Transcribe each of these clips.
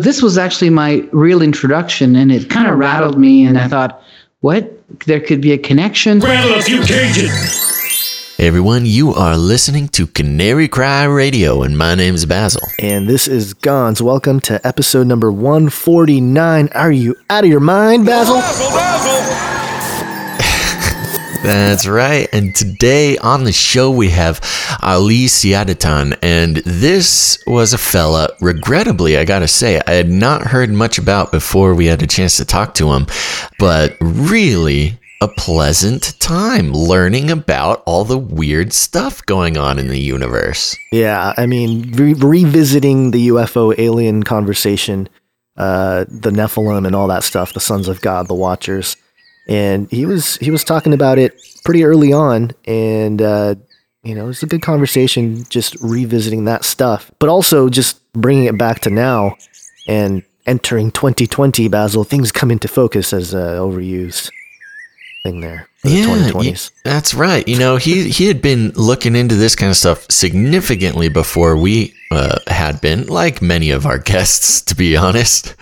This was actually my real introduction, and it kind of rattled me. And I thought, what? There could be a connection. Rattle a few cages. Hey everyone, you are listening to Canary Cry Radio, and my name is Basil. And this is Gonz. Welcome to episode number 149. Are you out of your mind, Basil? Basil, Basil. That's right. And today on the show we have Ali Siadatan, and this was a fella, regrettably, I gotta say, I had not heard much about before we had a chance to talk to him, but really a pleasant time learning about all the weird stuff going on in the universe. Yeah, I mean, re- revisiting the UFO alien conversation, uh, the Nephilim and all that stuff, the sons of God, the Watchers and he was he was talking about it pretty early on, and uh, you know, it's a good conversation just revisiting that stuff, but also just bringing it back to now and entering 2020. Basil, things come into focus as uh, overused thing there. the Yeah, 2020s. y- that's right. You know, he he had been looking into this kind of stuff significantly before we uh, had been, like many of our guests, to be honest.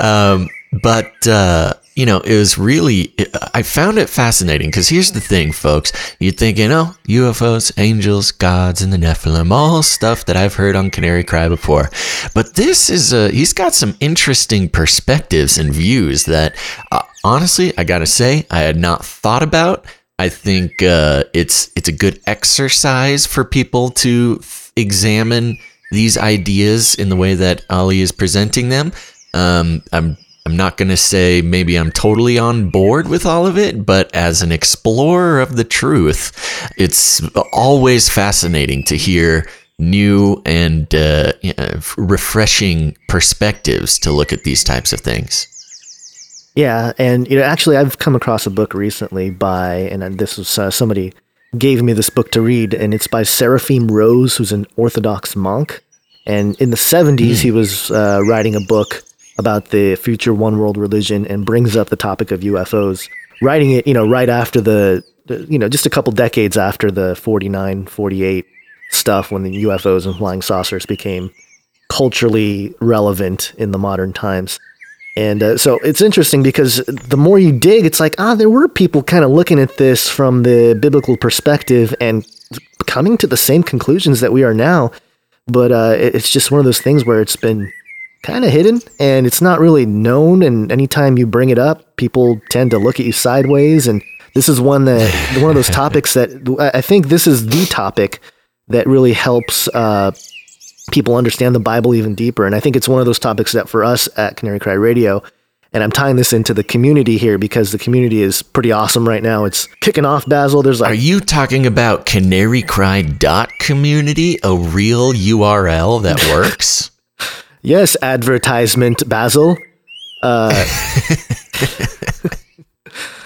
Um, but uh, you know, it was really I found it fascinating because here's the thing, folks. You'd think, you know, UFOs, angels, gods, and the Nephilim, all stuff that I've heard on Canary Cry before. But this is uh, he's got some interesting perspectives and views that, uh, honestly, I gotta say, I had not thought about. I think uh, it's it's a good exercise for people to f- examine these ideas in the way that Ali is presenting them. Um, I'm I'm not going to say maybe I'm totally on board with all of it, but as an explorer of the truth, it's always fascinating to hear new and uh, you know, refreshing perspectives to look at these types of things. Yeah, and you know, actually, I've come across a book recently by, and uh, this was uh, somebody gave me this book to read, and it's by Seraphim Rose, who's an Orthodox monk. And in the 70s, he was uh, writing a book about the future one world religion and brings up the topic of UFOs. Writing it, you know, right after the, you know, just a couple decades after the 49, 48 stuff when the UFOs and flying saucers became culturally relevant in the modern times. And uh, so it's interesting because the more you dig, it's like, ah, there were people kind of looking at this from the biblical perspective and coming to the same conclusions that we are now. But uh, it's just one of those things where it's been kind of hidden and it's not really known. And anytime you bring it up, people tend to look at you sideways. And this is one that one of those topics that I think this is the topic that really helps uh, people understand the Bible even deeper. And I think it's one of those topics that for us at Canary Cry Radio, and I'm tying this into the community here because the community is pretty awesome right now. It's kicking off, Basil. There's like, Are you talking about canarycry.community, a real URL that works? yes, advertisement, Basil. Uh,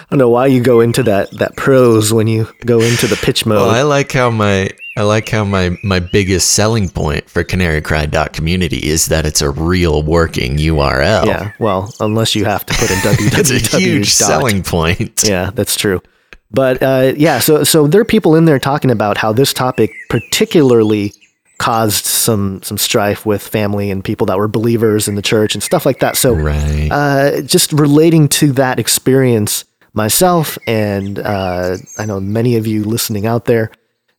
I don't know why you go into that that prose when you go into the pitch mode. Well, I like how my I like how my my biggest selling point for canarycry.community is that it's a real working URL. yeah, well, unless you have to put in www. That's a huge dot- selling point. Yeah, that's true. But uh, yeah, so so there are people in there talking about how this topic particularly caused some some strife with family and people that were believers in the church and stuff like that. So Right. uh, just relating to that experience myself, and uh, I know many of you listening out there,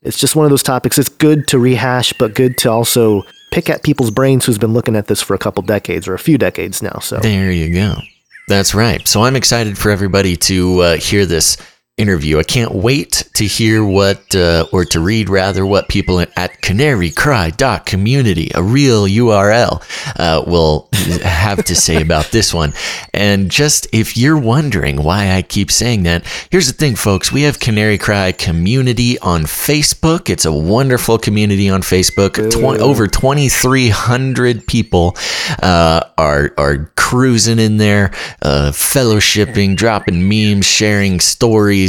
it's just one of those topics. It's good to rehash, but good to also pick at people's brains who's been looking at this for a couple decades or a few decades now. So There you go. That's right. So I'm excited for everybody to uh, hear this interview. I can't wait to hear what, uh, or to read rather, what people at canarycry.community, a real URL, uh, will have to say about this one. And just if you're wondering why I keep saying that, here's the thing, folks. We have Canary Cry Community on Facebook. It's a wonderful community on Facebook. Tw- over 2,300 people uh, are are cruising in there, uh, fellowshipping, dropping memes, sharing stories,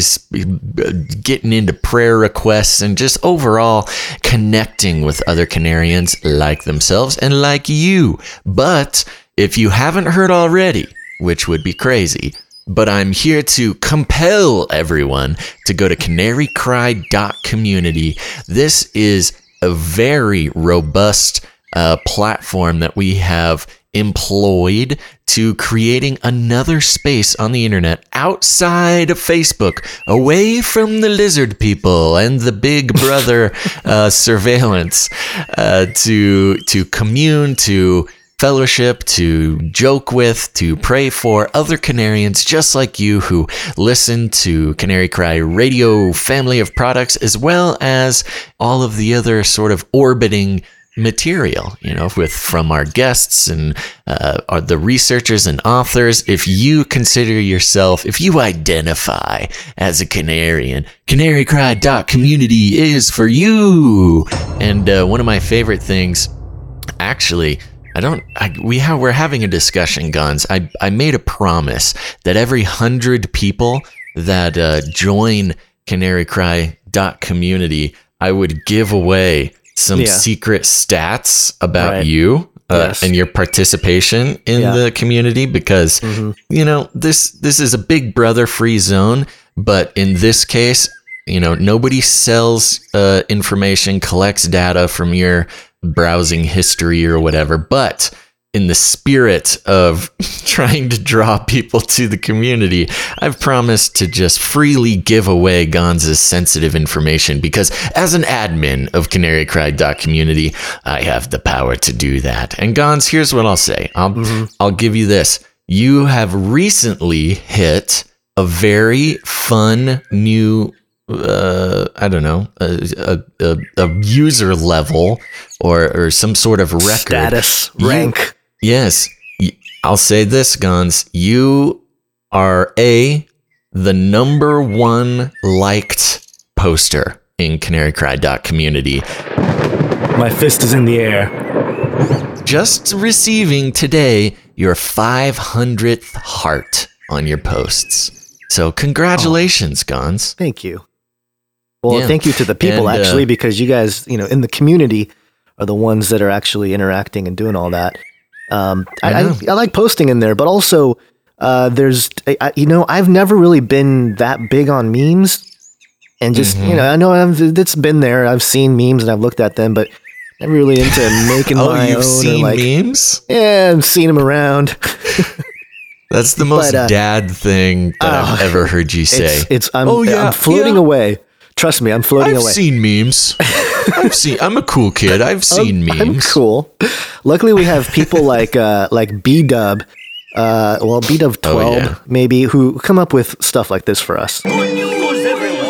getting into prayer requests, and just overall connecting with other Canarians like themselves and like you. But if you haven't heard already, which would be crazy, but I'm here to compel everyone to go to canarycry.community. This is a very robust uh, platform that we have employed to creating another space on the internet outside of Facebook, away from the lizard people and the Big Brother uh, surveillance, uh, to to commune, to fellowship, to joke with, to pray for other Canarians just like you who listen to Canary Cry radio family of products, as well as all of the other sort of orbiting material, you know, with from our guests and uh, are the researchers and authors. If you consider yourself, if you identify as a Canarian, CanaryCry.community is for you. And uh, one of my favorite things, actually, I don't. I, we have. We're having a discussion, Gonz. I I made a promise that every hundred people that uh, join community, I would give away some Yeah. secret stats about Right. you uh, Yes. and your participation in Yeah. the community because you know this this is a big brother free zone, but in this case, you know nobody sells uh, information, collects data from your browsing history or whatever, but in the spirit of trying to draw people to the community, I've promised to just freely give away Gonza's sensitive information because as an admin of Canary community, I have the power to do that. And Gonz, here's what I'll say. I'll I'll give you this. You have recently hit a very fun new uh, I don't know, a, a, a, a user level or, or some sort of record. Status, You- rank. Yes. I'll say this, Gonz. You are A, the number one liked poster in Canary Cry community. My fist is in the air. Just receiving today your 500th heart on your posts. So, congratulations, Gonz. Thank you. Well, Yeah. thank you to the people And, uh, actually, because you guys, you know, in the community are the ones that are actually interacting and doing all that. Um, I, I I. I, like posting in there, but also uh, there's, you know, I've never really been that big on memes, and just Mm-hmm. you know, I know I've, it's been there. I've seen memes and I've looked at them, but never really into making Oh, my you've own. seen like, memes? yeah, I've seen them around. That's the most But, uh, dad thing that I've oh, ever heard you say. It's, it's I'm, Oh, yeah, I'm floating yeah. away. Trust me, I'm floating away. I've seen memes. I've seen. I'm a cool kid. I've seen memes. I'm cool. Luckily, we have people like uh, like B Dub, uh, well B Dub Oh, twelve yeah. maybe who come up with stuff like this for us. Good news, everyone.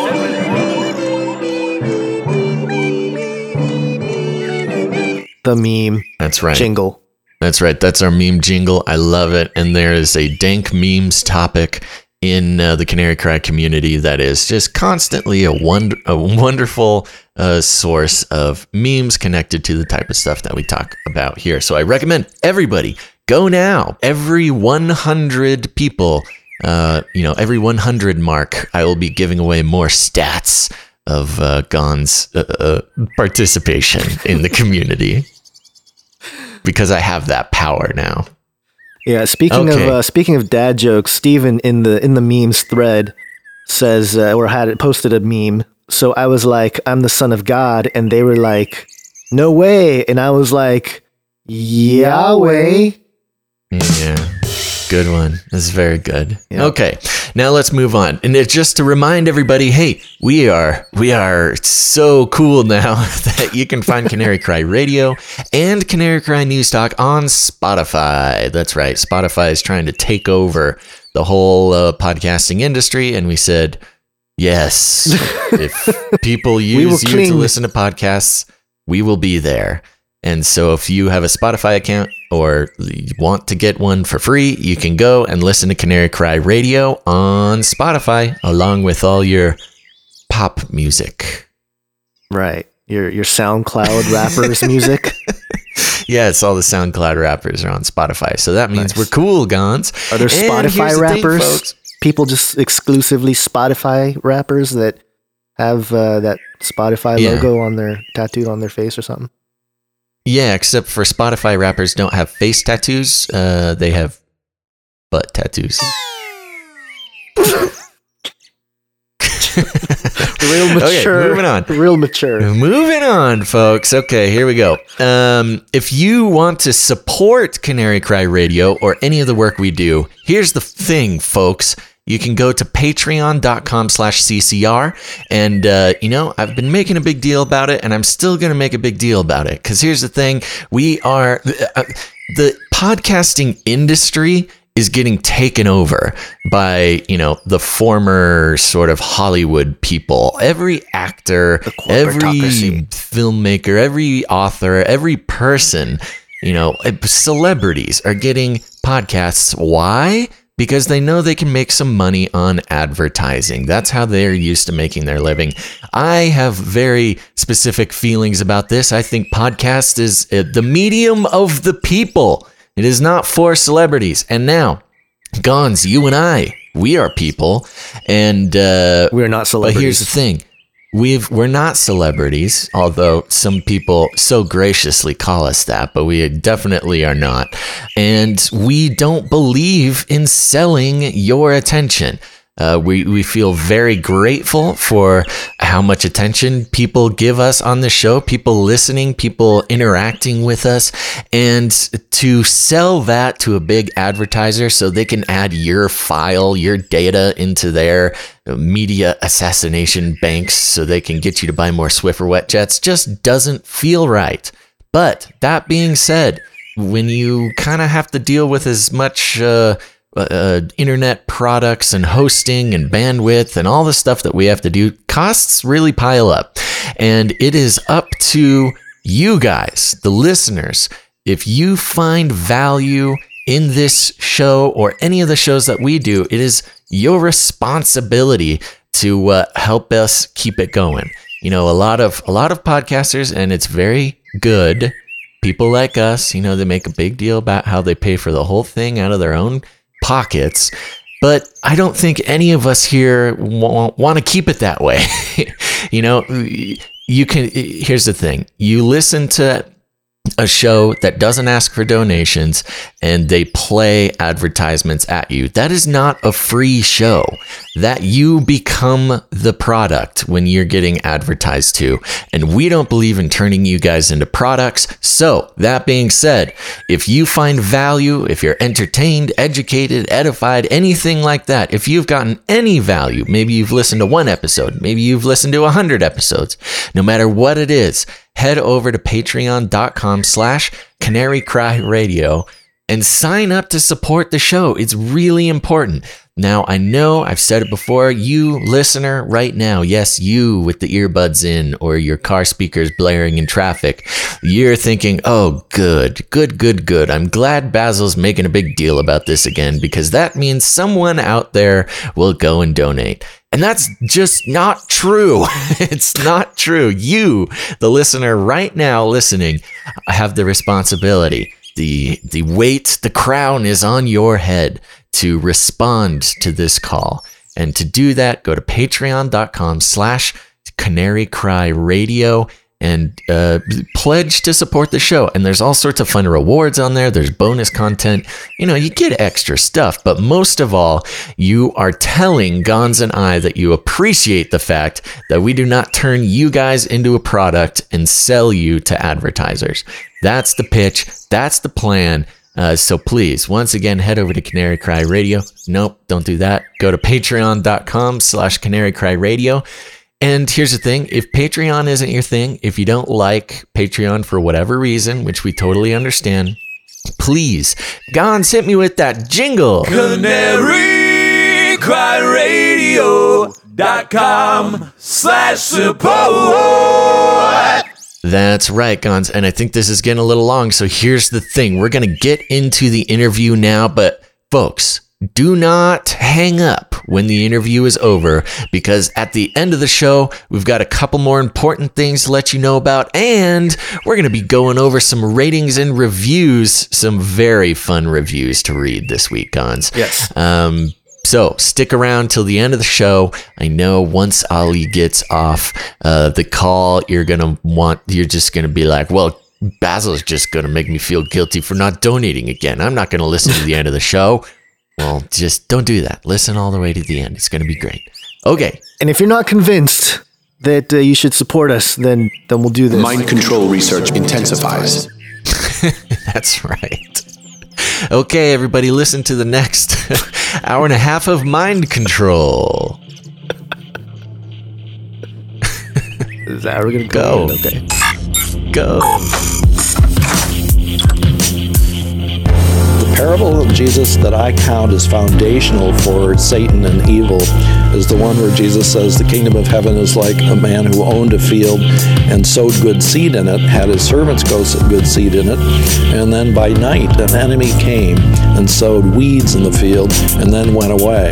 The meme That's right. jingle. That's right. That's our meme jingle. I love it. And there is a dank memes topic in uh, the Canary Cry community that is just constantly a, wonder, a wonderful uh, source of memes connected to the type of stuff that we talk about here. So I recommend everybody go now. Every 100 people, uh, you know, every 100 mark, I will be giving away more stats of uh, Gonz's uh, uh, participation in the community because I have that power now. Yeah. Speaking Okay. of uh, speaking of dad jokes, Steven in the in the memes thread says uh, or had it posted a meme. So I was like, I'm the son of God, and they were like, No way, and I was like, Yahweh. Yeah. Good one. It's very good. Yeah. Okay. Now let's move on. And it's just to remind everybody, hey, we are we are so cool now that you can find Canary Cry Radio and Canary Cry News Talk on Spotify. That's right. Spotify is trying to take over the whole uh, podcasting industry and we said, yes, if people use you to listen to podcasts, we will be there. And so if you have a Spotify account or you want to get one for free, you can go and listen to Canary Cry Radio on Spotify along with all your pop music. Right. Your your SoundCloud rappers music. Yes, all the SoundCloud rappers are on Spotify. So that means Nice. we're cool, Gonz. Are there Spotify the rappers? folks. People just exclusively Spotify rappers that have uh, that Spotify Yeah. logo on their tattooed on their face or something. Yeah, except for Spotify rappers don't have face tattoos. Uh, they have butt tattoos. Real mature. Okay, moving on. Real mature. Moving on, folks. Okay, here we go. Um, if you want to support Canary Cry Radio or any of the work we do, here's the thing, folks. You can go to patreon.com slash CCR. And, uh, you know, I've been making a big deal about it, and I'm still going to make a big deal about it. Because here's the thing we are, uh, the podcasting industry is getting taken over by you know the former sort of Hollywood people. Every actor, every filmmaker, every author, every person, you know, eh, celebrities are getting podcasts. Why? Because they know they can make some money on advertising. That's how they're used to making their living. I have very specific feelings about this. I think podcast is uh, the medium of the people. It is not for celebrities. And now, Gonz, you and I, we are people, and uh, We're not celebrities. but here's the thing. We've we're not celebrities, although some people so graciously call us that, but we definitely are not. And we don't believe in selling your attention. Uh, we, we feel very grateful for how much attention people give us on the show, people listening, people interacting with us, and to sell that to a big advertiser so they can add your file, your data into their media assassination banks so they can get you to buy more Swiffer wet jets just doesn't feel right. But that being said, when you kind of have to deal with as much uh, uh, internet products and hosting and bandwidth and all the stuff that we have to do, costs really pile up. And it is up to you guys, the listeners, if you find value in this show or any of the shows that we do, it is your responsibility to uh, help us keep it going. You know, a lot of a lot of podcasters, and it's very good. People like us, you know, they make a big deal about how they pay for the whole thing out of their own pockets. But I don't think any of us here w- want to keep it that way. you know, you can. Here's the thing: you listen to a show that doesn't ask for donations and they play advertisements at you. That is not a free show. That you become the product when you're getting advertised to. And we don't believe in turning you guys into products. So, that being said, if you find value, if you're entertained, educated, edified, anything like that, if you've gotten any value, maybe you've listened to one episode, maybe you've listened to a hundred episodes, no matter what it is, head over to patreon.com slash canary cry radio and sign up to support the show. It's really important. Now, I know I've said it before, you listener right now, yes, you with the earbuds in or your car speakers blaring in traffic, you're thinking, oh, good, good, good, good. I'm glad Basil's making a big deal about this again because that means someone out there will go and donate. And that's just not true. it's not true. You, the listener right now listening, have the responsibility. The the weight, the crown is on your head to respond to this call. And to do that, go to patreon.com slash canary cry radio and uh, pledge to support the show. And there's all sorts of fun rewards on there. There's bonus content. You know, you get extra stuff. But most of all, you are telling Gonz and I that you appreciate the fact that we do not turn you guys into a product and sell you to advertisers. That's the pitch. That's the plan. Uh, so please, once again, head over to Canary Cry Radio. Nope, don't do that. Go to patreon.com slash Canary Cry Radio. And here's the thing if Patreon isn't your thing, if you don't like Patreon for whatever reason, which we totally understand, please, Gonz, hit me with that jingle. Canary Cry Radio.com slash support. That's right, Gonz. And I think this is getting a little long. So here's the thing we're going to get into the interview now, but folks, do not hang up when the interview is over because at the end of the show, we've got a couple more important things to let you know about. And we're going to be going over some ratings and reviews, some very fun reviews to read this week, Gonz. Yes. Um, so stick around till the end of the show. I know once Ali gets off uh, the call, you're gonna want, you're just gonna be like, well, Basil's just gonna make me feel guilty for not donating again. I'm not gonna listen to the end of the show. Well, just don't do that. Listen all the way to the end. It's gonna be great. Okay. And if you're not convinced, that uh, you should support us, then then we'll do this. Mind control research intensifies. That's right. Okay, everybody, listen to the next hour and a half of mind control. Is that how we're gonna Go. go? Okay. Go. Parable of Jesus that I count as foundational for Satan and evil is the one where Jesus says the kingdom of heaven is like a man who owned a field and sowed good seed in it, had his servants go sow good seed in it, and then by night an enemy came and sowed weeds in the field and then went away.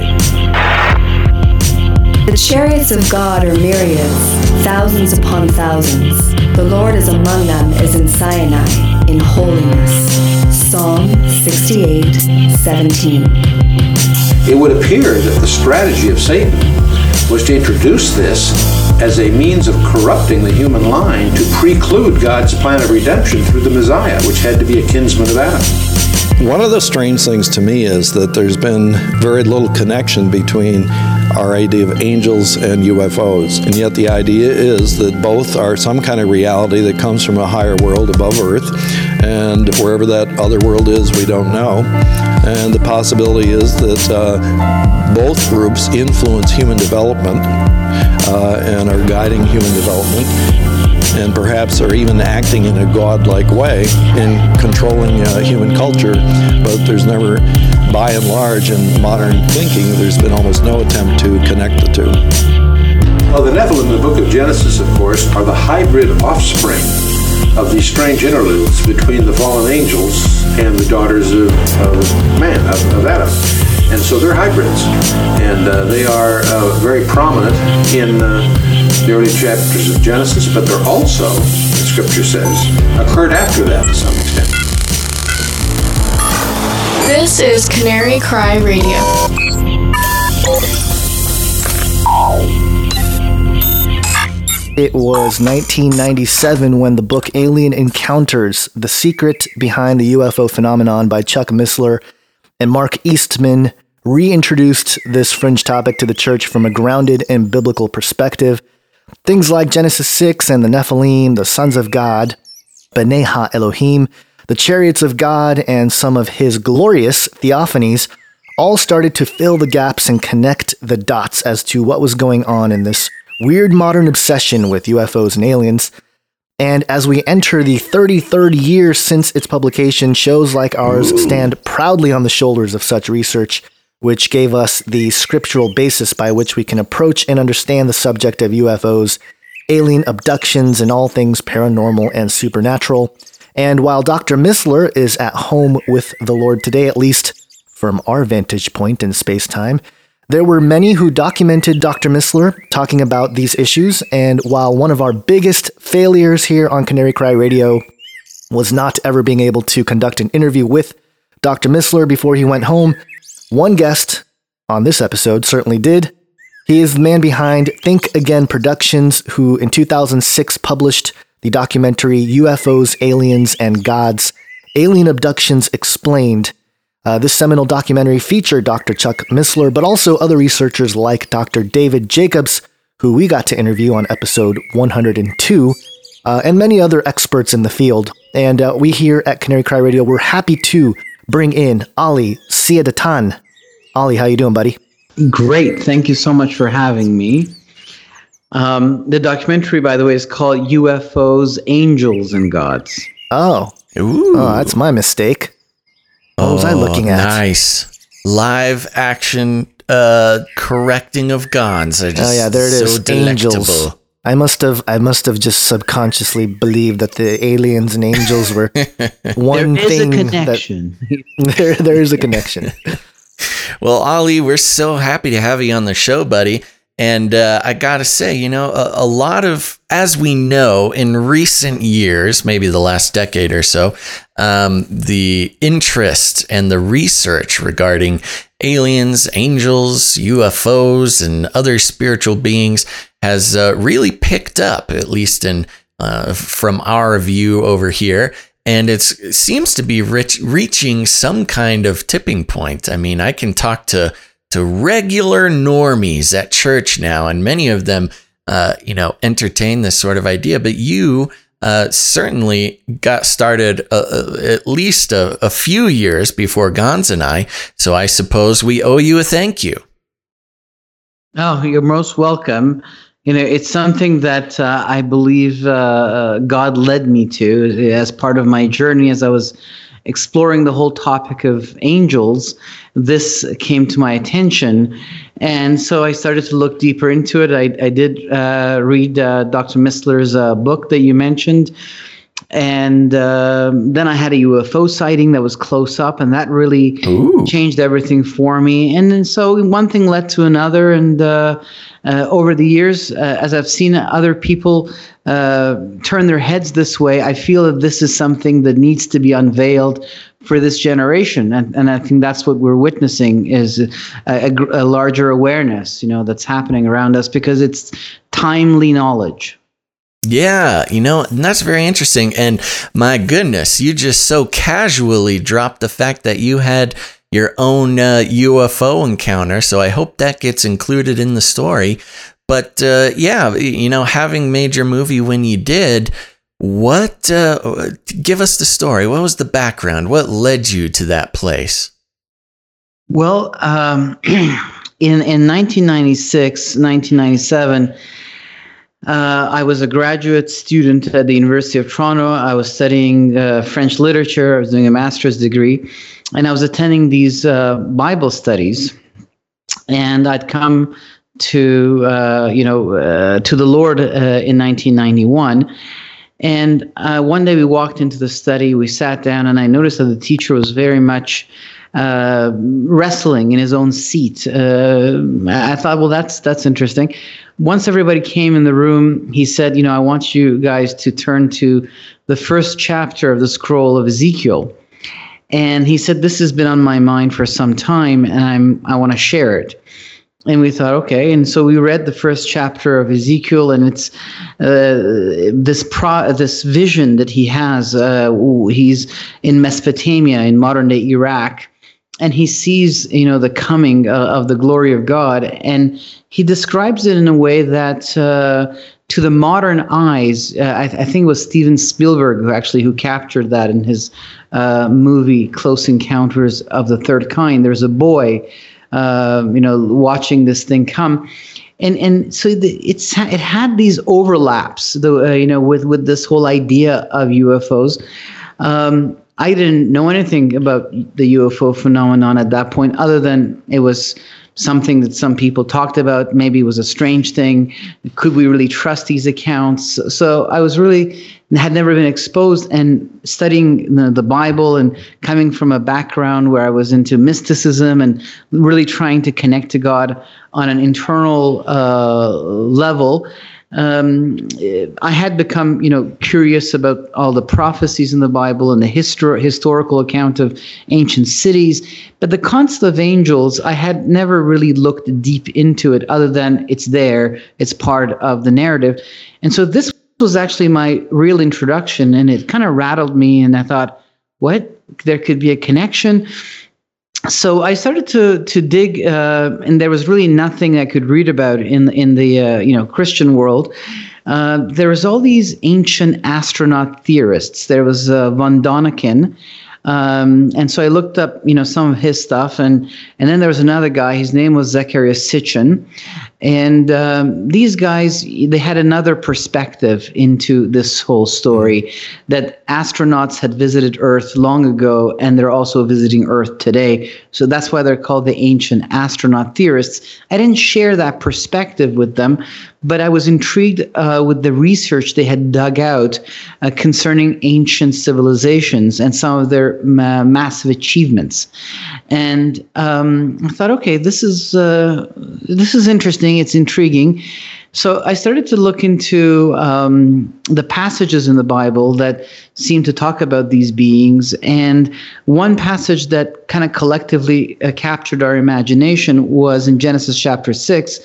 The chariots of God are myriads, thousands upon thousands. The Lord is among them as in Sinai, in holiness. Psalm 68, 17. It would appear that the strategy of Satan was to introduce this as a means of corrupting the human line to preclude God's plan of redemption through the Messiah, which had to be a kinsman of Adam. One of the strange things to me is that there's been very little connection between our idea of angels and UFOs. And yet the idea is that both are some kind of reality that comes from a higher world above Earth. And wherever that other world is, we don't know. And the possibility is that uh, both groups influence human development uh, and are guiding human development and perhaps are even acting in a godlike way in controlling uh, human culture, but there's never, by and large, in modern thinking, there's been almost no attempt to connect the two. Well, the Nephilim in the book of Genesis, of course, are the hybrid offspring of these strange interludes between the fallen angels and the daughters of, of man, of, of Adam. And so they're hybrids. And uh, they are uh, very prominent in uh, the early chapters of Genesis, but they're also, the scripture says, occurred after that to some extent. This is Canary Cry Radio. It was 1997 when the book Alien Encounters The Secret Behind the UFO Phenomenon by Chuck Missler and Mark Eastman reintroduced this fringe topic to the church from a grounded and biblical perspective. Things like Genesis 6 and the Nephilim, the sons of God, B'nai Ha Elohim, the chariots of God, and some of his glorious theophanies all started to fill the gaps and connect the dots as to what was going on in this weird modern obsession with UFOs and aliens. And as we enter the 33rd year since its publication, shows like ours stand proudly on the shoulders of such research, which gave us the scriptural basis by which we can approach and understand the subject of UFOs, alien abductions, and all things paranormal and supernatural. And while Dr. Missler is at home with the Lord today, at least from our vantage point in space time, there were many who documented Dr. Missler talking about these issues, and while one of our biggest failures here on Canary Cry Radio was not ever being able to conduct an interview with Dr. Missler before he went home, one guest on this episode certainly did. He is the man behind Think Again Productions, who in 2006 published the documentary UFOs, Aliens, and Gods Alien Abductions Explained. Uh, this seminal documentary featured Dr. Chuck Missler, but also other researchers like Dr. David Jacobs, who we got to interview on episode 102, uh, and many other experts in the field. And uh, we here at Canary Cry Radio, we're happy to bring in Ali Siadatan. Ali, how you doing, buddy? Great. Thank you so much for having me. Um, the documentary, by the way, is called UFOs, Angels, and Gods. Oh, Ooh. oh, that's my mistake. What was I looking at? Oh, Nice. Live action uh correcting of Gonz. I just Oh yeah, there it is. So delectable. Angels. I must have I must have just subconsciously believed that the aliens and angels were one thing. There is a thing connection. that there there is a connection. Well, Ali, we're so happy to have you on the show, buddy. And uh, I got to say, you know, a, a lot of, as we know, in recent years, maybe the last decade or so, um, the interest and the research regarding aliens, angels, UFOs, and other spiritual beings has uh, really picked up, at least in uh, from our view over here. And it seems to be rich, reaching some kind of tipping point. I mean, I can talk to to regular normies at church now, and many of them uh, you know, entertain this sort of idea, but you uh, certainly got started uh, uh, at least a, a, few years before Gonz and I. So I suppose we owe you a thank you. Oh, you're most welcome. You know, it's something that uh, I believe God led me to as part of my journey as I was exploring the whole topic of angels, this came to my attention. And so I started to look deeper into it. I, I did uh, read uh, Dr. Missler's uh, book that you mentioned. And uh, then I had a UFO sighting that was close up, and that really Ooh. changed everything for me. And then so one thing led to another. And uh, uh, over the years, as I've seen other people uh, turn their heads this way, I feel that this is something that needs to be unveiled for this generation, and and I think that's what we're witnessing is a, a, a larger awareness, you know, that's happening around us because it's timely knowledge. Yeah, you know, that's very interesting. And my goodness, you just so casually dropped the fact that you had your own uh, UFO encounter. So I hope that gets included in the story. But uh, yeah, you know, having made your movie when you did, what uh, give us the story? What was the background? What led you to that place? Well, um, in in 1996, 1997. Uh, I was a graduate student at the University of Toronto. I was studying uh, French literature. I was doing a master's degree, and I was attending these uh, Bible studies. And I'd come to uh, you know uh, to the Lord uh, in 1991. And one day we walked into the study, we sat down, and I noticed that the teacher was very much wrestling in his own seat. I thought, well, that's that's interesting. Once everybody came in the room, he said, you know, I want you guys to turn to the first chapter of the scroll of Ezekiel. And he said, this has been on my mind for some time, and I'm I want to share it. And we thought okay. And so we read the first chapter of ezekiel and it's uh, this pro this vision that he has uh, he's in mesopotamia in modern day iraq and he sees you know the coming uh, of the glory of god. And he describes it in a way that uh, to the modern eyes, uh, I, th- I, think it was Steven Spielberg who actually who captured that in his uh, movie Close Encounters of the Third Kind. There's a boy uh, you know, watching this thing come. And and so the, it's it had these overlaps, the uh, you know, with with this whole idea of UFOs. Um, I didn't know anything about the UFO phenomenon at that point, other than it was something that some people talked about. Maybe was a strange thing. Could we really trust these accounts? So I was really had never been exposed and studying the, the Bible and coming from a background where I was into mysticism and really trying to connect to God on an internal uh, level um, I had become, you know, curious about all the prophecies in the Bible and the histor- historical account of ancient cities. But the concept of angels, I had never really looked deep into it, other than it's there, it's part of the narrative. And so this was actually my real introduction, and it kind of rattled me. And I thought, what? There could be a connection so I started to to dig, uh, and there was really nothing I could read about in in the uh, you know Christian world. Uh, there was all these ancient astronaut theorists. There was uh, von Däniken, um, and so I looked up, you know, some of his stuff, and and then there was another guy. His name was Zecharia Sitchin, and um, these guys they had another perspective into this whole story that astronauts had visited Earth long ago, and they're also visiting Earth today. So that's why they're called the ancient astronaut theorists. I didn't share that perspective with them, but I was intrigued uh, with the research they had dug out uh, concerning ancient civilizations and some of their ma- massive achievements. And um, I thought, okay, this is uh, this is interesting. It's intriguing. So I started to look into um, the passages in the Bible that seem to talk about these beings. And one passage that kind of collectively uh, captured our imagination was in Genesis chapter 6.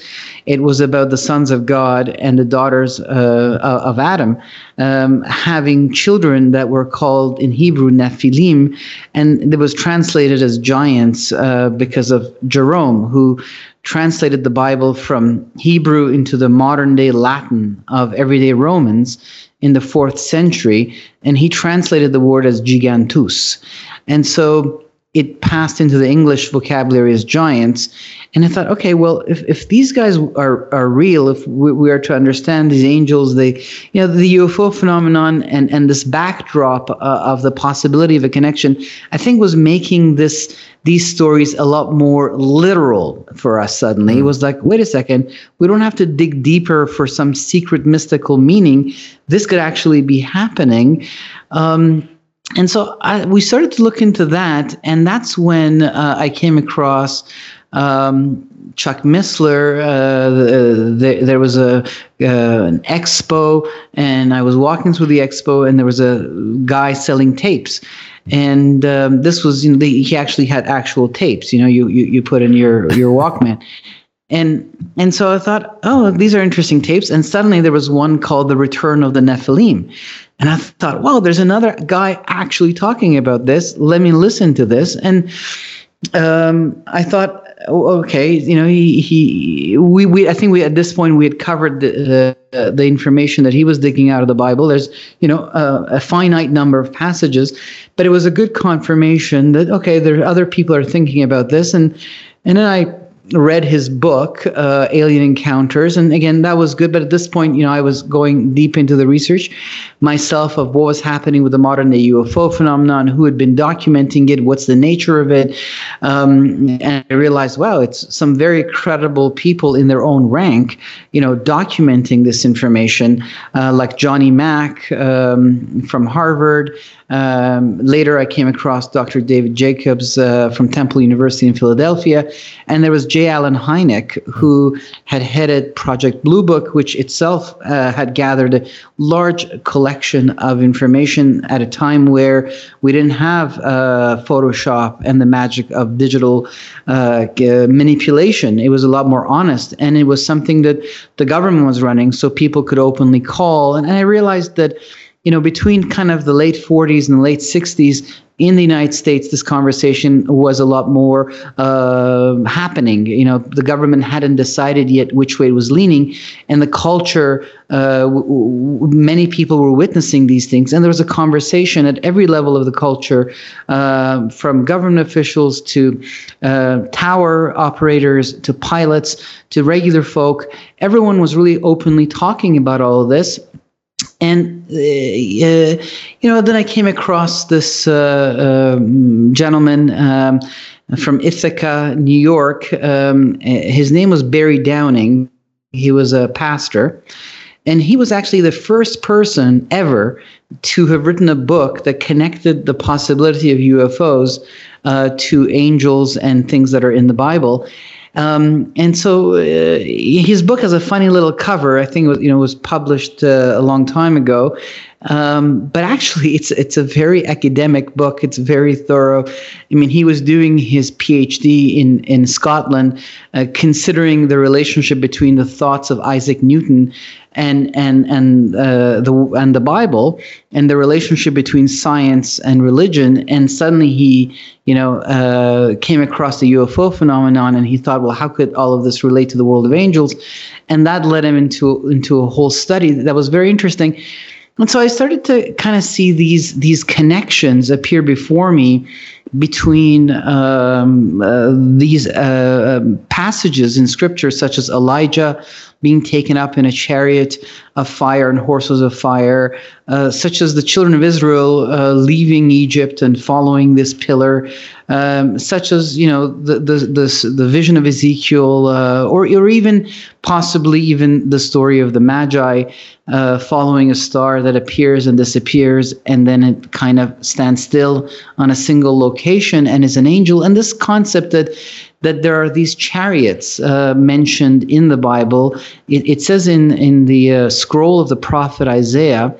It was about the sons of God and the daughters uh, of Adam um, having children that were called in Hebrew Nephilim, and it was translated as giants uh, because of Jerome, who translated the Bible from Hebrew into the modern day Latin of everyday Romans in the fourth century, and he translated the word as gigantes. And so it passed into the English vocabulary as giants. And I thought, okay, well, if, if these guys are, are real, if we, we are to understand these angels, they, you know, the UFO phenomenon and, and this backdrop uh, of the possibility of a connection, I think was making this these stories a lot more literal for us suddenly. Mm. It was like, wait a second, we don't have to dig deeper for some secret mystical meaning. This could actually be happening. Um, and so I, we started to look into that, and that's when uh, I came across um, Chuck Missler. Uh, the, there was a uh, an expo, and I was walking through the expo, and there was a guy selling tapes. And um, this was the, he actually had actual tapes. You know, you you, you put in your your Walkman. And and so I thought, oh, these are interesting tapes. And suddenly there was one called "The Return of the Nephilim," And I thought, well, there's another guy actually talking about this. Let me listen to this. And um, I thought, oh, okay, you know, he, he we, we I think we at this point we had covered the uh, the information that he was digging out of the Bible. There's you know a finite number of passages, but it was a good confirmation that okay, there are other people are thinking about this, and and then I read his book, uh, Alien Encounters, and again that was good. But at this point, you know, I was going deep into the research myself of what was happening with the modern day UFO phenomenon, who had been documenting it, what's the nature of it, um, and I realized, wow, it's some very credible people in their own rank, you know, documenting this information, uh, like Johnny Mack um, from Harvard. Um, later, I came across Dr. David Jacobs uh, from Temple University in Philadelphia, and there was J. Allen Hynek, who had headed Project Blue Book, which itself uh, had gathered a large collection of information at a time where we didn't have uh, Photoshop and the magic of digital uh, manipulation. It was a lot more honest, and it was something that the government was running, so people could openly call. and, and I realized that you know, between kind of the late 40s and the late 60s in the United States, this conversation was a lot more uh, happening. You know, the government hadn't decided yet which way it was leaning, and the culture, uh, w- w- many people were witnessing these things, and there was a conversation at every level of the culture, uh, from government officials to uh, tower operators to pilots to regular folk. Everyone was really openly talking about all of this and you know, then I came across this uh, um, gentleman um, from Ithaca, New York. Um, his name was Barry Downing. He was a pastor, and he was actually the first person ever to have written a book that connected the possibility of UFOs uh, to angels and things that are in the Bible. Um, and so uh, his book has a funny little cover. I think it was, you know was published uh, a long time ago, um, but actually it's it's a very academic book. It's very thorough. I mean, he was doing his PhD in in Scotland, uh, considering the relationship between the thoughts of Isaac Newton and and and uh, the and the Bible and the relationship between science and religion. And suddenly he, you know, uh, came across the UFO phenomenon, and he thought, well, how could all of this relate to the world of angels? And that led him into into a whole study that was very interesting. And so I started to kind of see these these connections appear before me between um, uh, these uh, passages in scripture, such as Elijah being taken up in a chariot of fire and horses of fire, uh, such as the children of Israel uh, leaving Egypt and following this pillar, um, such as you know the the the, the vision of Ezekiel, uh, or or even possibly even the story of the Magi uh, following a star that appears and disappears, and then it kind of stands still on a single location and is an angel. And this concept that that there are these chariots uh, mentioned in the Bible. It, it, says in in the uh, scroll of the prophet Isaiah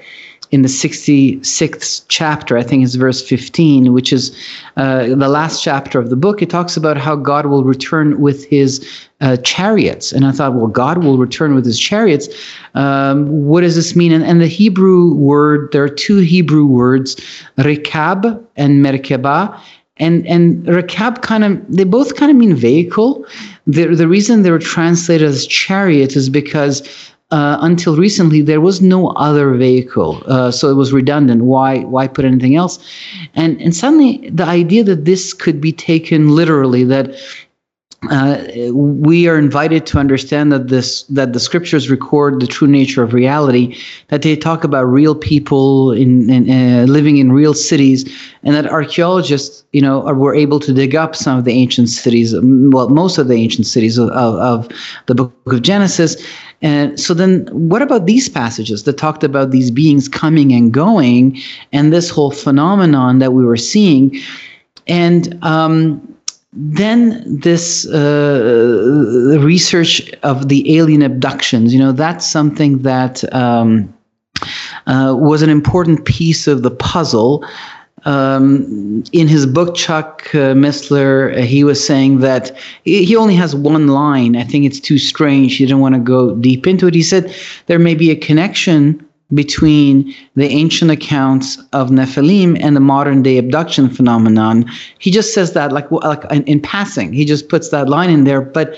in the 66th chapter, I think it's verse 15, which is uh, the last chapter of the book. It talks about how God will return with his uh, chariots. And I thought, well, God will return with his chariots. Um, what does this mean? And, and, the Hebrew word, there are two Hebrew words, rekab and merkeba. And, and rekab kind of, they both kind of mean vehicle. The, the reason they were translated as chariot is because uh, until recently there was no other vehicle, uh, so it was redundant. Why why put anything else? And and suddenly the idea that this could be taken literally that. Uh, we are invited to understand that this that the scriptures record the true nature of reality, that they talk about real people in, in uh, living in real cities, and that archaeologists, you know, are, were able to dig up some of the ancient cities, well, most of the ancient cities of, of, of the book of Genesis, and so then, what about these passages that talked about these beings coming and going and this whole phenomenon that we were seeing? And um, then this uh, research of the alien abductions, you know, that's something that um, uh, was an important piece of the puzzle um, in his book, Chuck uh, Missler, uh, he was saying that he only has one line. I think it's too strange. He didn't want to go deep into it. He said there may be a connection between the ancient accounts of Nephilim and the modern day abduction phenomenon. He just says that like like in, in passing. He just puts that line in there, but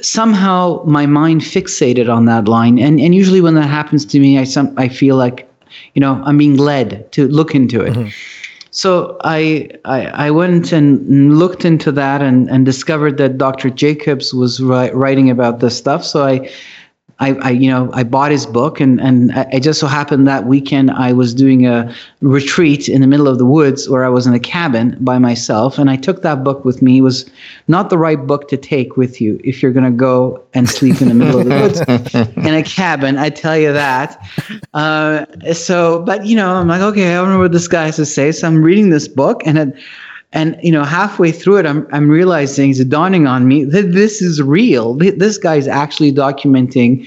somehow my mind fixated on that line. And and usually when that happens to me, I some I feel like you know I'm being led to look into it. Mm-hmm. So I, I, I went and looked into that and, and discovered that Dr. Jacobs was ri- writing about this stuff. So I I, I, you know, I bought his book, and and I just so happened that weekend I was doing a retreat in the middle of the woods where I was in a cabin by myself, and I took that book with me. It was not the right book to take with you if you're going to go and sleep in the middle of the woods in a cabin. I tell you that. Uh, so, but you know, I'm like, okay, I don't know what this guy has to say. So I'm reading this book, and it, and you know, halfway through it, I'm I'm realizing it's dawning on me that this is real. This guy is actually documenting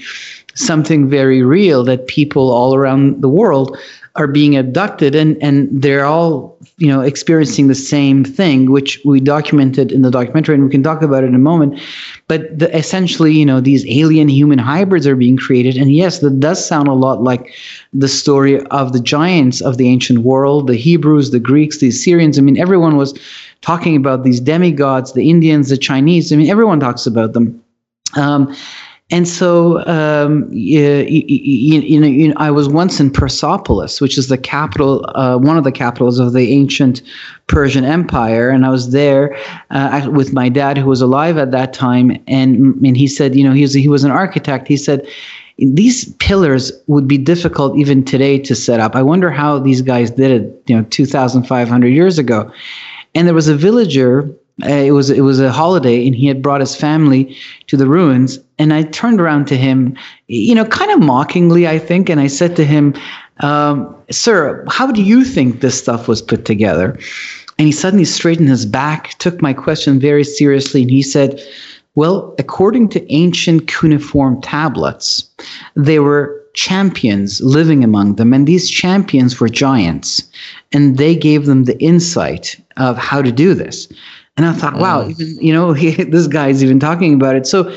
something very real that people all around the world are being abducted and and they're all you know experiencing the same thing which we documented in the documentary and we can talk about it in a moment. But the, essentially you know these alien human hybrids are being created and yes that does sound a lot like the story of the giants of the ancient world the hebrews the greeks the assyrians. I mean everyone was talking about these demigods the indians the chinese. I mean everyone talks about them. Um, and so, um, you, you, you, know, I was once in Persepolis, which is the capital, uh, one of the capitals of the ancient Persian Empire, and I was there uh, with my dad, who was alive at that time, and and he said, you know, he was he was an architect. He said. These pillars would be difficult even today to set up. I wonder how these guys did it, you know, 2,500 years ago. And there was a villager uh, it was it was a holiday and he had brought his family to the ruins. And i turned around to him you know kind of mockingly i think. And i said to him um, sir how do you think this stuff was put together? And he suddenly straightened his back took my question very seriously and he said well according to ancient cuneiform tablets there were champions living among them. And these champions were giants. And they gave them the insight of how to do this and I thought, wow, mm. even, you know, he, this guy's even talking about it. So,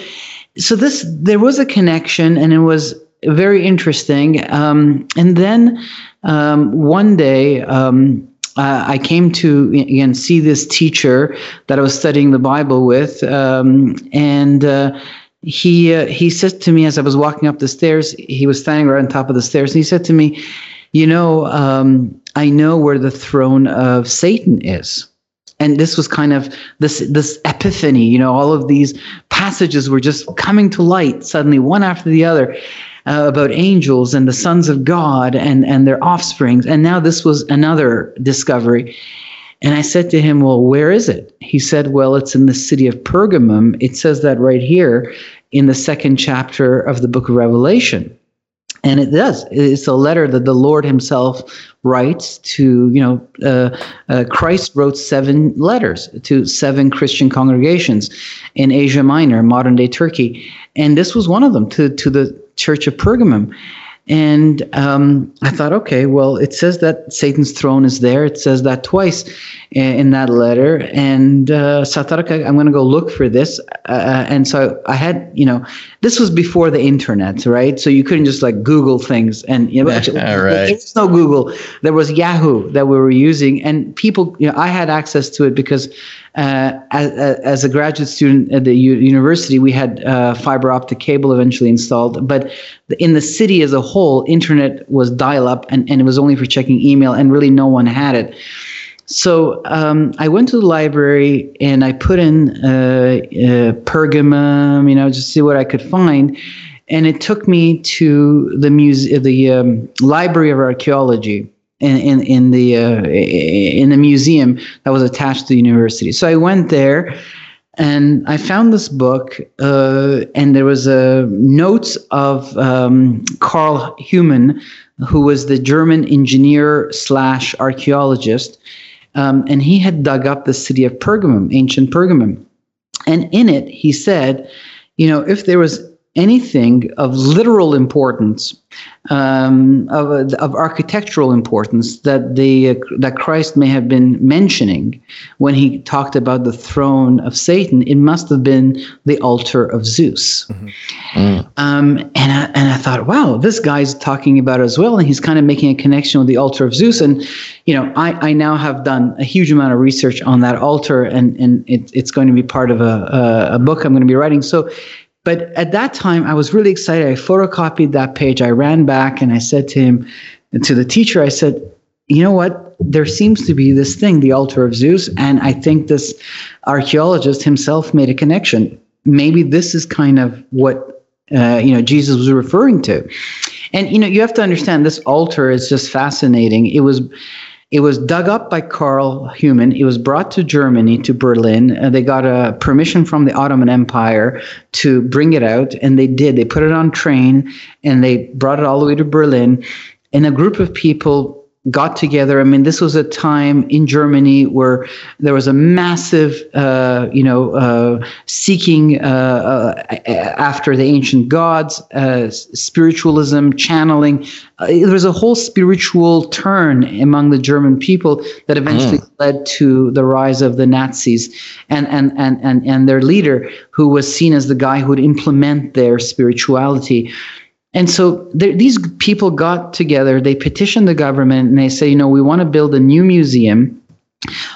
so this there was a connection, and it was very interesting. Um, and then um, one day, um, uh, I came to again see this teacher that I was studying the Bible with, um, and. Uh, he uh, he said to me as I was walking up the stairs, he was standing right on top of the stairs, and he said to me, "You know, um, I know where the throne of Satan is." And this was kind of this this epiphany you know all of these passages were just coming to light suddenly one after the other uh, about angels and the sons of god and and their offsprings. And now this was another discovery. And i said to him well where is it? He said well it's in the city of pergamum. It says that right here in the second chapter of the book of revelation. And it does. It's a letter that the lord himself writes to you know uh, uh, christ wrote seven letters to seven christian congregations in asia minor modern day turkey. And this was one of them to, to the church of pergamum And um, I thought, okay, well, it says that Satan's throne is there. It says that twice in that letter. And uh, so I thought, okay, I'm going to go look for this. Uh, and so I had, you know, this was before the internet, right? So you couldn't just like Google things. And, you know, actually, right. there was no Google. There was Yahoo that we were using. And people, you know, I had access to it because uh, as, as, a graduate student at the u- university, we had uh, fiber optic cable eventually installed. But in the city as a whole, internet was dial up and, and it was only for checking email, and really no one had it. So um, I went to the library and I put in uh, uh, Pergamum, you know, just see what I could find. And it took me to the muse- the um, Library of Archaeology in in, in the uh, in the museum that was attached to the university. So I went there, and I found this book, uh, and there was a notes of um, Carl Humann, who was the German engineer slash archaeologist, um, and he had dug up the city of Pergamum, ancient Pergamum, and in it he said, you know, if there was anything of literal importance, um, of, of architectural importance that the uh, that Christ may have been mentioning when he talked about the throne of Satan, it must have been the altar of Zeus. Mm-hmm. Um, and I, and I thought, wow, this guy's talking about it as well, and he's kind of making a connection with the altar of Zeus. And you know, I, I now have done a huge amount of research on that altar, and and it, it's going to be part of a, a, a book I'm going to be writing. So but at that time, I was really excited. I photocopied that page. I ran back and I said to him, to the teacher, I said, you know what? There seems to be this thing, the altar of Zeus. And I think this archaeologist himself made a connection. Maybe this is kind of what, uh, you know, Jesus was referring to. And, you know, you have to understand this altar is just fascinating. It was, it was dug up by Carl Humann. It was brought to Germany, to Berlin. Uh, they got a permission from the Ottoman Empire to bring it out, and they did. They put it on train and they brought it all the way to Berlin. And a group of people got together. I mean, this was a time in Germany where there was a massive, uh, you know, uh, seeking uh, uh after the ancient gods, uh, spiritualism, channeling. Uh, there was a whole spiritual turn among the German people that eventually mm. led to the rise of the Nazis and, and, and, and, and their leader, who was seen as the guy who would implement their spirituality. And so these people got together, they petitioned the government, and they say, you know, we want to build a new museum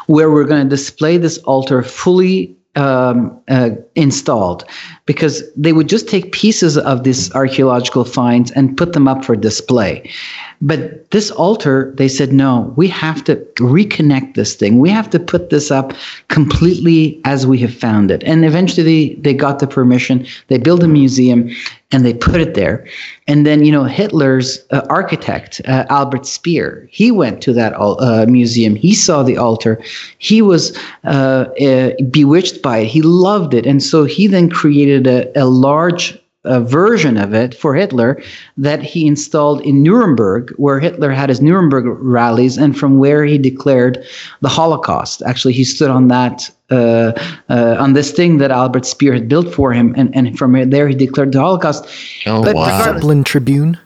where we're going to display this altar fully um, uh, installed because they would just take pieces of these archaeological finds and put them up for display. But this altar, they said, no, we have to reconnect this thing. We have to put this up completely as we have found it. And eventually they, they got the permission. They built a museum and they put it there. And then, you know, Hitler's uh, architect, uh, Albert Speer, he went to that uh, museum. He saw the altar. He was uh, uh, bewitched by it. He loved it. And so he then created a, a large a version of it for Hitler that he installed in Nuremberg, where Hitler had his Nuremberg rallies, and from where he declared the Holocaust. Actually, he stood on that uh, uh, on this thing that Albert Speer had built for him, and, and from there he declared the Holocaust. Oh but wow! Zeppelin Tribune.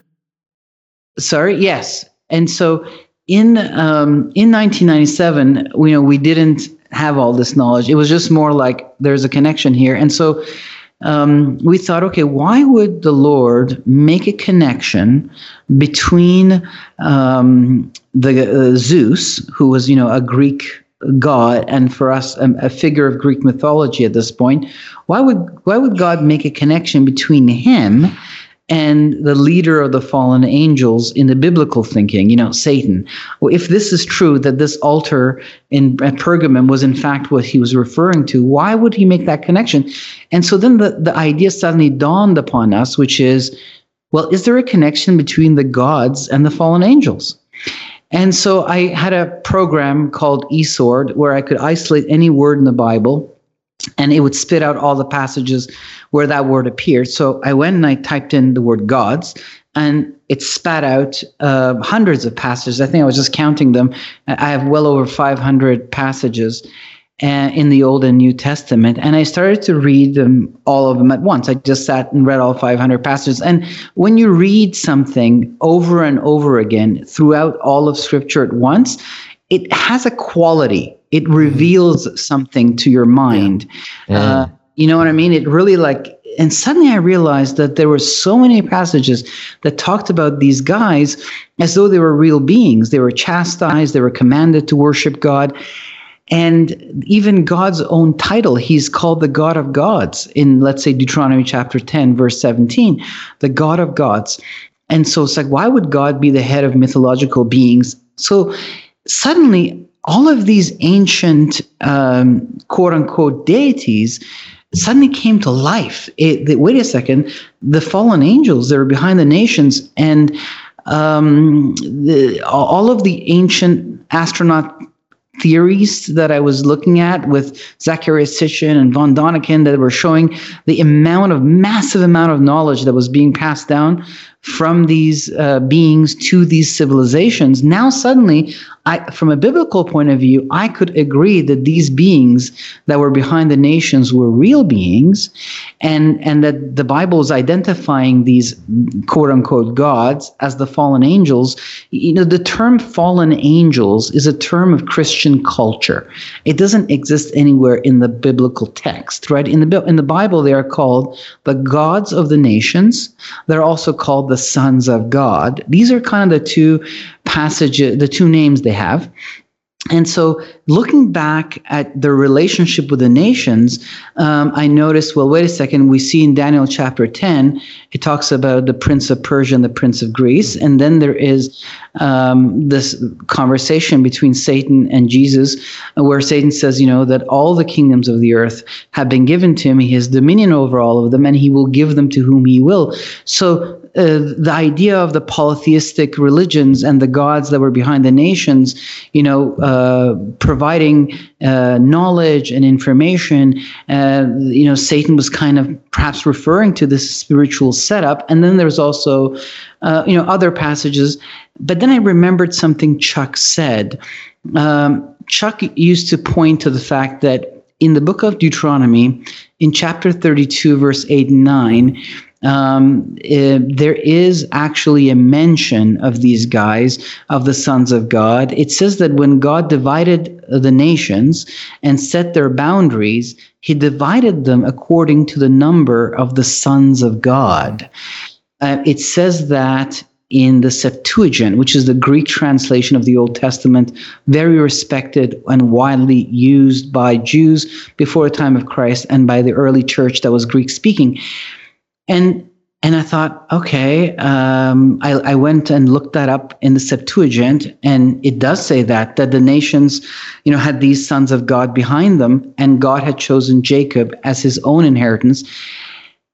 Sorry, yes, and so in um, in 1997, you know, we didn't have all this knowledge. It was just more like there's a connection here, and so um, we thought, okay, why would the Lord make a connection between um, the uh, Zeus, who was, you know, a Greek god, and for us, a, a figure of Greek mythology at this point? Why would why would God make a connection between him and the leader of the fallen angels in the biblical thinking, you know, Satan. Well, if this is true, that this altar in at Pergamum was in fact what he was referring to, why would he make that connection? And so then the, the idea suddenly dawned upon us, which is, well, is there a connection between the gods and the fallen angels? And so I had a program called eSword where I could isolate any word in the Bible and it would spit out all the passages where that word appeared. So I went and I typed in the word gods, and it spat out uh, hundreds of passages. I think I was just counting them. I have well over 500 passages. uh, in the Old and New Testament, and I started to read them all of them at once. I just sat and read all 500 passages. And when you read something over and over again throughout all of Scripture at once, it has a quality. It Mm-hmm. reveals something to your mind. Uh, you know what I mean? It really like and suddenly I realized that there were so many passages that talked about these guys as though they were real beings. They were chastised, they were commanded to worship God. And even God's own title, he's called the God of gods in, let's say, Deuteronomy chapter 10, verse 17, the God of gods. And so it's like, why would God be the head of mythological beings? So suddenly, all of these ancient, um, quote unquote, deities suddenly came to life. It, wait a second, the fallen angels that are behind the nations and um, the, all of the ancient astronaut theories that I was looking at with Zacharias Sitchin and von Daniken that were showing the amount of massive amount of knowledge that was being passed down from these uh, beings to these civilizations. Now suddenly, I, from a biblical point of view, I could agree that these beings that were behind the nations were real beings, and and that the Bible is identifying these quote unquote gods as the fallen angels. You know, the term fallen angels is a term of Christian culture. It doesn't exist anywhere in the biblical text, right? In the in the Bible, they are called the gods of the nations. They're also called the sons of God. These are kind of the two passages, the two names they have. And so, looking back at the relationship with the nations, um, I noticed, well, wait a second, we see in Daniel chapter 10, it talks about the prince of Persia and the prince of Greece. And then there is um, this conversation between Satan and Jesus, where Satan says, you know, that all the kingdoms of the earth have been given to him. He has dominion over all of them, and he will give them to whom he will. So, uh, the idea of the polytheistic religions and the gods that were behind the nations, you know, uh, providing uh, knowledge and information, uh, you know, Satan was kind of perhaps referring to this spiritual setup. And then there's also, uh, you know, other passages. But then I remembered something Chuck said. Um, Chuck used to point to the fact that in the book of Deuteronomy, in chapter 32, verse 8 and 9, um, uh, there is actually a mention of these guys, of the sons of God. It says that when God divided the nations and set their boundaries, he divided them according to the number of the sons of God. Uh, it says that in the Septuagint, which is the Greek translation of the Old Testament, very respected and widely used by Jews before the time of Christ and by the early church that was Greek speaking and and I thought, okay, um, I, I went and looked that up in the Septuagint, and it does say that that the nations, you know, had these sons of God behind them, and God had chosen Jacob as His own inheritance.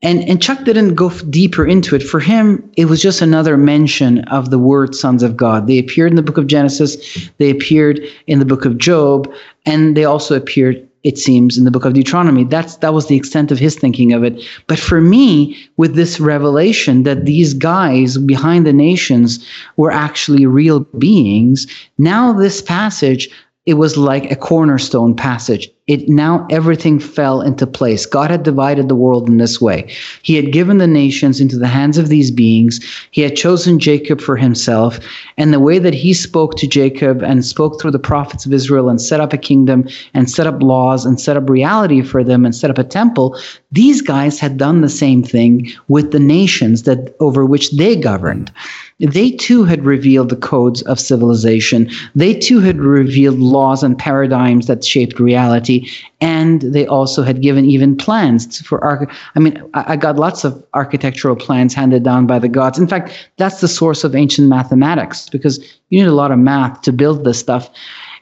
And and Chuck didn't go deeper into it. For him, it was just another mention of the word sons of God. They appeared in the book of Genesis, they appeared in the book of Job, and they also appeared it seems in the book of Deuteronomy. That's that was the extent of his thinking of it. But for me, with this revelation that these guys behind the nations were actually real beings, now this passage it was like a cornerstone passage. It now everything fell into place. God had divided the world in this way. He had given the nations into the hands of these beings. He had chosen Jacob for himself. And the way that he spoke to Jacob and spoke through the prophets of Israel and set up a kingdom and set up laws and set up reality for them and set up a temple, these guys had done the same thing with the nations that over which they governed they too had revealed the codes of civilization. They too had revealed laws and paradigms that shaped reality. And they also had given even plans for arch. I mean, I, I got lots of architectural plans handed down by the gods. In fact, that's the source of ancient mathematics because you need a lot of math to build this stuff.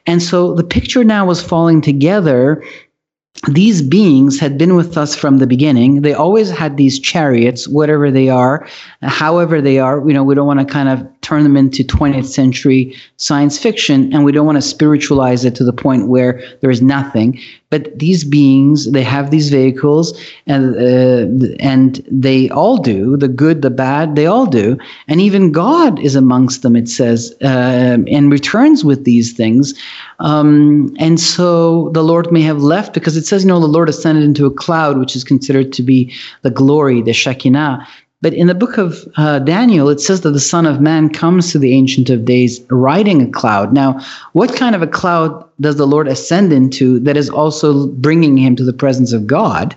And so the picture now was falling together these beings had been with us from the beginning. They always had these chariots, whatever they are, however they are. You know, we don't want to kind of turn them into 20th century science fiction and we don't want to spiritualize it to the point where there is nothing. But these beings they have these vehicles and uh, and they all do the good the bad they all do. And even god is amongst them it says uh, and returns with these things. Um, and so the lord may have left because it says you know the lord ascended into a cloud which is considered to be the glory the shekinah but in the book of uh, Daniel, it says that the Son of Man comes to the Ancient of Days riding a cloud. Now, what kind of a cloud does the Lord ascend into that is also bringing him to the presence of God?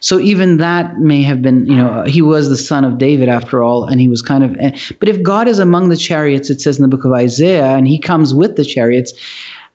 So even that may have been, you know, he was the son of David after all, and he was kind of. Eh, but if God is among the chariots, it says in the book of Isaiah, and he comes with the chariots,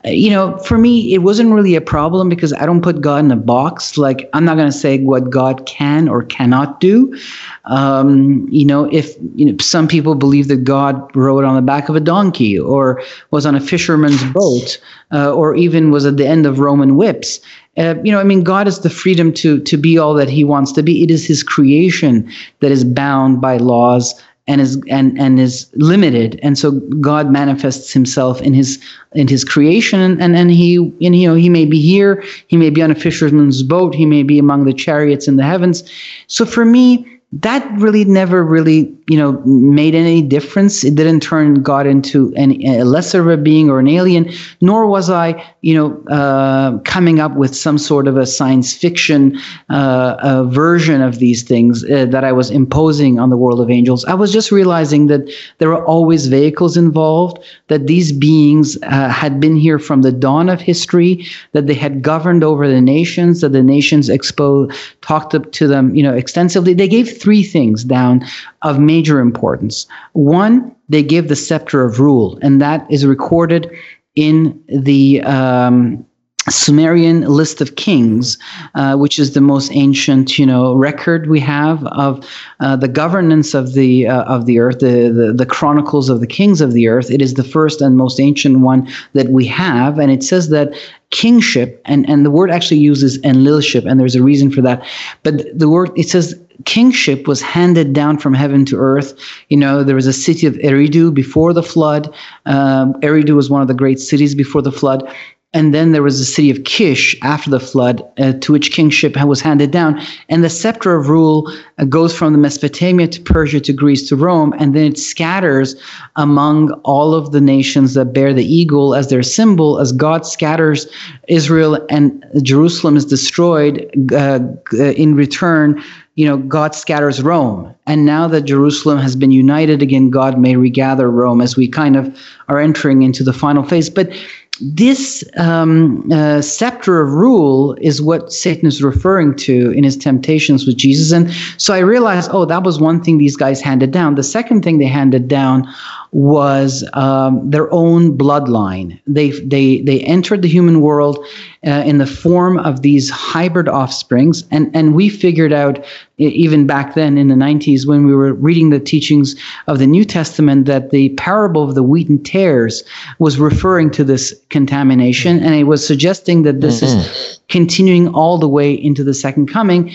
you know, for me, it wasn't really a problem because I don't put God in a box. Like, I'm not going to say what God can or cannot do. Um, you know, if you know, some people believe that God rode on the back of a donkey or was on a fisherman's boat uh, or even was at the end of Roman whips. Uh, you know, I mean, God has the freedom to to be all that He wants to be. It is His creation that is bound by laws and is and and is limited. And so god manifests himself in his in his creation and and, he and you know he may be here he may be on a fisherman's boat he may be among the chariots in the heavens. So for me that really never really you know made any difference. It didn't turn god into any a lesser of a being or an alien nor was i you know uh, coming up with some sort of a science fiction uh, version of these things uh, that i was imposing on the world of angels. I was just realizing that there are always vehicles involved that these beings uh, had been here from the dawn of history that they had governed over the nations that the nations exposed talked to them you know extensively. They gave three things down of major importance. One, they give the scepter of rule, and that is recorded in the um, Sumerian list of kings, uh, which is the most ancient, you know, record we have of uh, the governance of the uh, of the earth, the, the, the chronicles of the kings of the earth. It is the first and most ancient one that we have, and it says that kingship, and and the word actually uses enlilship, and there's a reason for that, but the word it says kingship was handed down from heaven to earth. You know, there was a city of Eridu before the flood. Um, Eridu was one of the great cities before the flood. And then there was the city of Kish after the flood, uh, to which kingship was handed down. And the scepter of rule uh, goes from the Mesopotamia to Persia to Greece to Rome, and then it scatters among all of the nations that bear the eagle as their symbol. As God scatters Israel and Jerusalem is destroyed, uh, in return, you know, God scatters Rome. And now that Jerusalem has been united again, God may regather Rome as we kind of are entering into the final phase. But this um, uh, scepter of rule is what Satan is referring to in his temptations with Jesus. And so I realized, oh, that was one thing these guys handed down. The second thing they handed down was um, their own bloodline. They they they entered the human world uh, in the form of these hybrid offsprings, and and we figured out even back then in the 90s when we were reading the teachings of the New Testament that the parable of the wheat and tares was referring to this contamination, and it was suggesting that this mm-hmm. is continuing all the way into the second coming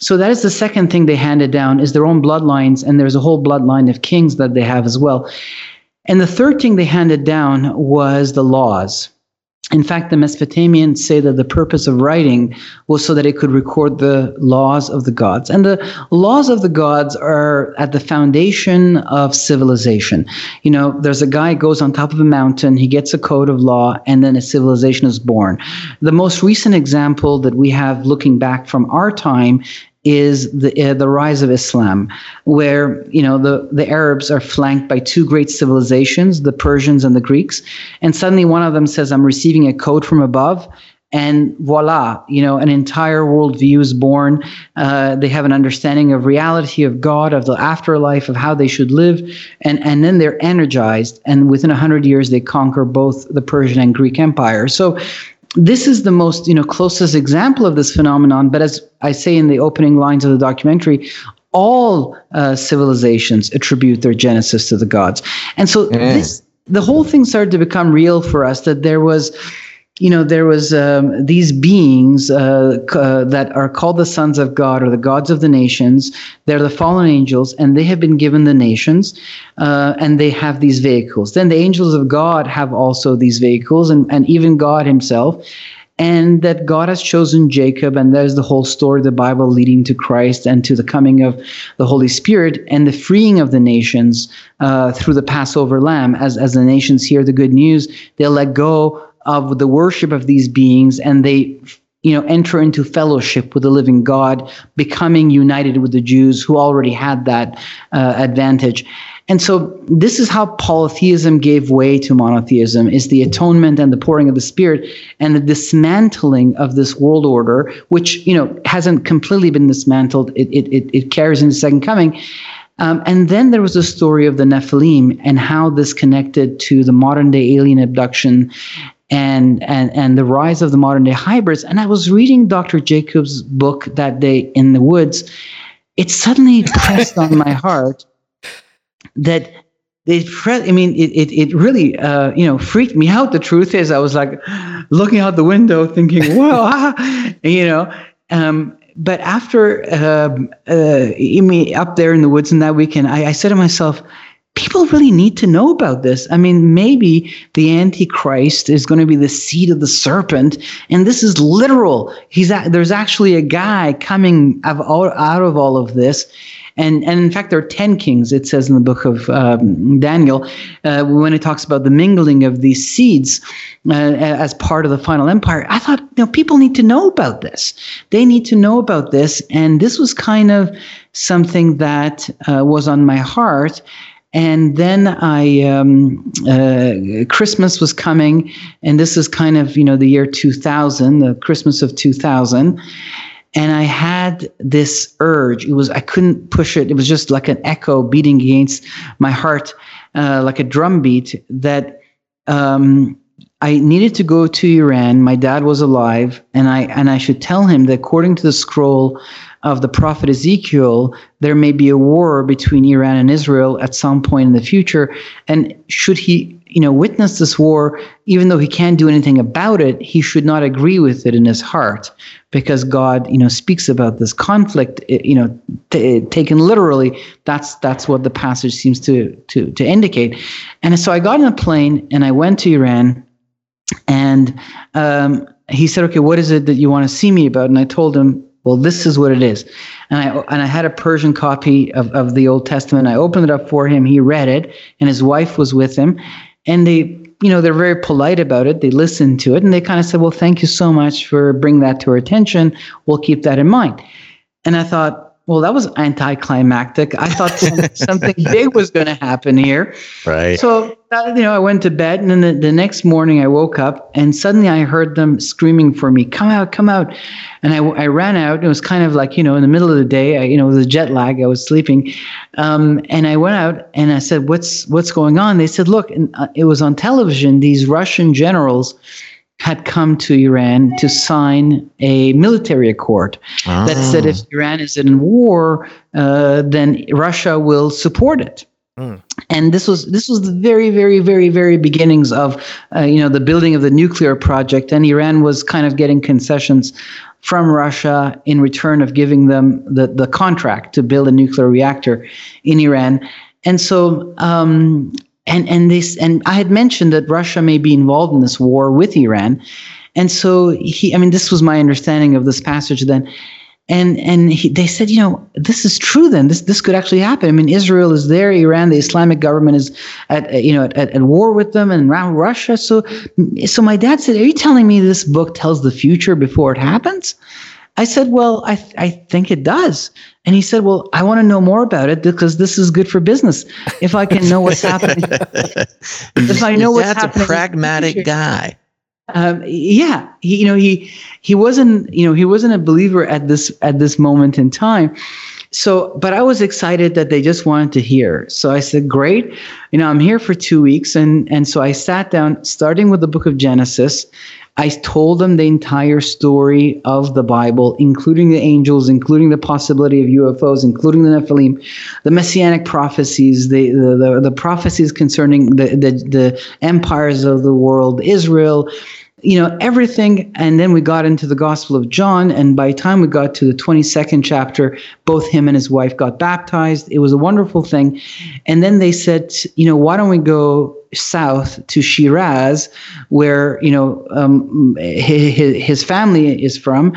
so that is the second thing they handed down is their own bloodlines and there's a whole bloodline of kings that they have as well and the third thing they handed down was the laws in fact, the Mesopotamians say that the purpose of writing was so that it could record the laws of the gods. And the laws of the gods are at the foundation of civilization. You know, there's a guy goes on top of a mountain, he gets a code of law, and then a civilization is born. The most recent example that we have looking back from our time is the uh, the rise of Islam, where you know the the Arabs are flanked by two great civilizations, the Persians and the Greeks, and suddenly one of them says, "I'm receiving a code from above." And voila, you know, an entire worldview is born. Uh, they have an understanding of reality, of God, of the afterlife, of how they should live, and and then they're energized. And within a hundred years, they conquer both the Persian and Greek empire. So, this is the most you know closest example of this phenomenon but as i say in the opening lines of the documentary all uh, civilizations attribute their genesis to the gods and so mm. this the whole thing started to become real for us that there was you know, there was um, these beings uh, uh, that are called the sons of God or the gods of the nations. They're the fallen angels, and they have been given the nations, uh, and they have these vehicles. Then the angels of God have also these vehicles, and, and even God Himself. And that God has chosen Jacob, and there's the whole story of the Bible leading to Christ and to the coming of the Holy Spirit and the freeing of the nations uh, through the Passover lamb. As, as the nations hear the good news, they'll let go of the worship of these beings and they you know enter into fellowship with the living god becoming united with the jews who already had that uh, advantage. And so this is how polytheism gave way to monotheism is the atonement and the pouring of the spirit and the dismantling of this world order which you know hasn't completely been dismantled. It, it, it, carries into second coming. Um, and then there was the story of the Nephilim and how this connected to the modern day alien abduction and and and the rise of the modern day hybrids. And I was reading Dr. Jacobs' book that day in the woods. It suddenly pressed on my heart that it pre- I mean, it it, it really uh, you know freaked me out. The truth is, I was like looking out the window, thinking, "Well, ah, you know." Um, but after uh, uh, I mean, up there in the woods in that weekend, I, I said to myself, people really need to know about this. I mean, maybe the Antichrist is going to be the seed of the serpent, and this is literal. He's a, there's actually a guy coming out, out of all of this. And, and in fact, there are 10 kings, it says in the book of um, Daniel, uh, when it talks about the mingling of these seeds uh, as part of the final empire. I thought, you know, people need to know about this. They need to know about this. And this was kind of something that uh, was on my heart. And then I, um, uh, Christmas was coming, and this is kind of, you know, the year 2000, the Christmas of 2000. And I had this urge. It was, I couldn't push it. It was just like an echo beating against my heart, uh, like a drum beat that um, I needed to go to Iran. My dad was alive, and I, and I should tell him that according to the scroll, of the prophet Ezekiel, there may be a war between Iran and Israel at some point in the future. And should he, you know, witness this war, even though he can't do anything about it, he should not agree with it in his heart, because God, you know, speaks about this conflict. You know, t- taken literally, that's that's what the passage seems to to to indicate. And so I got on a plane and I went to Iran, and um, he said, "Okay, what is it that you want to see me about?" And I told him well, this is what it is. And I and I had a Persian copy of, of the Old Testament. I opened it up for him. He read it, and his wife was with him. And they, you know, they're very polite about it. They listened to it, and they kind of said, "Well, thank you so much for bringing that to our attention. We'll keep that in mind." And I thought, well, that was anticlimactic. I thought something big was going to happen here. Right. So, uh, you know, I went to bed, and then the, the next morning I woke up, and suddenly I heard them screaming for me, "Come out, come out!" And I, I ran out. It was kind of like you know, in the middle of the day. I, you know, was jet lag. I was sleeping, um, and I went out and I said, "What's what's going on?" They said, "Look," and uh, it was on television. These Russian generals had come to Iran to sign a military accord Ah. that said if Iran is in war, uh, then Russia will support it. And this was this was the very very very very beginnings of uh, you know the building of the nuclear project, and Iran was kind of getting concessions from Russia in return of giving them the the contract to build a nuclear reactor in Iran, and so um, and and this and I had mentioned that Russia may be involved in this war with Iran, and so he I mean this was my understanding of this passage then, and and he, they said you know this is true then. This this could actually happen. I mean Israel is there. Iran the Islamic government is at you know at, at war with them and around Russia. So so my dad said are you telling me this book tells the future before it happens. I said, well, I, th- I think it does. And he said, well, I want to know more about it because this is good for business. If I can know what's happening, if I know what's happening. That's a pragmatic guy. um, yeah, he, you know, he he wasn't, you know, he wasn't a believer at this at this moment in time. So, but I was excited that they just wanted to hear. So I said, "Great, you know, I'm here for two weeks," and and so I sat down, starting with the book of Genesis. I told them the entire story of the Bible, including the angels, including the possibility of UFOs, including the Nephilim, the messianic prophecies, the the, the, the prophecies concerning the, the the empires of the world, Israel, you know everything. And then we got into the gospel of john and by the time we got to the 22nd chapter both him and his wife got baptized. It was a wonderful thing. And then they said you know why don't we go south to shiraz where you know um, his, his family is from.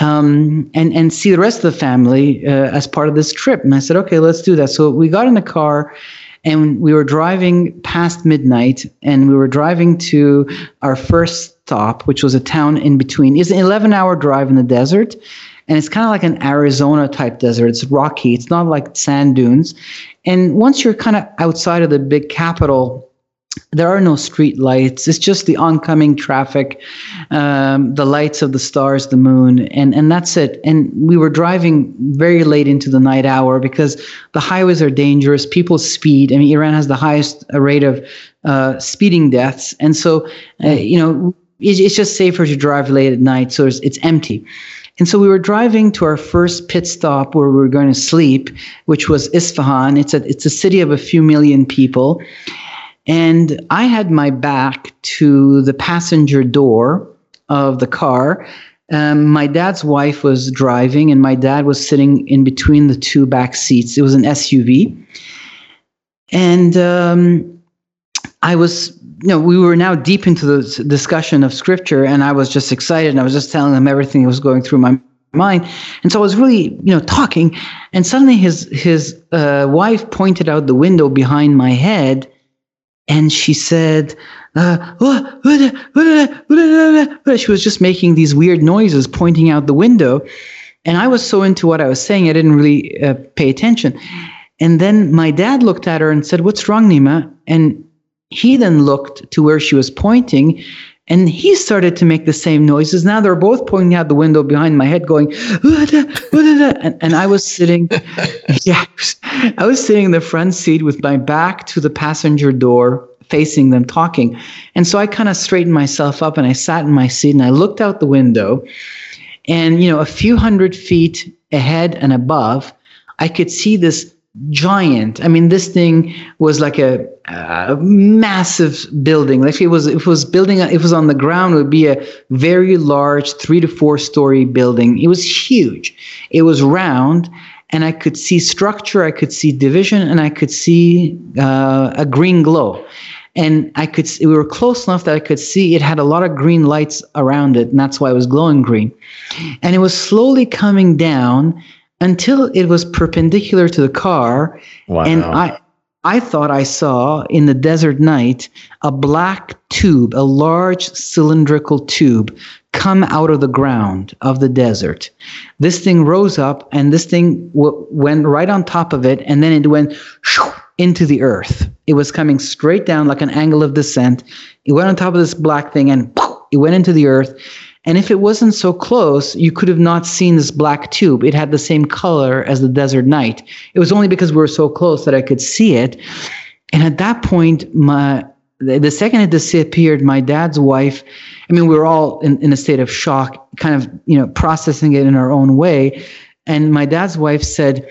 Um, and and see the rest of the family uh, as part of this trip. And i said okay let's do that. So we got in the car and we were driving past midnight and we were driving to our first stop which was a town in between. It's an 11 hour drive in the desert and it's kind of like an arizona type desert. It's rocky. It's not like sand dunes. And once you're kind of outside of the big capital there are no street lights. It's just the oncoming traffic, um, the lights of the stars, the moon, and and that's it. And we were driving very late into the night hour because the highways are dangerous. People speed. I mean, Iran has the highest rate of uh, speeding deaths, and so uh, you know it's, it's just safer to drive late at night. So it's, it's empty. And so we were driving to our first pit stop where we were going to sleep, which was Isfahan. It's a it's a city of a few million people. And I had my back to the passenger door of the car. Um, my dad's wife was driving, and my dad was sitting in between the two back seats. It was an SUV. And um, I was, you know, we were now deep into the discussion of scripture, and I was just excited. And I was just telling him everything that was going through my mind. And so I was really, you know, talking. And suddenly his, his uh, wife pointed out the window behind my head and she said, uh, she was just making these weird noises, pointing out the window. And I was so into what I was saying, I didn't really uh, pay attention. And then my dad looked at her and said, What's wrong, Nima? And he then looked to where she was pointing and he started to make the same noises. Now they're both pointing out the window behind my head, going, ah, and, and I was sitting, yeah, I was sitting in the front seat with my back to the passenger door, facing them, talking. And so I kind of straightened myself up and I sat in my seat and I looked out the window. And, you know, a few hundred feet ahead and above, I could see this giant. I mean, this thing was like a, a massive building. Like it was, it was building, it was on the ground, it would be a very large three to four story building. It was huge. It was round, and I could see structure, I could see division, and I could see uh, a green glow. And I could, we were close enough that I could see it had a lot of green lights around it, and that's why it was glowing green. And it was slowly coming down until it was perpendicular to the car. Wow. And I, I thought I saw in the desert night a black tube, a large cylindrical tube, come out of the ground of the desert. This thing rose up and this thing w- went right on top of it, and then it went into the earth. It was coming straight down like an angle of descent. It went on top of this black thing and it went into the earth. And if it wasn't so close, you could have not seen this black tube. It had the same color as the desert night. It was only because we were so close that I could see it. And at that point, my the second it disappeared, my dad's wife, I mean, we were all in, in a state of shock, kind of, you know, processing it in our own way. And my dad's wife said,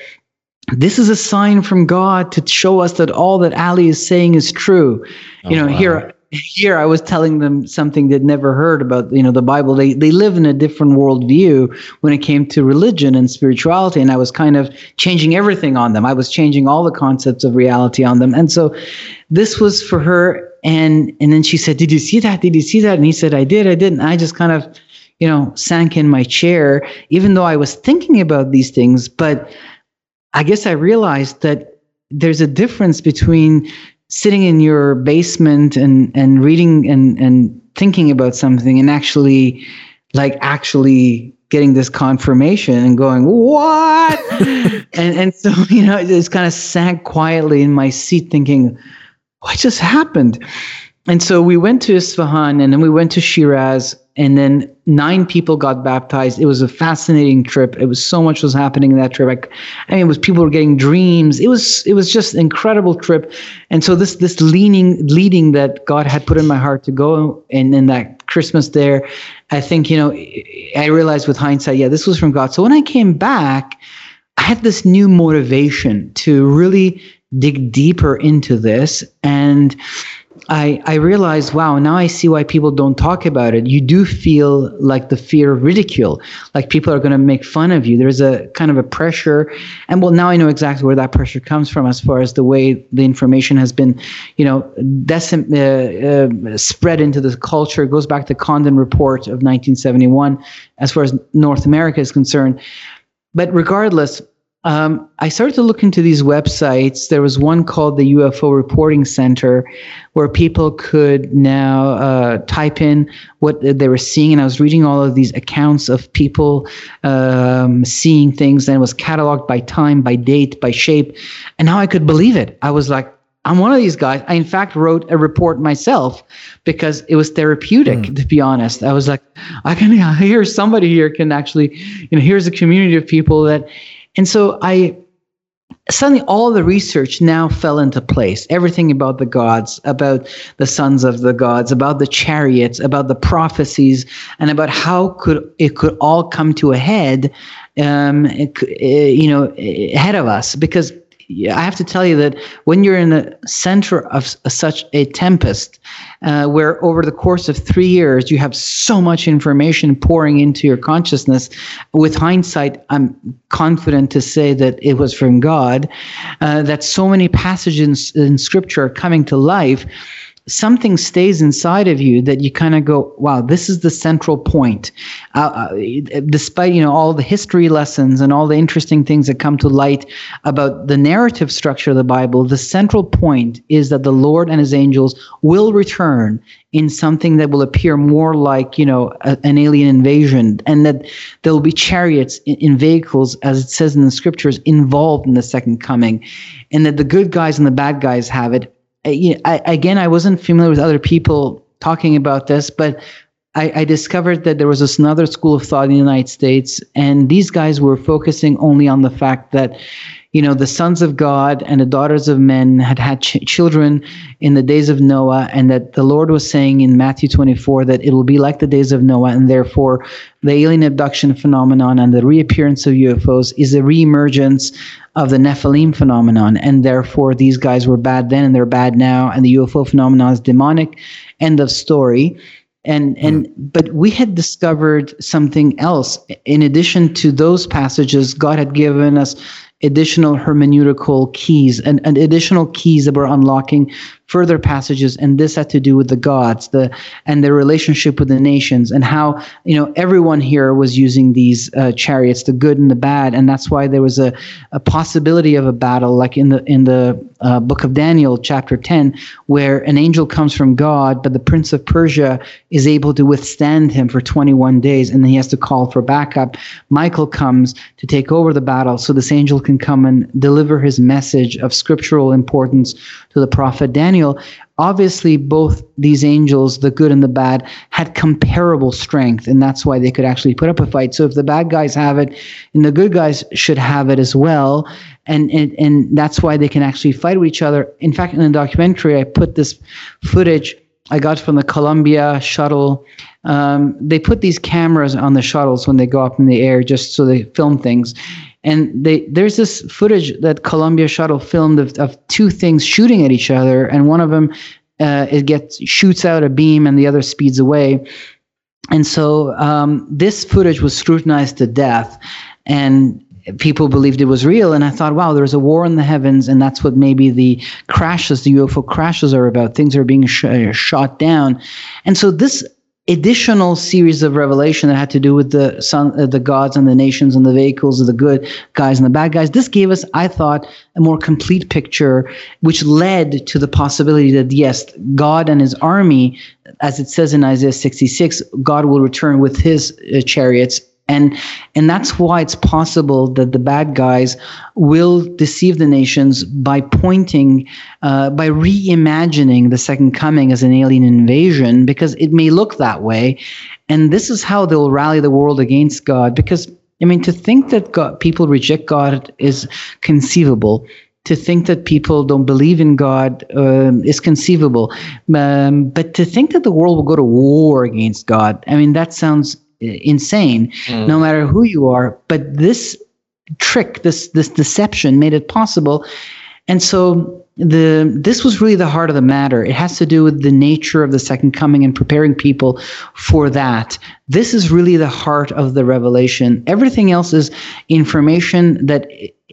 this is a sign from God to show us that all that Ali is saying is true. Oh, you know, wow. here here I was telling them something they'd never heard about, you know, the Bible. They they live in a different worldview when it came to religion and spirituality, and I was kind of changing everything on them. I was changing all the concepts of reality on them, and so this was for her. And and then she said, "Did you see that? Did you see that?" And he said, "I did. I did." And I just kind of, you know, sank in my chair, even though I was thinking about these things. But I guess I realized that there's a difference between sitting in your basement and and reading and and thinking about something and actually like actually getting this confirmation and going what? And and so you know just kind of sank quietly in my seat thinking what just happened? And so we went to Isfahan and then we went to Shiraz and then nine people got baptized. It was a fascinating trip. It was so much was happening in that trip. I, I mean, it was people were getting dreams. It was it was just an incredible trip. And so this this leaning leading that God had put in my heart to go and in that Christmas there, I think you know I realized with hindsight, yeah, this was from God. So when I came back, I had this new motivation to really dig deeper into this and I, I realized, wow, now I see why people don't talk about it. You do feel like the fear of ridicule, like people are going to make fun of you. There's a kind of a pressure. And well, now I know exactly where that pressure comes from as far as the way the information has been, you know, decim- uh, uh, spread into the culture. It goes back to the Condon Report of 1971 as far as North America is concerned. But regardless, um, I started to look into these websites. There was one called the UFO Reporting Center, where people could now uh, type in what they were seeing, and I was reading all of these accounts of people um, seeing things, and it was cataloged by time, by date, by shape, and now I could believe it. I was like, I'm one of these guys. I, in fact, wrote a report myself because it was therapeutic, mm. to be honest. I was like, I can hear somebody here can actually, you know, here's a community of people that and so I suddenly all the research now fell into place. Everything about the gods, about the sons of the gods, about the chariots, about the prophecies, and about how could it could all come to a head, um, it, you know, ahead of us because I have to tell you that when you're in the center of such a tempest, uh, where over the course of three years you have so much information pouring into your consciousness, with hindsight, I'm confident to say that it was from God, uh, that so many passages in, in Scripture are coming to life something stays inside of you that you kind of go, wow, this is the central point. Uh, uh, despite you know all the history lessons and all the interesting things that come to light about the narrative structure of the Bible, the central point is that the Lord and His angels will return in something that will appear more like you know a, an alien invasion, and that there will be chariots in, in vehicles, as it says in the scriptures, involved in the second coming, and that the good guys and the bad guys have it Uh, you I, again, I wasn't familiar with other people talking about this, but I, I, discovered that there was this another school of thought in the United States, and these guys were focusing only on the fact that, you know, the sons of God and the daughters of men had had ch- children in the days of Noah, and that the Lord was saying in Matthew 24 that it will be like the days of Noah, and therefore the alien abduction phenomenon and the reappearance of UFOs is a reemergence of the Nephilim phenomenon, and therefore these guys were bad then and they're bad now, and the UFO phenomenon is demonic. End of story. And and mm. but we had discovered something else. In addition to those passages, God had given us additional hermeneutical keys and, and additional keys that were unlocking further passages and this had to do with the gods the and their relationship with the nations and how you know everyone here was using these uh, chariots the good and the bad and that's why there was a, a possibility of a battle like in the in the uh, book of daniel chapter 10 where an angel comes from god but the prince of persia is able to withstand him for 21 days and then he has to call for backup. Michael comes to take over the battle so this angel can come and deliver his message of scriptural importance to the prophet daniel obviously both these angels, the good and the bad, had comparable strength, and that's why they could actually put up a fight. So if the bad guys have it, and the good guys should have it as well, and and, and that's why they can actually fight with each other. In fact, in the documentary, I put this footage I got from the Columbia shuttle. Um, they put these cameras on the shuttles when they go up in the air just so they film things and they there's this footage that Columbia shuttle filmed of, of two things shooting at each other, and one of them uh, it gets shoots out a beam, and the other speeds away. And so um, this footage was scrutinized to death, and people believed it was real. And I thought, wow, there's a war in the heavens, and that's what maybe the crashes, the UFO crashes, are about. Things are being sh- shot down, and so this additional series of revelation that had to do with the sun, uh, the gods and the nations and the vehicles of the good guys and the bad guys. This gave us, I thought, a more complete picture, which led to the possibility that yes, God and His army, as it says in Isaiah 66, God will return with His uh, chariots and and that's why it's possible that the bad guys will deceive the nations by pointing uh, by reimagining the second coming as an alien invasion because it may look that way and this is how they'll rally the world against god because i mean to think that god, people reject god is conceivable to think that people don't believe in God um, is conceivable. Um, but to think that the world will go to war against God, I mean, that sounds insane, mm. no matter who you are. But this trick, this this deception, made it possible. And so the this was really the heart of the matter. It has to do with the nature of the second coming and preparing people for that. This is really the heart of the revelation. Everything else is information that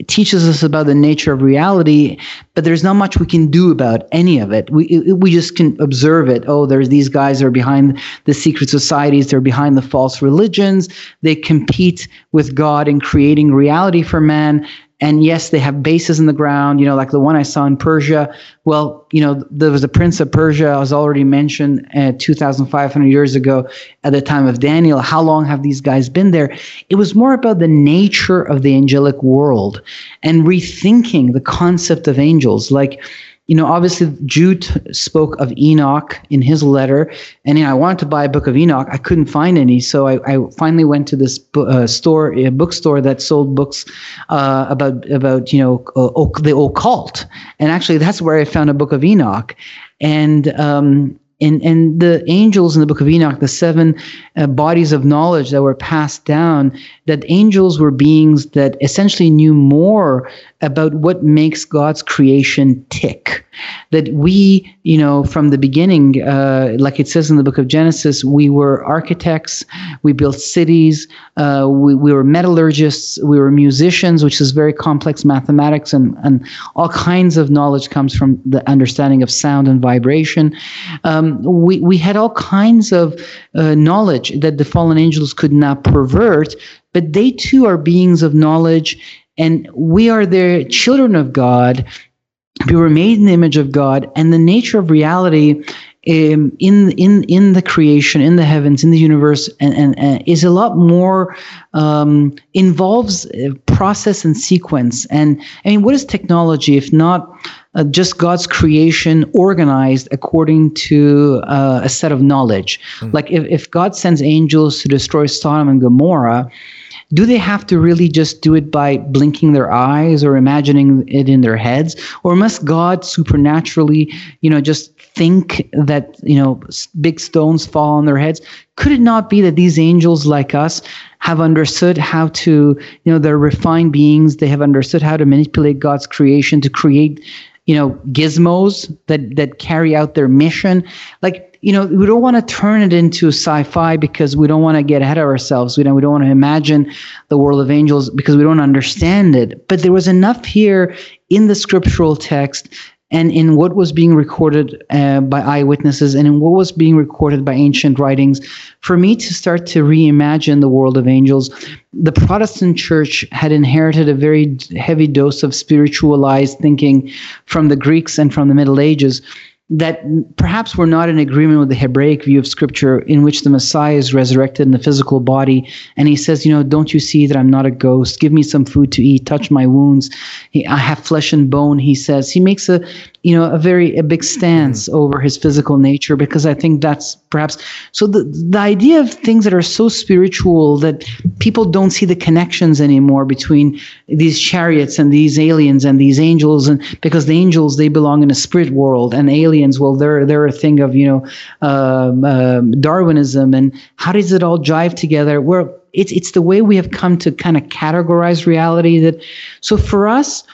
teaches us about the nature of reality, but there's not much we can do about any of it. We we just can observe it. Oh, there's these guys that are behind the secret societies. They're behind the false religions. They compete with God in creating reality for man and yes, they have bases in the ground, you know, like the one I saw in Persia. Well, you know, there was a prince of Persia, I was already mentioned uh, 2,500 years ago at the time of Daniel. How long have these guys been there? It was more about the nature of the angelic world and rethinking the concept of angels. Like, you know, obviously Jude spoke of Enoch in his letter, and you know, I wanted to buy a book of Enoch. I couldn't find any, so I, I finally went to this uh, store, a bookstore that sold books uh, about about you know uh, the occult, and actually that's where I found a book of Enoch, and um, and and the angels in the book of Enoch, the seven uh, bodies of knowledge that were passed down, that angels were beings that essentially knew more about what makes God's creation tick. That we, you know, from the beginning, uh, like it says in the book of Genesis, we were architects, we built cities, uh, we, we were metallurgists, we were musicians, which is very complex mathematics, and, and all kinds of knowledge comes from the understanding of sound and vibration. Um, we, we had all kinds of uh, knowledge that the fallen angels could not pervert, but they too are beings of knowledge and we are the children of God. We were made in the image of God, and the nature of reality um, in in in the creation, in the heavens, in the universe, and, and, and is a lot more um, involves process and sequence. And I mean, what is technology if not uh, just God's creation organized according to uh, a set of knowledge? Mm. Like if if God sends angels to destroy Sodom and Gomorrah do they have to really just do it by blinking their eyes or imagining it in their heads? Or must god supernaturally you know just think that you know big stones fall on their heads? Could it not be that these angels like us have understood how to you know they're refined beings. They have understood how to manipulate god's creation to create you know gizmos that that carry out their mission. Like you know, we don't want to turn it into sci-fi because we don't want to get ahead of ourselves. We don't, we don't want to imagine the world of angels because we don't understand it. But there was enough here in the scriptural text and in what was being recorded uh, by eyewitnesses and in what was being recorded by ancient writings for me to start to reimagine the world of angels the protestant church had inherited a very heavy dose of spiritualized thinking from the greeks and from the middle ages that perhaps we're not in agreement with the Hebraic view of Scripture, in which the Messiah is resurrected in the physical body, and he says, "You know, don't you see that I'm not a ghost? Give me some food to eat. Touch my wounds. I have flesh and bone." He says he makes a you know a very a big stance mm. over his physical nature because I think that's perhaps so the the idea of things that are so spiritual that people don't see the connections anymore between these chariots and these aliens and these angels and because the angels they belong in a spirit world and aliens well they're they're a thing of you know um, um, Darwinism and how does it all jive together? Where it's it's the way we have come to kind of categorize reality that so for us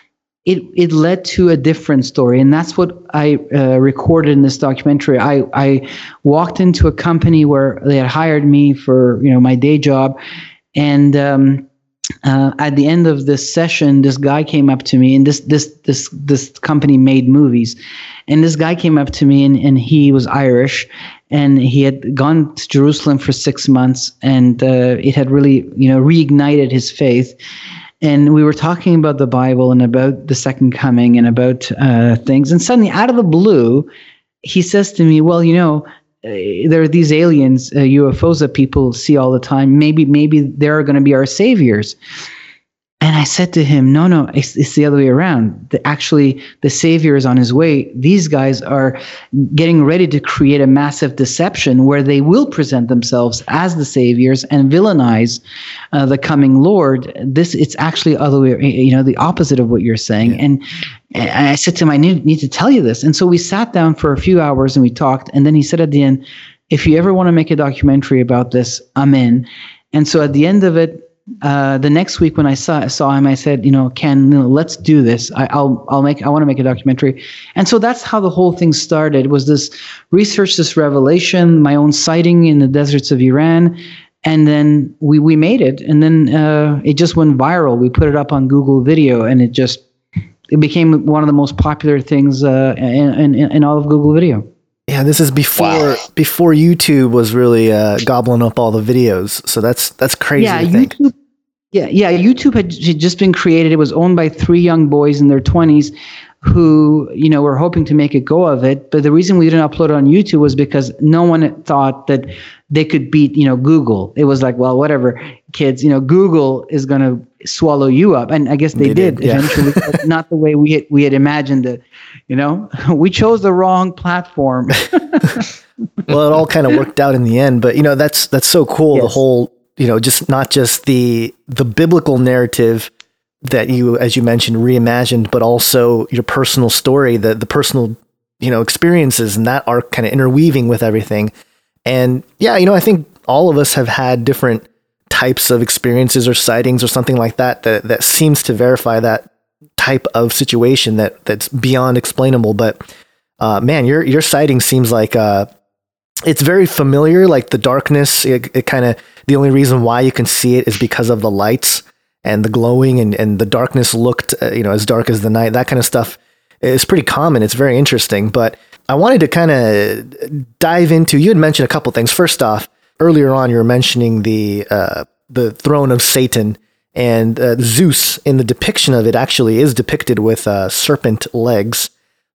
it it led to a different story. And that's what i uh, recorded in this documentary. I i walked into a company where they had hired me for you know my day job. And um, uh, at the end of this session this guy came up to me and this this this this company made movies. And this guy came up to me and, and he was irish. And he had gone to jerusalem for six months. And uh, it had really you know reignited his faith and we were talking about the Bible and about the second coming and about uh, things. And suddenly, out of the blue, he says to me, "Well, you know, uh, there are these aliens, uh, UFOs that people see all the time. Maybe, maybe they're going to be our saviors." And I said to him, no, no, it's, it's the other way around. The, actually, the Savior is on his way. These guys are getting ready to create a massive deception where they will present themselves as the Saviors and villainize uh, the coming Lord. This, it's actually other way, you know, the opposite of what you're saying. Yeah. And, and I said to him, I need, need to tell you this. And so we sat down for a few hours and we talked. And then he said at the end, if you ever want to make a documentary about this, I'm in. And so at the end of it, uh, the next week when I saw saw him, I said, you know, Ken, you know, let's do this. I, will I'll make I want to make a documentary, and so that's how the whole thing started. Was this research, this revelation, my own sighting in the deserts of Iran, and then we we made it, and then uh, it just went viral. We put it up on Google Video, and it just it became one of the most popular things uh, in, in in all of Google Video. Yeah, this is before wow. before YouTube was really uh, gobbling up all the videos. So that's that's crazy. Yeah, YouTube. Yeah, yeah. YouTube had just been created. It was owned by three young boys in their twenties who you know were hoping to make a go of it but the reason we didn't upload it on youtube was because no one thought that they could beat you know google it was like well whatever kids you know google is going to swallow you up and i guess they, they did, did yeah. eventually not the way we had, we had imagined it you know we chose the wrong platform well it all kind of worked out in the end but you know that's that's so cool yes. the whole you know just not just the the biblical narrative that you, as you mentioned, reimagined, but also your personal story, the the personal you know experiences, and that are kind of interweaving with everything. And yeah, you know, I think all of us have had different types of experiences or sightings or something like that that that seems to verify that type of situation that that's beyond explainable. But uh, man, your your sighting seems like uh, it's very familiar. Like the darkness, it, it kind of the only reason why you can see it is because of the lights and the glowing and, and the darkness looked, uh, you know, as dark as the night. That kind of stuff is pretty common. It's very interesting. But I wanted to kind of dive into. You had mentioned a couple things. First off, earlier on, you were mentioning the uh, the throne of Satan and uh, Zeus. In the depiction of it, actually is depicted with uh, serpent legs.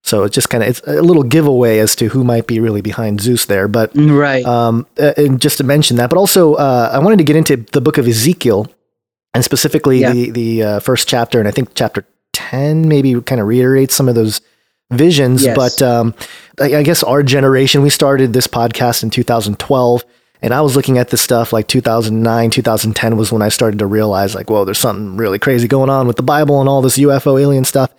So it's just kind of it's a little giveaway as to who might be really behind Zeus there. But right, um, and just to mention that, but also uh, I wanted to get into the book of Ezekiel and specifically yeah. the the uh, first chapter, and I think chapter ten maybe kind of reiterates some of those visions. Yes. But um, I, I, guess our generation, we started this podcast in 2012. And I was looking at this stuff like 2009, 2010 was when I started to realize, like, whoa, there's something really crazy going on with the Bible and all this UFO alien stuff.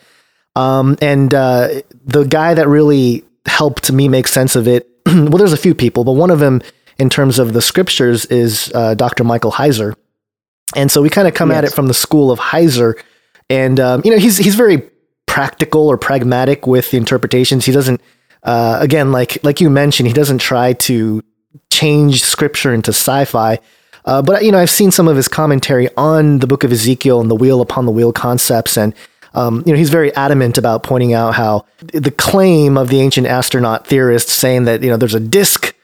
Um, and uh, the guy that really helped me make sense of it, well, there's a few people, but one of them in terms of the scriptures is uh, Dr. Michael Heiser. And so we kind of come yes. at it from the school of Heiser. And, um, you know, he's, he's very practical or pragmatic with the interpretations. He doesn't, uh, again, like, like you mentioned, he doesn't try to change scripture into sci-fi. Uh, but, you know, I've seen some of his commentary on the book of Ezekiel and the wheel upon the wheel concepts. And, um, you know, he's very adamant about pointing out how the claim of the ancient astronaut theorists saying that, you know, there's a disk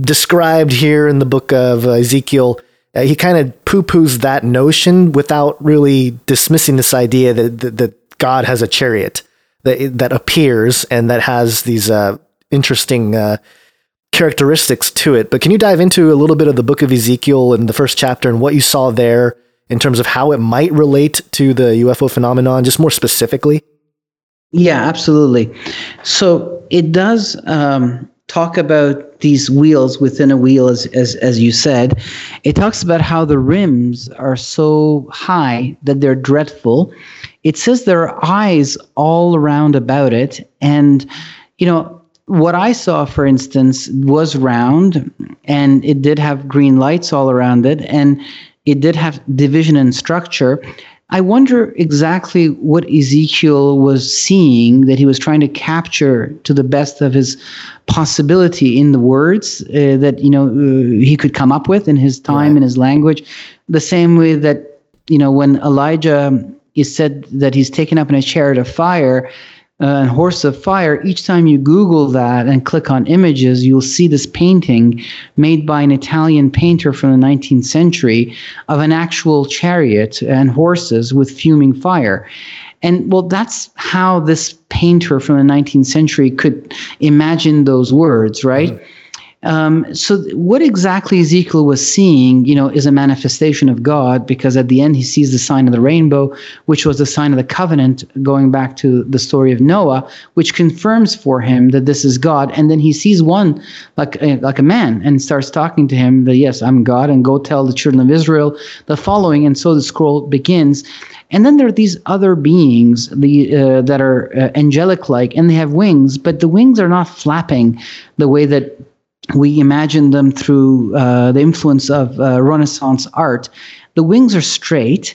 described here in the book of Ezekiel uh, he kind of poo poos that notion without really dismissing this idea that, that, that, God has a chariot that, that appears and that has these uh, interesting uh, characteristics to it. But can you dive into a little bit of the book of Ezekiel and the first chapter and what you saw there in terms of how it might relate to the UFO phenomenon, just more specifically? Yeah, absolutely. So it does um, talk about these wheels within a wheel, as, as, as you said. It talks about how the rims are so high that they're dreadful. It says there are eyes all around about it. And, you know, what I saw, for instance, was round and it did have green lights all around it. And it did have division and structure. I wonder exactly what Ezekiel was seeing that he was trying to capture to the best of his possibility in the words uh, that you know uh, he could come up with in his time right. his language. The same way that you know when Elijah is said that he's taken up in a chariot of fire, uh, Horse of Fire, each time you Google that and click on images, you'll see this painting made by an Italian painter from the 19th century of an actual chariot and horses with fuming fire. And well, that's how this painter from the 19th century could imagine those words, right? Mm-hmm. Um, so what exactly Ezekiel was seeing, you know, is a manifestation of God because at the end he sees the sign of the rainbow, which was the sign of the covenant, going back to the story of Noah, which confirms for him that this is God. And then he sees one like a, like a man and starts talking to him that yes, I'm God, and go tell the children of Israel the following. And so the scroll begins. And then there are these other beings the, uh, that are uh, angelic like, and they have wings, but the wings are not flapping the way that we imagine them through uh, the influence of uh, Renaissance art. the wings are straight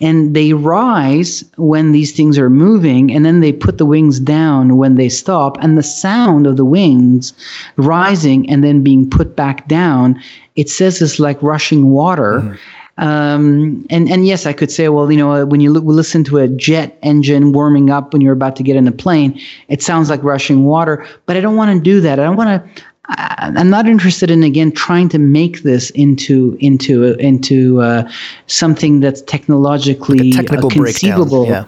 and they rise when these things are moving and then they put the wings down when they stop and the sound of the wings rising and then being put back down it says it's like rushing water mm-hmm. Um, and and yes, I could say, well, you know, when you listen to a jet engine warming up when you're about to get in a plane, it sounds like rushing water. But I don't want to do that. I don't want to. I'm not interested in again trying to make this into into into uh, something that's technologically like technical uh, conceivable. Yeah.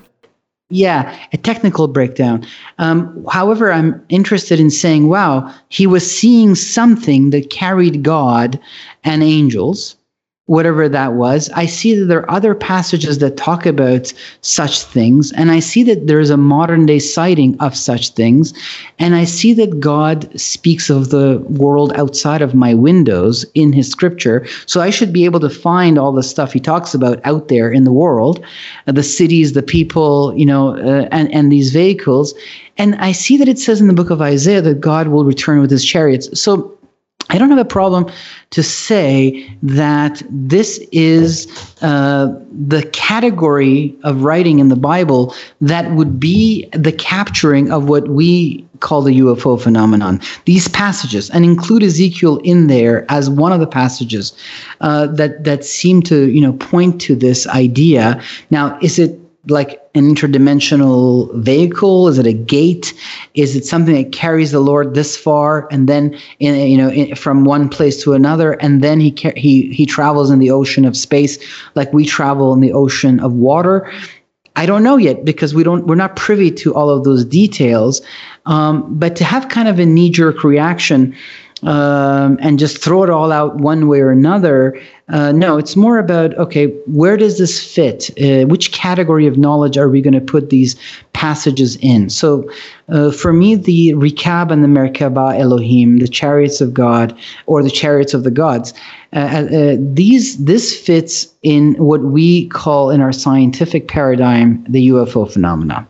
Yeah, a technical breakdown. Um, however, I'm interested in saying, wow, he was seeing something that carried God and angels whatever that was. I see that there are other passages that talk about such things, and I see that there is a modern day sighting of such things, and I see that God speaks of the world outside of my windows in His Scripture. So I should be able to find all the stuff He talks about out there in the world, uh, the cities, the people, you know, uh, and and these vehicles. And I see that it says in the book of Isaiah that God will return with His chariots. So I don't have a problem to say that this is uh, the category of writing in the Bible that would be the capturing of what we call the UFO phenomenon. These passages, and include Ezekiel in there as one of the passages uh, that that seem to you know point to this idea. Now, is it like an interdimensional vehicle? Is it a gate? Is it something that carries the Lord this far and then in, you know in, from one place to another, and then he he he travels in the ocean of space like we travel in the ocean of water? I don't know yet because we don't we're not privy to all of those details. Um, but to have kind of a knee jerk reaction um, and just throw it all out one way or another. Uh, no, it's more about okay, where does this fit? Uh, which category of knowledge are we going to put these passages in? So, uh, for me, the Rikab and the Merkaba Elohim, the chariots of God or the chariots of the gods, uh, uh, these this fits in what we call in our scientific paradigm the UFO phenomena.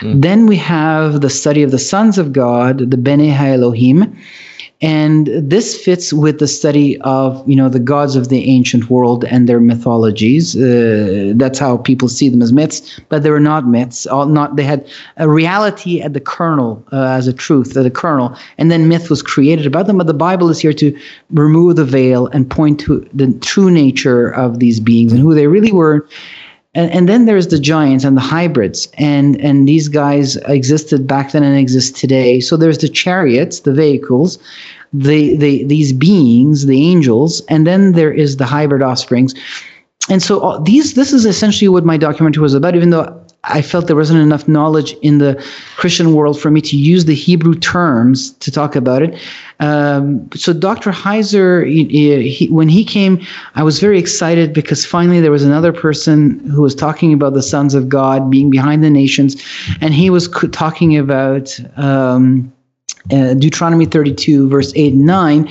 Mm. Then we have the study of the sons of God, the Bene Elohim and this fits with the study of you know the gods of the ancient world and their mythologies. Uh, that's how people see them as myths but they were not myths. All not they had a reality at the kernel uh, as a truth at the kernel. And then myth was created about them but the bible is here to remove the veil and point to the true nature of these beings and who they really were and, and then there's the giants and the hybrids. And and these guys existed back then and exist today. So there's the chariots the vehicles the, the these beings the angels and then there is the hybrid offsprings. And so all, these this is essentially what my documentary was about even though I felt there wasn't enough knowledge in the Christian world for me to use the Hebrew terms to talk about it. Um, so Dr. Heiser, he, he, when he came, I was very excited because finally there was another person who was talking about the sons of God being behind the nations, and he was talking about. Um, uh, Deuteronomy 32, verse 8 and 9,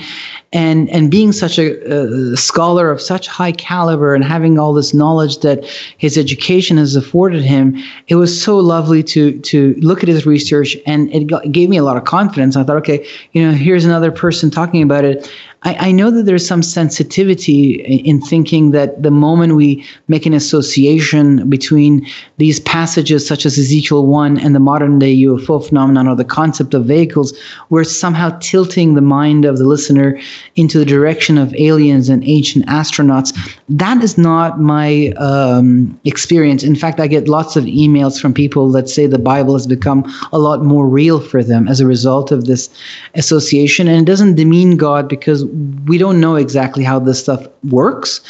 and and being such a, a, scholar of such high caliber and having all this knowledge that his education has afforded him, it was so lovely to to look at his research, and it, got, it gave me a lot of confidence. I thought, okay, you know, here's another person talking about it. I, I know that there's some sensitivity in thinking that the moment we make an association between these passages, such as Ezekiel 1 and the modern day UFO phenomenon or the concept of vehicles, we're somehow tilting the mind of the listener into the direction of aliens and ancient astronauts. That is not my um, experience. In fact, I get lots of emails from people that say the Bible has become a lot more real for them as a result of this association. And it doesn't demean God because we don't know exactly how this stuff works.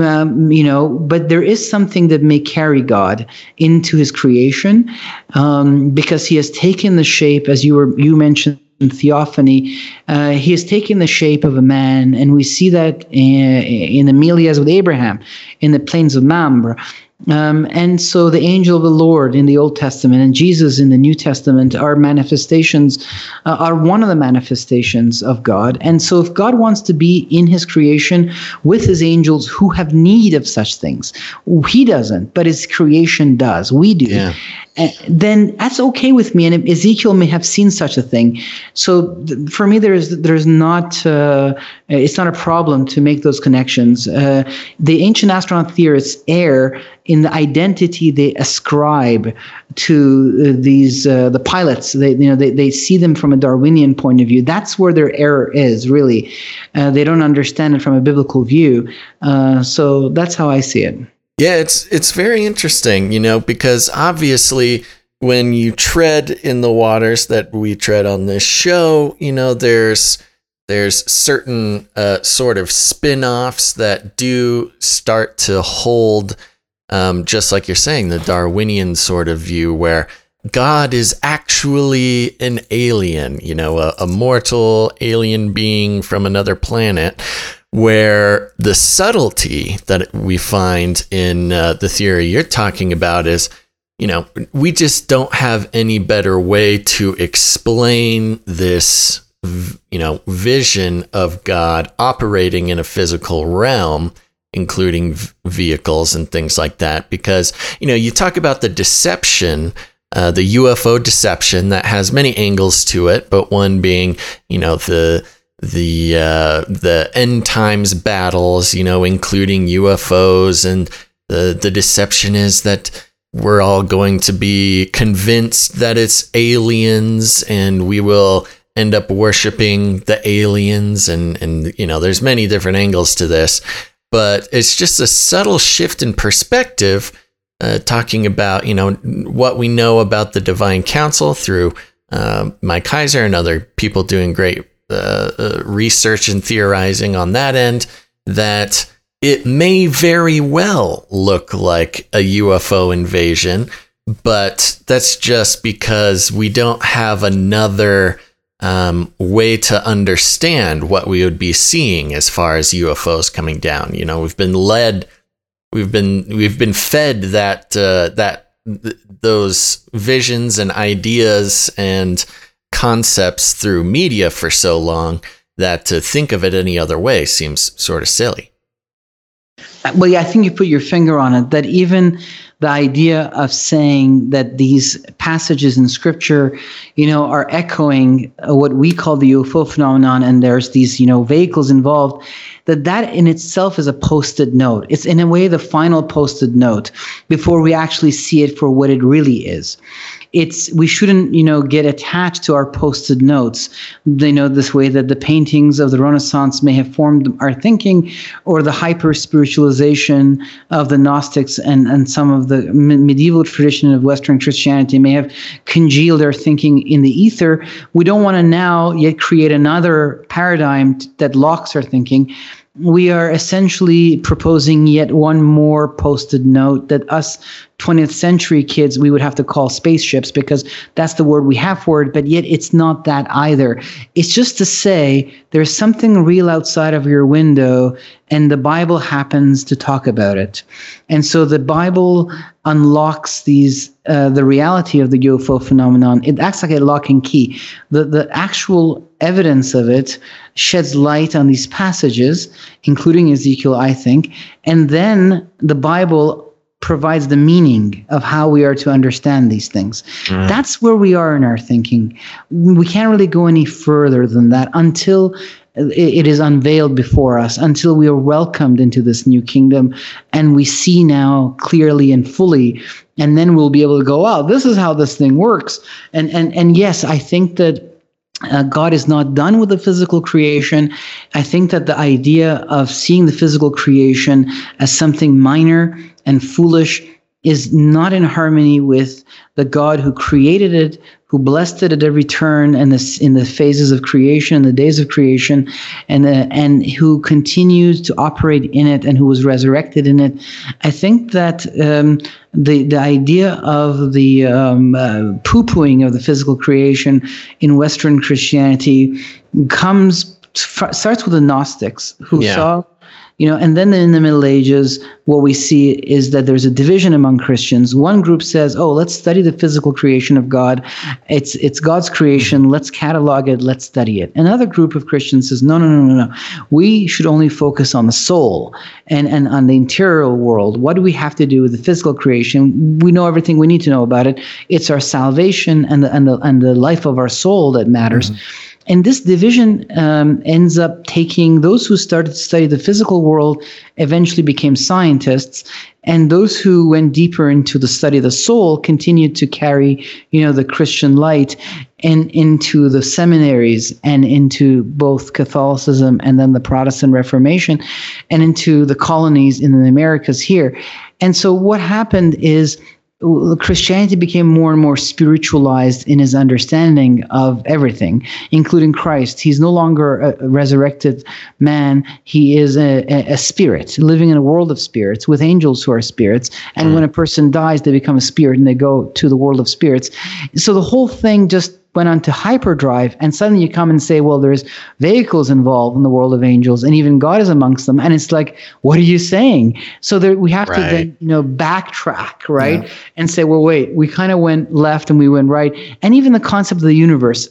Um, you know, but there is something that may carry God into His creation, um, because He has taken the shape, as you were you mentioned, theophany. Uh, he has taken the shape of a man, and we see that in, in the Melias with Abraham, in the plains of Mamre. Um, and so the angel of the Lord in the Old Testament and Jesus in the New Testament are manifestations, uh, are one of the manifestations of God. And so if God wants to be in his creation with his angels who have need of such things, he doesn't, but his creation does. We do. Yeah. Uh, then that's okay with me. And Ezekiel may have seen such a thing. So th- for me, there's there's not uh, it's not a problem to make those connections. Uh, the ancient astronaut theorists err in the identity they ascribe to uh, these uh, the pilots. They you know they, they see them from a Darwinian point of view. That's where their error is really. Uh, they don't understand it from a biblical view. Uh, so that's how I see it. Yeah, it's it's very interesting, you know, because obviously when you tread in the waters that we tread on this show, you know, there's there's certain uh, sort of spin-offs that do start to hold um, just like you're saying the darwinian sort of view where god is actually an alien you know a, a mortal alien being from another planet where the subtlety that we find in uh, the theory you're talking about is you know we just don't have any better way to explain this you know vision of god operating in a physical realm including v- vehicles and things like that because you know you talk about the deception uh, the UFO deception that has many angles to it, but one being, you know, the the uh, the end times battles, you know, including UFOs, and the the deception is that we're all going to be convinced that it's aliens, and we will end up worshiping the aliens, and and you know, there's many different angles to this, but it's just a subtle shift in perspective. Uh, talking about you know what we know about the divine council through uh, Mike Heiser and other people doing great uh, uh, research and theorizing on that end that it may very well look like a UFO invasion, but that's just because we don't have another um, way to understand what we would be seeing as far as UFOs coming down. You know, we've been led, we've been we've been fed that uh, that th- those visions and ideas and concepts through media for so long that to think of it any other way seems sort of silly. Well, yeah, I think you put your finger on it. That even the idea of saying that these passages in Scripture, you know, are echoing uh, what we call the UFO phenomenon, and there's these, you know, vehicles involved. That that in itself is a Post-it note. It's in a way the final Post-it note before we actually see it for what it really is it's we shouldn't you know get attached to our Post-it notes. They know this way that the paintings of the renaissance may have formed our thinking or the hyper spiritualization of the gnostics and and some of the medieval tradition of western christianity may have congealed our thinking in the ether. We don't want to now yet create another paradigm that locks our thinking we are essentially proposing yet one more Post-it note that us 20th century kids we would have to call spaceships because that's the word we have for it but yet it's not that either. It's just to say there's something real outside of your window and the bible happens to talk about it and so the bible unlocks these uh, the reality of the ufo phenomenon it acts like a lock and key the the actual evidence of it sheds light on these passages including ezekiel i think and then the bible provides the meaning of how we are to understand these things. Mm. That's where we are in our thinking. We can't really go any further than that until it is unveiled before us, until we are welcomed into this new kingdom and we see now clearly and fully. And then we'll be able to go, wow, this is how this thing works. And and and yes, I think that uh, God is not done with the physical creation. I think that the idea of seeing the physical creation as something minor and foolish is not in harmony with the God who created it, who blessed it at every turn and this in the phases of creation, the days of creation, and uh, and who continues to operate in it and who was resurrected in it. I think that um, the the idea of the um, uh, poo-pooing of the physical creation in Western Christianity comes starts with the Gnostics who Yeah. saw you know and then in the middle ages what we see is that there's a division among christians. One group says oh let's study the physical creation of god. It's it's god's creation. Let's catalog it. Let's study it. Another group of christians says no no no no no. We should only focus on the soul and and on the interior world. What do we have to do with the physical creation? We know everything we need to know about it. It's our salvation and the and the and the life of our soul that matters mm-hmm. And this division um, ends up taking those who started to study the physical world eventually became scientists. And those who went deeper into the study of the soul continued to carry you know the christian light and into the seminaries and into both catholicism and then the protestant reformation and into the colonies in the americas here. And so what happened is Christianity became more and more spiritualized in his understanding of everything, including Christ. He's no longer a resurrected man. He is a, a, spirit living in a world of spirits with angels who are spirits. And mm. when a person dies, they become a spirit and they go to the world of spirits. So the whole thing just went on to hyperdrive and suddenly you come and say well there's vehicles involved in the world of angels and even god is amongst them and it's like what are you saying so there, we have right. to then you know backtrack right yeah. and say well wait we kind of went left and we went right and even the concept of the universe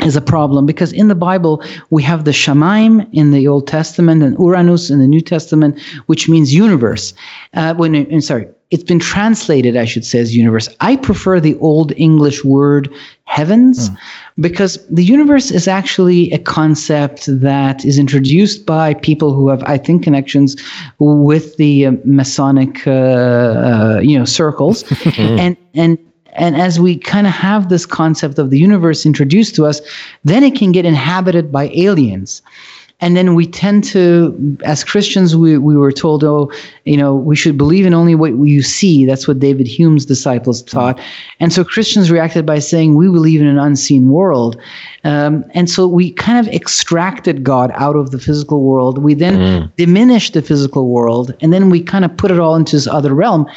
is a problem because in the Bible we have the Shamaim in the Old Testament and Ouranos in the New Testament, which means universe. Uh, when sorry, it's been translated, I should say, as universe. I prefer the Old English word heavens mm. because the universe is actually a concept that is introduced by people who have, I think, connections with the uh, Masonic, uh, uh, you know, circles, and and and as we kind of have this concept of the universe introduced to us, then it can get inhabited by aliens. And then we tend to, as Christians, we, we were told, oh, you know, we should believe in only what you see. That's what David Hume's disciples taught. And so Christians reacted by saying, we believe in an unseen world. Um, and so we kind of extracted God out of the physical world. We then mm. diminished the physical world, and then we kind of put it all into this other realm.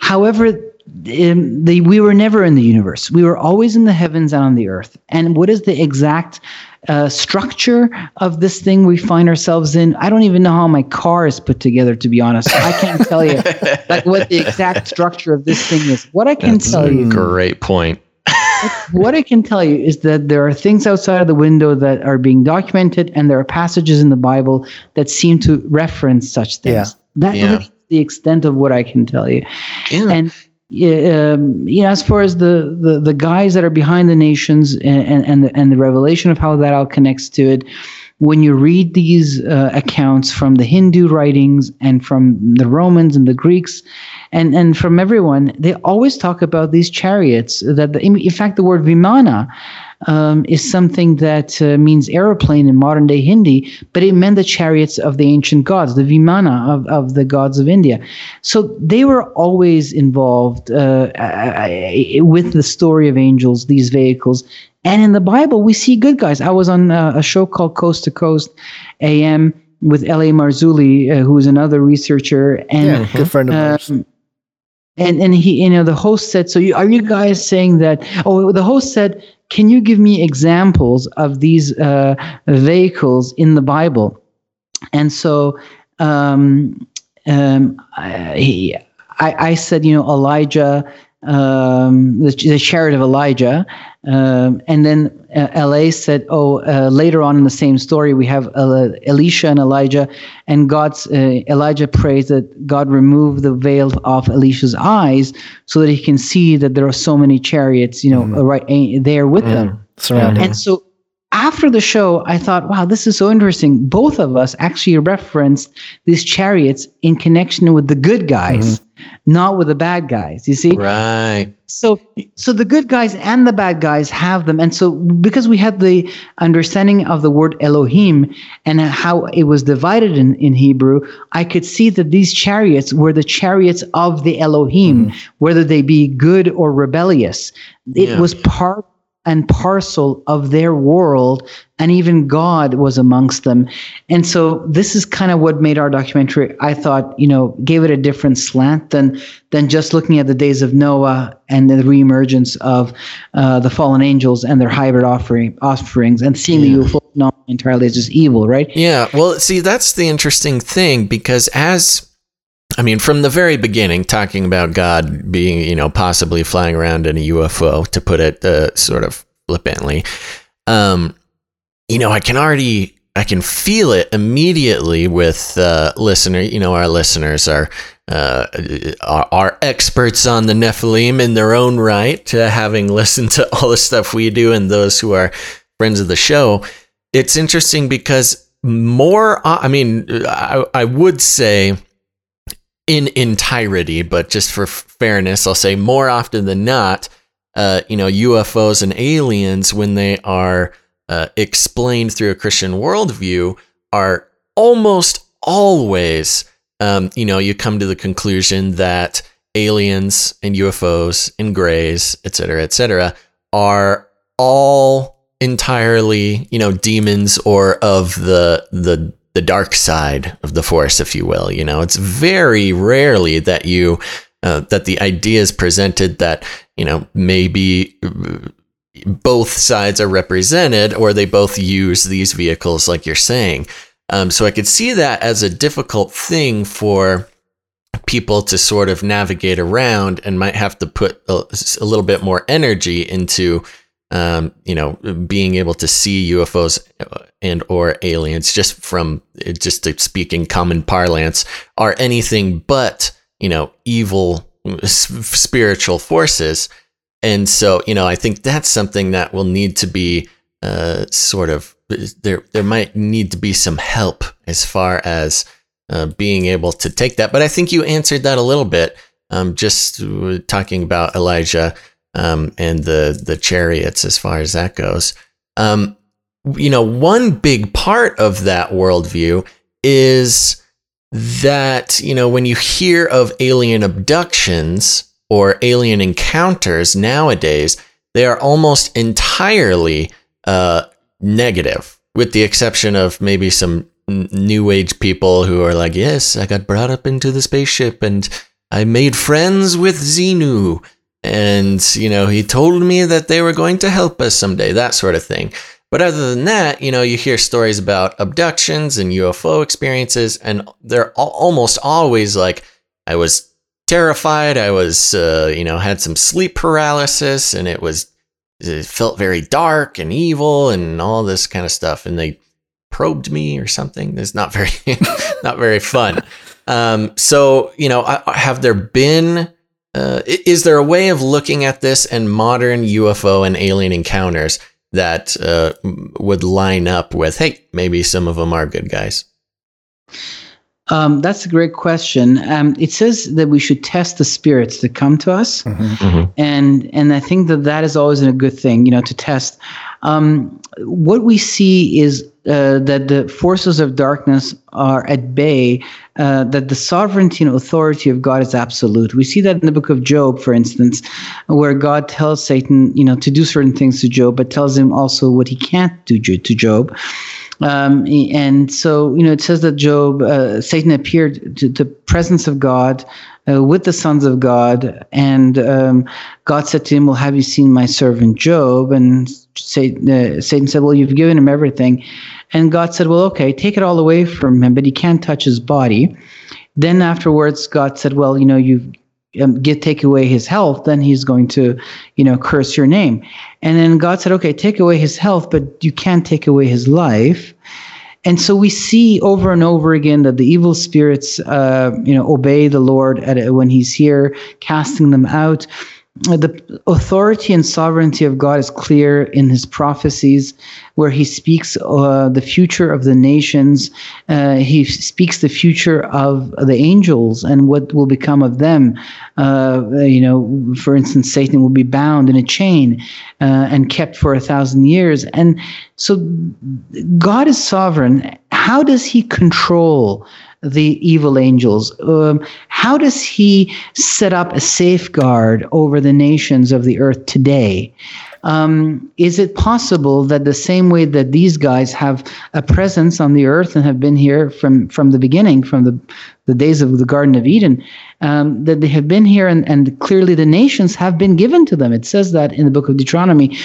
However, um, the, we were never in the universe. We were always in the heavens and on the earth. And what is the exact uh, structure of this thing we find ourselves in. I don't even know how my car is put together, to be honest. I can't tell you like what the exact structure of this thing is. What I can That's tell you, great point. what I can tell you is that there are things outside of the window that are being documented, and there are passages in the Bible that seem to reference such things. Yeah. That yeah. is the extent of what I can tell you. Yeah. And um, you know, as far as the, the, the guys that are behind the nations and, and, the, and the revelation of how that all connects to it, when you read these uh, accounts from the Hindu writings and from the Romans and the Greeks and, and from everyone, they always talk about these chariots. That the, in fact, the word vimana um, is something that uh, means aeroplane in modern day Hindi, but it meant the chariots of the ancient gods, the Vimana of, of the gods of India. So they were always involved uh, with the story of angels, these vehicles. And in the Bible, we see good guys. I was on a, a show called Coast to Coast AM with L.A. Marzulli, uh, who is another researcher. And, yeah, good friend of ours. Um, and and he you know the host said so you, are you guys saying that oh the host said can you give me examples of these uh, vehicles in the Bible? And so um, um, I, I, said, you know, Elijah, um, the, the chariot of Elijah. Um, and then uh, LA said, oh, uh, later on in the same story, we have uh, Elisha and Elijah, and God's uh, Elijah prays that God remove the veil off Elisha's eyes so that he can see that there are so many chariots, you know, mm. right there with mm. them. Surrounding. And so after the show, I thought, wow, this is so interesting. Both of us actually referenced these chariots in connection with the good guys, mm-hmm. Not with the bad guys. You see? Right. So, so the good guys and the bad guys have them, and so because we had the understanding of the word Elohim and how it was divided in, in Hebrew, I could see that these chariots were the chariots of the Elohim, mm-hmm. whether they be good or rebellious. It yeah. was part and parcel of their world and even god was amongst them. And so this is kind of what made our documentary i thought you know gave it a different slant than than just looking at the days of noah and the reemergence of uh, the fallen angels and their hybrid offering offerings and seeing yeah. the ufo not entirely as just evil right? Yeah. Well see that's the interesting thing because as I mean, from the very beginning, talking about God being, you know, possibly flying around in a UFO, to put it uh, sort of flippantly, um, you know, I can already, I can feel it immediately with uh, listener. You know, our listeners are, uh, are, are experts on the Nephilim in their own right, uh, having listened to all the stuff we do, and those who are friends of the show. It's interesting because more, I mean, I, I would say in entirety, but just for fairness, I'll say more often than not, uh, you know, UFOs and aliens, when they are uh, explained through a Christian worldview, are almost always, um, you know, you come to the conclusion that aliens and UFOs and grays, et cetera, et cetera, are all entirely, you know, demons or of the the the dark side of the force, if you will. You know, it's very rarely that you uh, that the idea is presented that you know maybe uh, both sides are represented or they both use these vehicles, like you're saying. Um, so I could see that as a difficult thing for people to sort of navigate around and might have to put a, a little bit more energy into um, you know, being able to see UFOs and or aliens just from just to speak in common parlance are anything but you know evil spiritual forces. And so, you know, I think that's something that will need to be uh, sort of there. There might need to be some help as far as uh, being able to take that. But I think you answered that a little bit. Um, just talking about Elijah um, and the the chariots as far as that goes. Um, you know, one big part of that worldview is that you know when you hear of alien abductions or alien encounters nowadays, they are almost entirely uh, negative, with the exception of maybe some new age people who are like, "Yes, I got brought up into the spaceship and I made friends with Xenu." And you know he told me that they were going to help us someday that sort of thing. But other than that you know you hear stories about abductions and ufo experiences and they're almost always like i was terrified i was uh, you know had some sleep paralysis and it was it felt very dark and evil and all this kind of stuff and they probed me or something. It's not very not very fun. Um, so you know I, have there been uh, is there a way of looking at this and modern UFO and alien encounters that uh, would line up with, hey, maybe some of them are good guys? Um, that's a great question. Um, it says that we should test the spirits that come to us, mm-hmm. Mm-hmm. and and I think that that is always a good thing, you know, to test. Um, what we see is uh, that the forces of darkness are at bay, uh, that the sovereignty and authority of God is absolute. We see that in the book of Job, for instance, where God tells Satan, you know, to do certain things to Job, but tells him also what he can't do to Job. Um, and so, you know, it says that Job, uh, Satan appeared to the presence of God uh, with the sons of God, and um, God said to him, "Well, have you seen my servant Job?" And uh, Satan said, "Well, you've given him everything." And God said, Well, okay, take it all away from him, but he can't touch his body. Then afterwards, God said, Well, you know, you um, get take away his health, then he's going to, you know, curse your name. And then God said, Okay, take away his health, but you can't take away his life. And so we see over and over again that the evil spirits, uh, you know, obey the Lord at, when He's here, casting them out the authority and sovereignty of God is clear in his prophecies, where he speaks uh, the future of the nations. Uh, he speaks the future of the angels and what will become of them. Uh, you know, for instance, Satan will be bound in a chain uh, and kept for a thousand years. And so God is sovereign how does he control the evil angels? Um, how does he set up a safeguard over the nations of the earth today? Um, is it possible that the same way that these guys have a presence on the earth and have been here from, from the beginning, from the, the days of the Garden of Eden, um, that they have been here and, and clearly the nations have been given to them? It says that in the book of Deuteronomy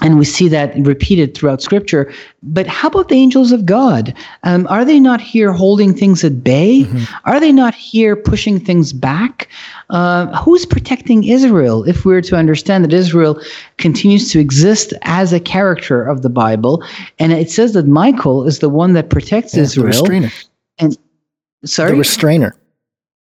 and we see that repeated throughout scripture. But how about the angels of god? Um, are they not here holding things at bay? Mm-hmm. are they not here pushing things back? Uh, who's protecting israel? If we're to understand that israel continues to exist as a character of the bible and it says that michael is the one that protects yeah, israel. the restrainer. and sorry? The restrainer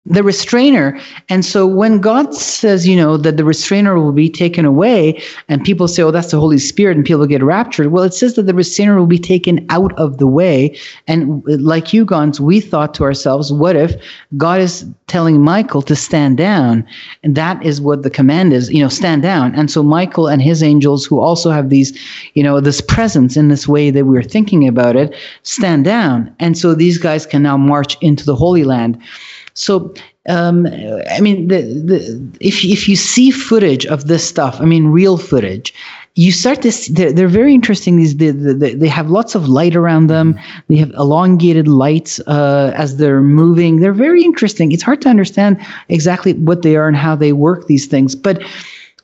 the restrainer. And so when God says, you know, that the restrainer will be taken away, and people say, oh, that's the Holy Spirit, and people get raptured, well, it says that the restrainer will be taken out of the way. And like you, Gonz, we thought to ourselves, what if God is telling Michael to stand down? And that is what the command is, you know, stand down. And so Michael and his angels, who also have these, you know, this presence in this way that we're thinking about it, stand down. And so these guys can now march into the Holy Land. So, um, I mean, the, the, if, if you see footage of this stuff, I mean, real footage, you start to see, they're, they're very interesting. These they, they, they have lots of light around them. They have elongated lights uh, as they're moving. They're very interesting. It's hard to understand exactly what they are and how they work these things, but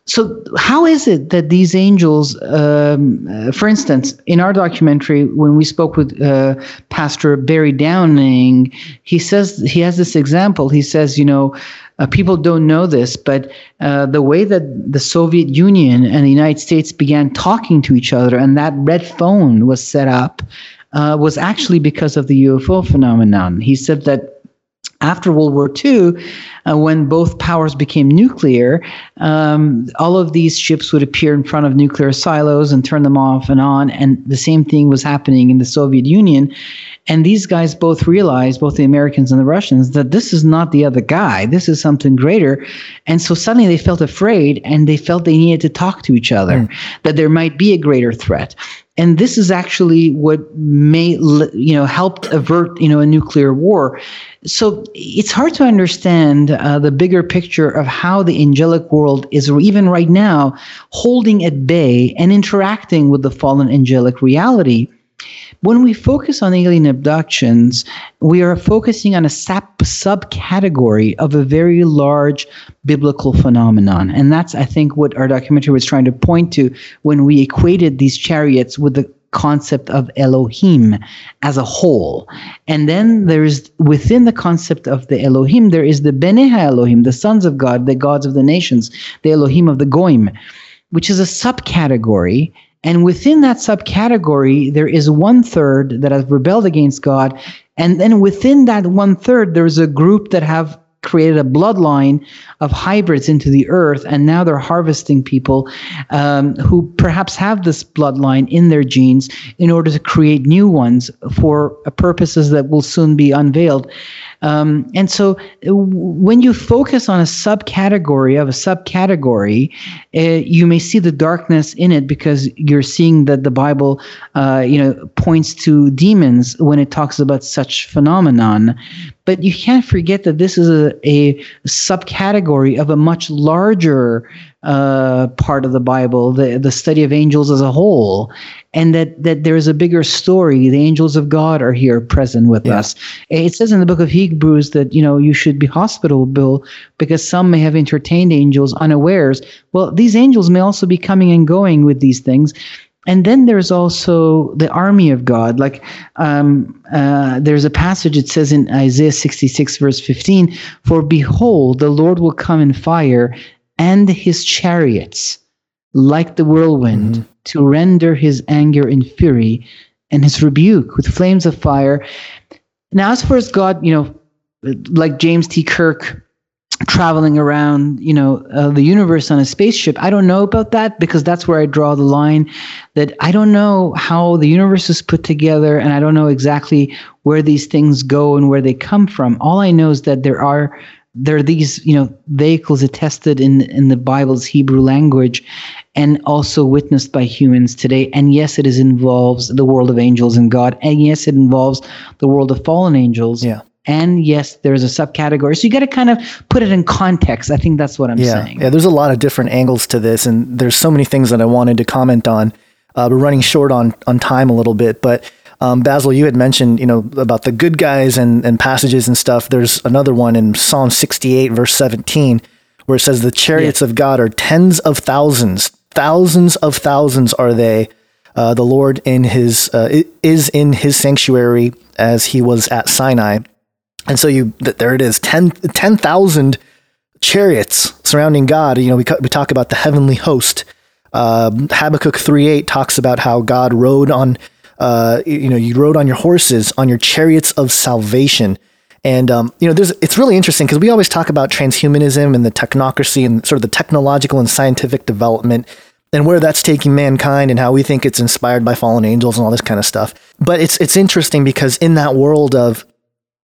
so, how is it that these angels, um, uh, for instance, in our documentary, when we spoke with uh, Pastor Barry Downing, he says he has this example. He says, you know, uh, people don't know this, but uh, the way that the Soviet Union and the United States began talking to each other and that red phone was set up uh, was actually because of the UFO phenomenon. He said that after World War II, uh, when both powers became nuclear, um, all of these ships would appear in front of nuclear silos and turn them off and on. And the same thing was happening in the Soviet Union. And these guys both realized, both the Americans and the Russians, that this is not the other guy. This is something greater. And so suddenly they felt afraid and they felt they needed to talk to each other, mm. that there might be a greater threat and this is actually what may you know helped avert you know a nuclear war. So it's hard to understand uh, the bigger picture of how the angelic world is even right now holding at bay and interacting with the fallen angelic reality when we focus on alien abductions, we are focusing on a subcategory of a very large biblical phenomenon. And that's, I think, what our documentary was trying to point to when we equated these chariots with the concept of Elohim as a whole. And then there's within the concept of the Elohim, there is the Bene Elohim, the sons of God, the gods of the nations, the Elohim of the Goyim, which is a subcategory and within that subcategory, there is one third that has rebelled against God. And then within that one third, there's a group that have created a bloodline of hybrids into the earth, and now they're harvesting people um, who perhaps have this bloodline in their genes in order to create new ones for purposes that will soon be unveiled. Um, and so uh, when you focus on a subcategory of a subcategory, uh, you may see the darkness in it because you're seeing that the Bible, uh, you know, points to demons when it talks about such phenomenon. But you can't forget that this is a, a subcategory of a much larger uh, part of the Bible, the, the study of angels as a whole, and that, that there is a bigger story. The angels of God are here present with yeah. us. It says in the book of Hebrews that, you know, you should be hospitable because some may have entertained angels unawares. Well, these angels may also be coming and going with these things and then there's also the army of God. Like um, uh, there's a passage it says in Isaiah 66 verse 15, "For behold, the Lord will come in fire, and his chariots, like the whirlwind, mm-hmm. to render his anger in fury, and his rebuke with flames of fire." Now, as far as God, you know, like James T. Kirk traveling around you know uh, the universe on a spaceship i don't know about that because that's where i draw the line that i don't know how the universe is put together and i don't know exactly where these things go and where they come from all i know is that there are there are these you know vehicles attested in in the Bible's Hebrew language, and also witnessed by humans today. And yes, it is involves the world of angels and God, and yes, it involves the world of fallen angels. Yeah. And yes, there's a subcategory. So you got to kind of put it in context. I think that's what I'm yeah. saying. Yeah, there's a lot of different angles to this, and there's so many things that I wanted to comment on. Uh, we're running short on on time a little bit, but um, Basil, you had mentioned, you know, about the good guys and, and passages and stuff. There's another one in Psalm 68, verse 17, where it says, The chariots of God are tens of thousands, thousands of thousands are they. Uh, the Lord in his uh, is in his sanctuary as he was at Sinai. And so you there it is 10 10,000 chariots surrounding God. You know, we, we talk about the heavenly host. Uh, Habakkuk 3:8 talks about how God rode on uh, you know, you rode on your horses, on your chariots of salvation. And um, you know, there's it's really interesting because we always talk about transhumanism and the technocracy and sort of the technological and scientific development and where that's taking mankind and how we think it's inspired by fallen angels and all this kind of stuff. But it's it's interesting because in that world of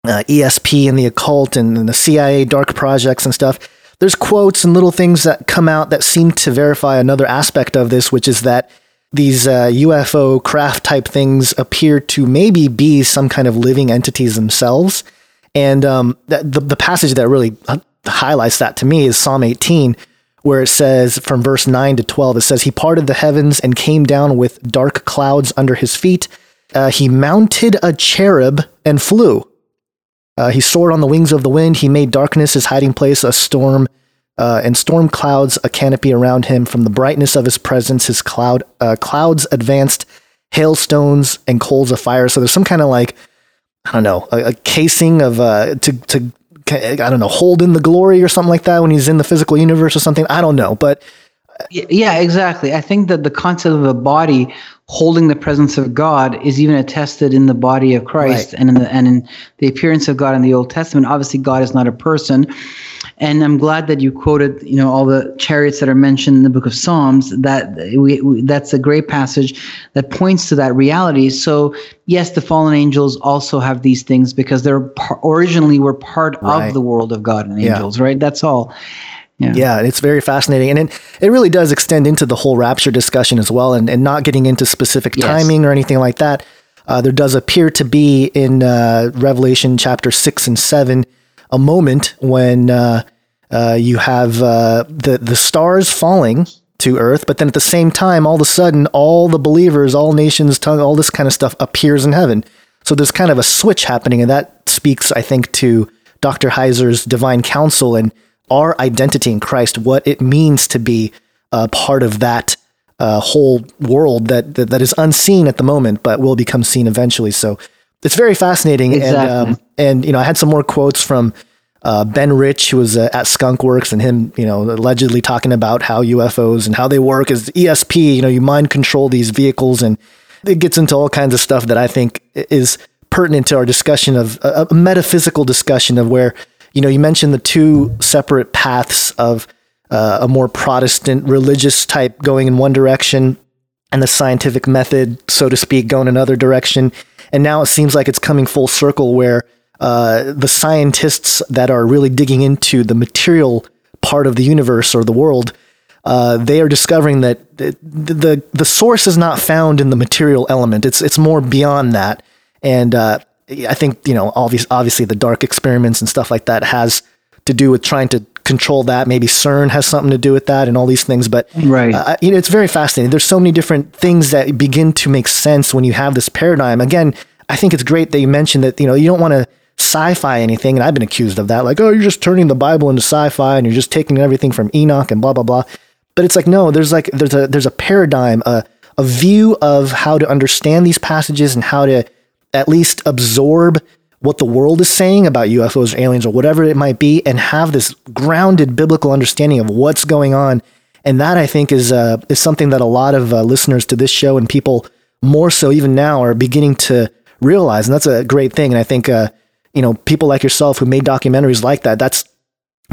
uh, ESP and the occult and, and the CIA dark projects and stuff, there's quotes and little things that come out that seem to verify another aspect of this, which is that these uh, UFO craft type things appear to maybe be some kind of living entities themselves. And um, that, the, the passage that really highlights that to me is Psalm 18, where it says from verse 9 to 12, it says, He parted the heavens and came down with dark clouds under his feet. Uh, he mounted a cherub and flew. Uh, he soared on the wings of the wind. He made darkness his hiding place, a storm uh, and storm clouds a canopy around him. From the brightness of his presence, his cloud uh, clouds advanced, hailstones and coals of fire. So there's some kind of like I don't know a, a casing of uh, to to I don't know hold in the glory or something like that when he's in the physical universe or something. I don't know, but yeah, exactly. I think that the concept of a body holding the presence of God is even attested in the body of Christ Right. and in the and in the appearance of God in the Old Testament. Obviously, God is not a person, and I'm glad that you quoted, you know, all the chariots that are mentioned in the Book of Psalms. That we, we that's a great passage that points to that reality. So yes, the fallen angels also have these things because they're par- originally were part Right. of the world of God and Yeah. angels, right? That's all. Yeah. Yeah, it's very fascinating. And it, it really does extend into the whole rapture discussion as well, and, and not getting into specific Yes. timing or anything like that. Uh, there does appear to be in uh, Revelation chapter 6 and 7 a moment when uh, uh, you have uh, the, the stars falling to earth, but then at the same time, all of a sudden, all the believers, all nations, tongue, all this kind of stuff appears in heaven. So there's kind of a switch happening, and that speaks, I think, to Dr. Heiser's divine council and our identity in Christ, what it means to be uh, part of that uh, whole world that, that that is unseen at the moment, but will become seen eventually. So it's very fascinating. And um, and you know, I had some more quotes from uh, Ben Rich, who was uh, at Skunkworks, and him, you know, allegedly talking about how UFOs and how they work as ESP. You know, you mind control these vehicles, and it gets into all kinds of stuff that I think is pertinent to our discussion of a, a metaphysical discussion of where you know you mentioned the two separate paths of uh, a more Protestant religious type going in one direction and the scientific method, so to speak, going another direction. And now it seems like it's coming full circle where uh, the scientists that are really digging into the material part of the universe or the world, uh, they are discovering that the, the the source is not found in the material element. It's it's more beyond that. And uh, I think you know, obvious, obviously, the dark experiments and stuff like that has to do with trying to control that. Maybe CERN has something to do with that, and all these things. But Right. uh, you know, it's very fascinating. There's so many different things that begin to make sense when you have this paradigm. Again, I think it's great that you mentioned that you know you don't want to sci-fi anything, and I've been accused of that. Like, oh, you're just turning the Bible into sci-fi, and you're just taking everything from Enoch and blah blah blah. But it's like no, there's like there's a there's a paradigm, a a view of how to understand these passages and how to at least absorb what the world is saying about UFOs or aliens or whatever it might be, and have this grounded biblical understanding of what's going on. And that I think is uh, is something that a lot of uh, listeners to this show and people more so even now are beginning to realize, and that's a great thing. And I think uh, you know people like yourself who made documentaries like that. That's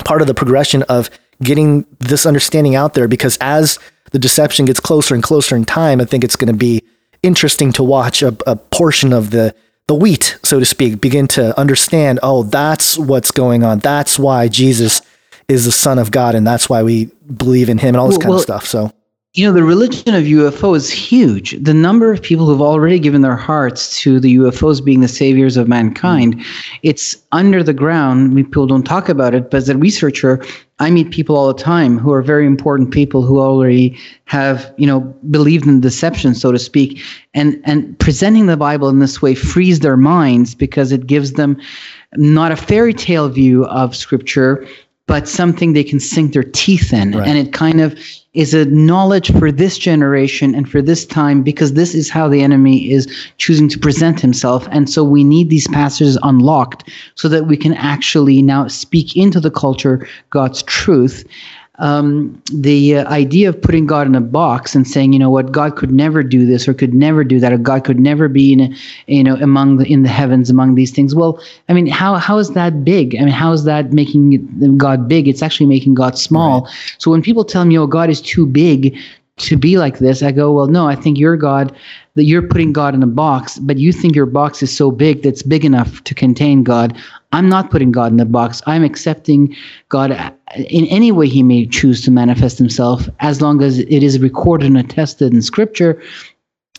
part of the progression of getting this understanding out there because as the deception gets closer and closer in time, I think it's going to be interesting to watch a, a portion of the the wheat, so to speak, begin to understand, oh, that's what's going on. That's why Jesus is the Son of God, and that's why we believe in Him and all this Well- kind well, of stuff. So You know, the religion of UFO is huge. The number of people who've already given their hearts to the UFOs being the saviors of mankind, hmm. it's under the ground. People don't talk about it, but as a researcher, I meet people all the time who are very important people who already have, you know, believed in deception, so to speak. And and presenting the Bible in this way frees their minds because it gives them not a fairy tale view of scripture, but something they can sink their teeth in. And it kind of is a knowledge for this generation and for this time because this is how the enemy is choosing to present himself. And so we need these passages unlocked so that we can actually now speak into the culture God's truth. Um, the uh, idea of putting God in a box and saying, you know what, God could never do this or could never do that, or God could never be in, a, you know, among the in the heavens among these things. Well, I mean, how how is that big? I mean, how is that making God big? It's actually making God small. So when people tell me, oh, God is too big to be like this, I go, well, no, I think your God, that you're putting God in a box, but you think your box is so big that's big enough to contain God. I'm not putting God in the box. I'm accepting God in any way He may choose to manifest Himself, as long as it is recorded and attested in Scripture.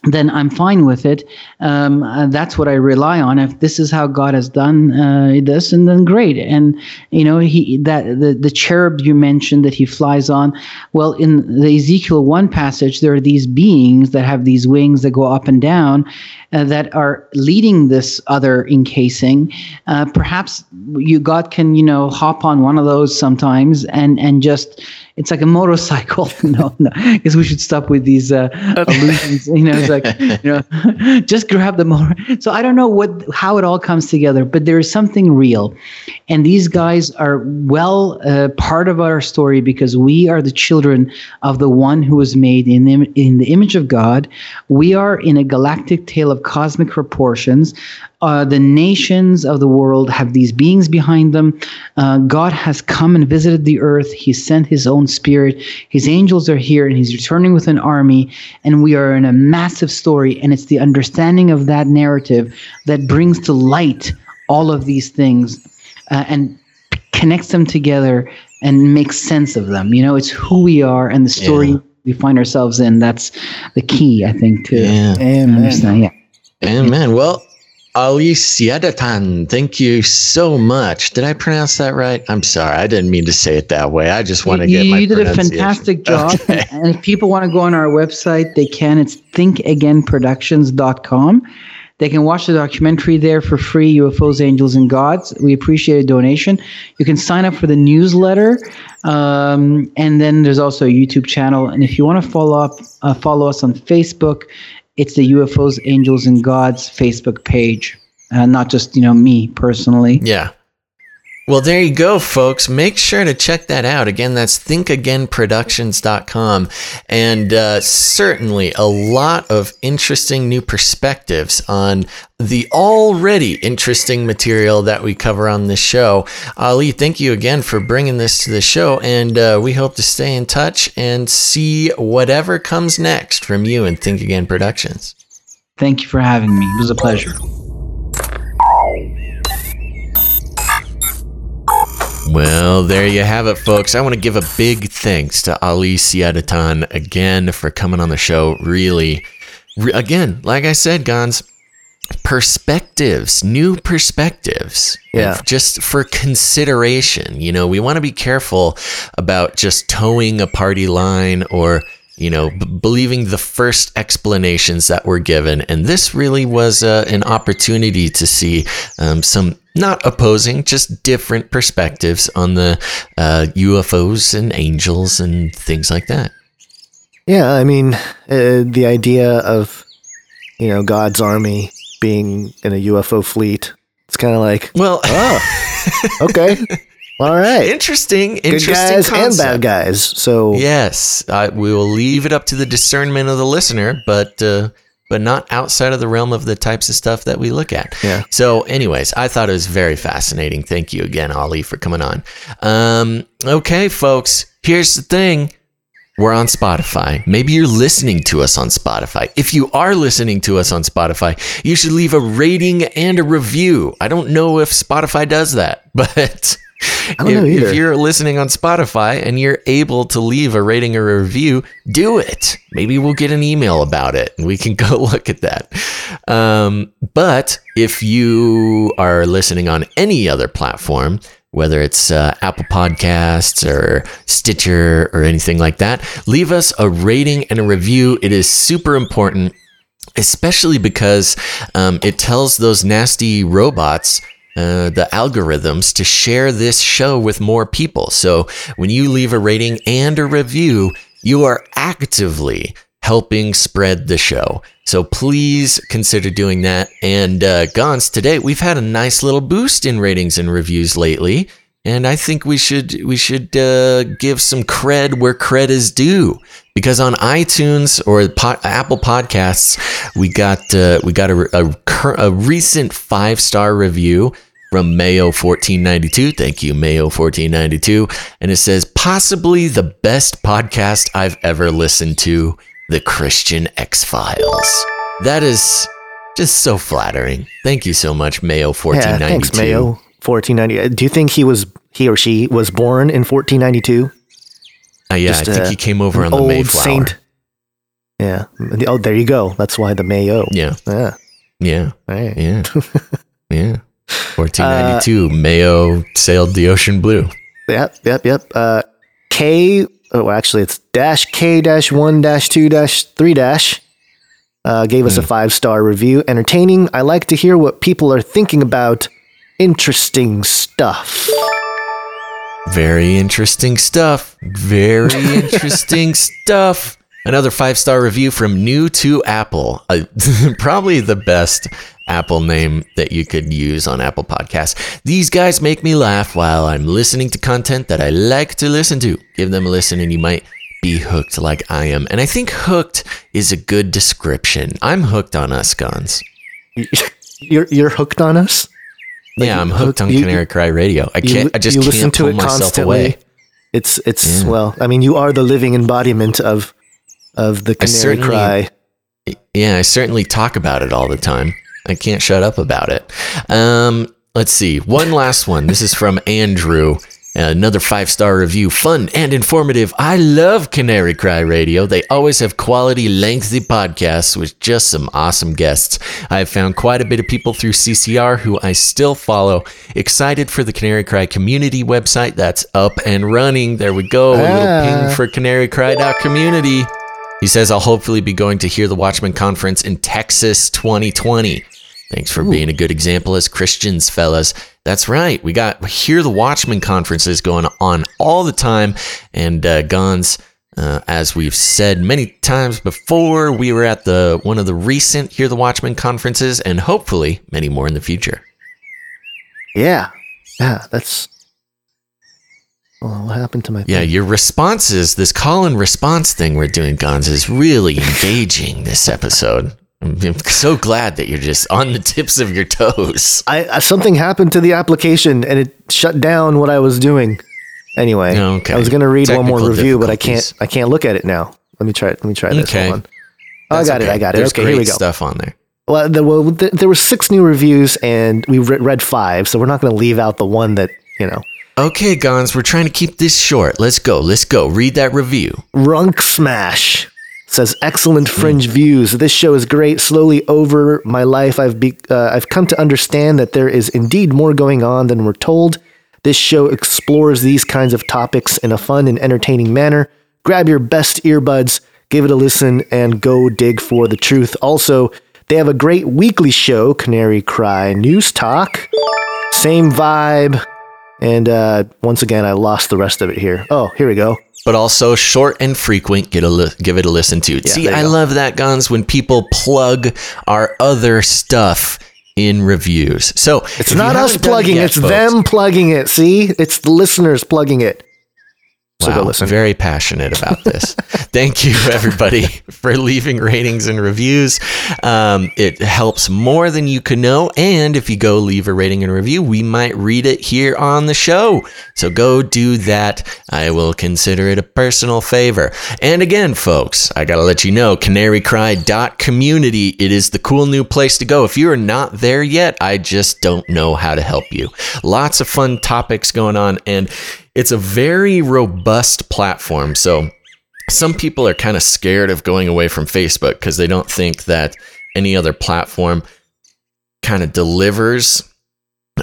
Then I'm fine with it. Um, uh, that's what I rely on. If this is how God has done uh, this, and then great. And you know, he that the the cherub you mentioned that he flies on. Well, in the Ezekiel one passage, there are these beings that have these wings that go up and down, uh, that are leading this other encasing. Uh, perhaps you God can you know hop on one of those sometimes and and just it's like a motorcycle. no, no, because we should stop with these uh, illusions. You know, it's like you know, just grab the motor. So I don't know what how it all comes together, but there is something real, and these guys are well uh, part of our story because we are the children of the one who was made in the, in the image of God. We are in a galactic tale of cosmic proportions. Uh, the nations of the world have these beings behind them. Uh, God has come and visited the earth. He sent His own Spirit. His angels are here, and He's returning with an army. And we are in a massive story. And it's the understanding of that narrative that brings to light all of these things uh, and connects them together and makes sense of them. You know, it's who we are and the story we find ourselves in. That's the key, I think, to Yeah. understand. Yeah. Amen. Well, Ali Siadatan, thank you so much. Did I pronounce that right? I'm sorry. I didn't mean to say it that way. I just want to get you, my you did a fantastic job. Okay. And if people want to go on our website, they can. It's thinkagainproductions.com. They can watch the documentary there for free, UFOs, Angels, and Gods. We appreciate a donation. You can sign up for the newsletter. Um, and then there's also a YouTube channel. And if you want to follow up, uh, follow us on Facebook, it's the UFOs, Angels, and Gods Facebook page. Uh, not just, you know, me personally. Yeah. Well, there you go, folks. Make sure to check that out. Again, that's thinkagainproductions.com. And uh, certainly a lot of interesting new perspectives on the already interesting material that we cover on this show. Ali, thank you again for bringing this to the show. And uh, we hope to stay in touch and see whatever comes next from you and Think Again Productions. Thank you for having me. It was a pleasure. Well, there you have it, folks. I want to give a big thanks to Ali Siadatan again for coming on the show. Really, re- again, like I said, Gonz, perspectives, new perspectives. Yeah. Just for consideration. You know, we want to be careful about just towing a party line or, you know, b- believing the first explanations that were given. And this really was uh, an opportunity to see um, some not opposing, just different perspectives on the uh, UFOs and angels and things like that. Yeah, I mean, uh, the idea of you know God's army being in a UFO fleet. It's kind of like, well, oh, okay, all right, interesting, Interesting. good guys and bad guys. So Yes, I, we will leave it up to the discernment of the listener, but uh, but not outside of the realm of the types of stuff that we look at. Yeah. So, anyways, I thought it was very fascinating. Thank you again, Ali, for coming on. Um, okay, folks. Here's the thing: we're on Spotify. Maybe you're listening to us on Spotify. If you are listening to us on Spotify, you should leave a rating and a review. I don't know if Spotify does that, but I don't know if, either. if you're listening on Spotify and you're able to leave a rating or a review, do it. Maybe we'll get an email about it and we can go look at that. Um, but if you are listening on any other platform, whether it's uh, Apple Podcasts or Stitcher or anything like that, leave us a rating and a review. It is super important, especially because um, it tells those nasty robots. Uh, the algorithms to share this show with more people. So when you leave a rating and a review, you are actively helping spread the show. So please consider doing that. And uh, Gonz, today we've had a nice little boost in ratings and reviews lately, and I think we should we should uh, give some cred where cred is due. Because on iTunes or po- Apple Podcasts, we got uh, we got a, a, a recent five star review from Mayo 1492. Thank you, Mayo 1492. And it says, possibly the best podcast I've ever listened to, The Christian X Files. That is just so flattering. Thank you so much, Mayo Yeah, 1492. thanks, Mayo. 1490. Do you think he was he or she was born in 1492? Uh, yeah, Just, I think uh, he came over on the Mayflower. saint. Yeah. Oh, there you go. That's why the Mayo. Yeah, Yeah. yeah, Right. yeah, yeah. 1492, Mayo sailed the ocean blue. Yep, yep, yep. Uh, K, oh, actually, it's dash K dash one dash two dash three dash. Uh, gave us a five star review. Entertaining. I like to hear what people are thinking about. Interesting stuff. Very interesting stuff. Very interesting stuff. Another five star review from New to Apple. Uh, probably the best Apple name that you could use on Apple Podcasts. These guys make me laugh while I'm listening to content that I like to listen to. Give them a listen and you might be hooked like I am. And I think hooked is a good description. I'm hooked on us, Gonz. You're you're hooked on us. Yeah, I'm hooked on you- Canary Cry Radio. I can't. I just you can't listen to pull it myself constantly. away. It's it's well. I mean, you are the living embodiment of of the canary cry. Yeah, I certainly talk about it all the time. I can't shut up about it. Um, let's see. One last one. This is from Andrew. Another five star review. Fun and informative. I love Canary Cry Radio. They always have quality, lengthy podcasts with just some awesome guests. I have found quite a bit of people through CCR who I still follow. Excited for the Canary Cry community website that's up and running. There we go. A little Ah. ping for canarycry.community. He says, I'll hopefully be going to Hear the Watchman conference in Texas 2020. Thanks for being a good example as Christians, fellas. That's right. We got Hear the Watchman conferences going on all the time. And uh, Gonz, uh, as we've said many times before, we were at the one of the recent Hear the Watchman conferences and hopefully many more in the future. Yeah, yeah. That's. Well, what happened to my? Yeah, thing? your responses, this call and response thing we're doing, Gonz, is really engaging this episode. I'm so glad that you're just on the tips of your toes. I, I something happened to the application and it shut down what I was doing. Anyway, Okay. I was gonna read one more review, but I can't. I can't look at it now. Let me try. Let me try this. Okay. Hold on. Oh, I got it. I got it. There's okay, here we go. stuff on there. Well, there, well, there were six new reviews, and we re- read five, so we're not going to leave out the one that you know. Okay, Gonz, we're trying to keep this short. Let's go. Let's go. Read that review. Runk Smash says excellent fringe views. This show is great. Slowly over my life, I've be, uh, I've come to understand that there is indeed more going on than we're told. This show explores these kinds of topics in a fun and entertaining manner. Grab your best earbuds, give it a listen, and go dig for the truth. Also, they have a great weekly show, Canary Cry News Talk. Same vibe. And uh, once again, I lost the rest of it here. Oh, here we go. But also short and frequent. Get a li- give it a listen to. See, I go. love that, Gonz when people plug our other stuff in reviews. So It's not us haven't done plugging, yet, it's folks- them plugging it. See? It's the listeners plugging it. So wow, go listen. very passionate about this. Thank you, everybody, for leaving ratings and reviews. Um, it helps more than you can know. And if you go leave a rating and review, we might read it here on the show. So go do that. I will consider it a personal favor. And again, folks, I got to let you know canarycry.community. It is the cool new place to go. If you are not there yet, I just don't know how to help you. Lots of fun topics going on. And it's a very robust platform. So some people are kind of scared of going away from Facebook because they don't think that any other platform kind of delivers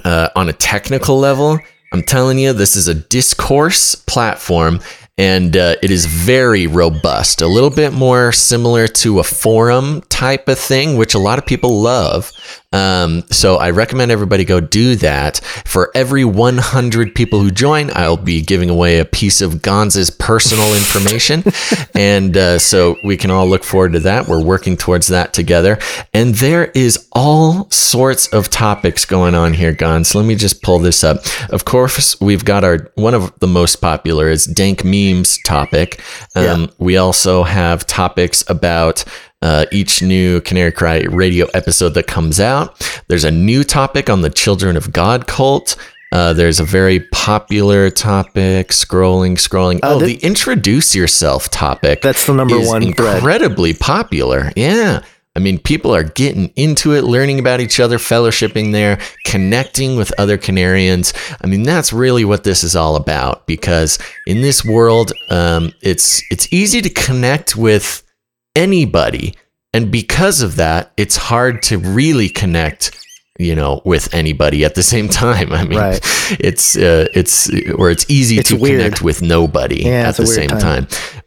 uh, on a technical level. I'm telling you, this is a discourse platform and uh, it is very robust, a little bit more similar to a forum type of thing, which a lot of people love. Um, so I recommend everybody go do that. For every 100 people who join, I'll be giving away a piece of Gonz's personal information. and uh, so we can all look forward to that. We're working towards that together. And there is all sorts of topics going on here, Gonz. Let me just pull this up. Of course, we've got our one of the most popular is dank memes topic. Um, yeah. We also have topics about uh, each new Canary Cry radio episode that comes out. There's a new topic on the Children of God cult. Uh, there's a very popular topic, scrolling, scrolling. Uh, oh, the introduce yourself topic. That's the number one incredibly thread. popular. Yeah. I mean, people are getting into it, learning about each other, fellowshipping there, connecting with other Canarians. I mean, that's really what this is all about. Because in this world, um, it's it's easy to connect with anybody. And because of that, it's hard to really connect you know with anybody at the same time i mean right. it's uh, it's or it's easy it's to weird. connect with nobody yeah, at the same time. time.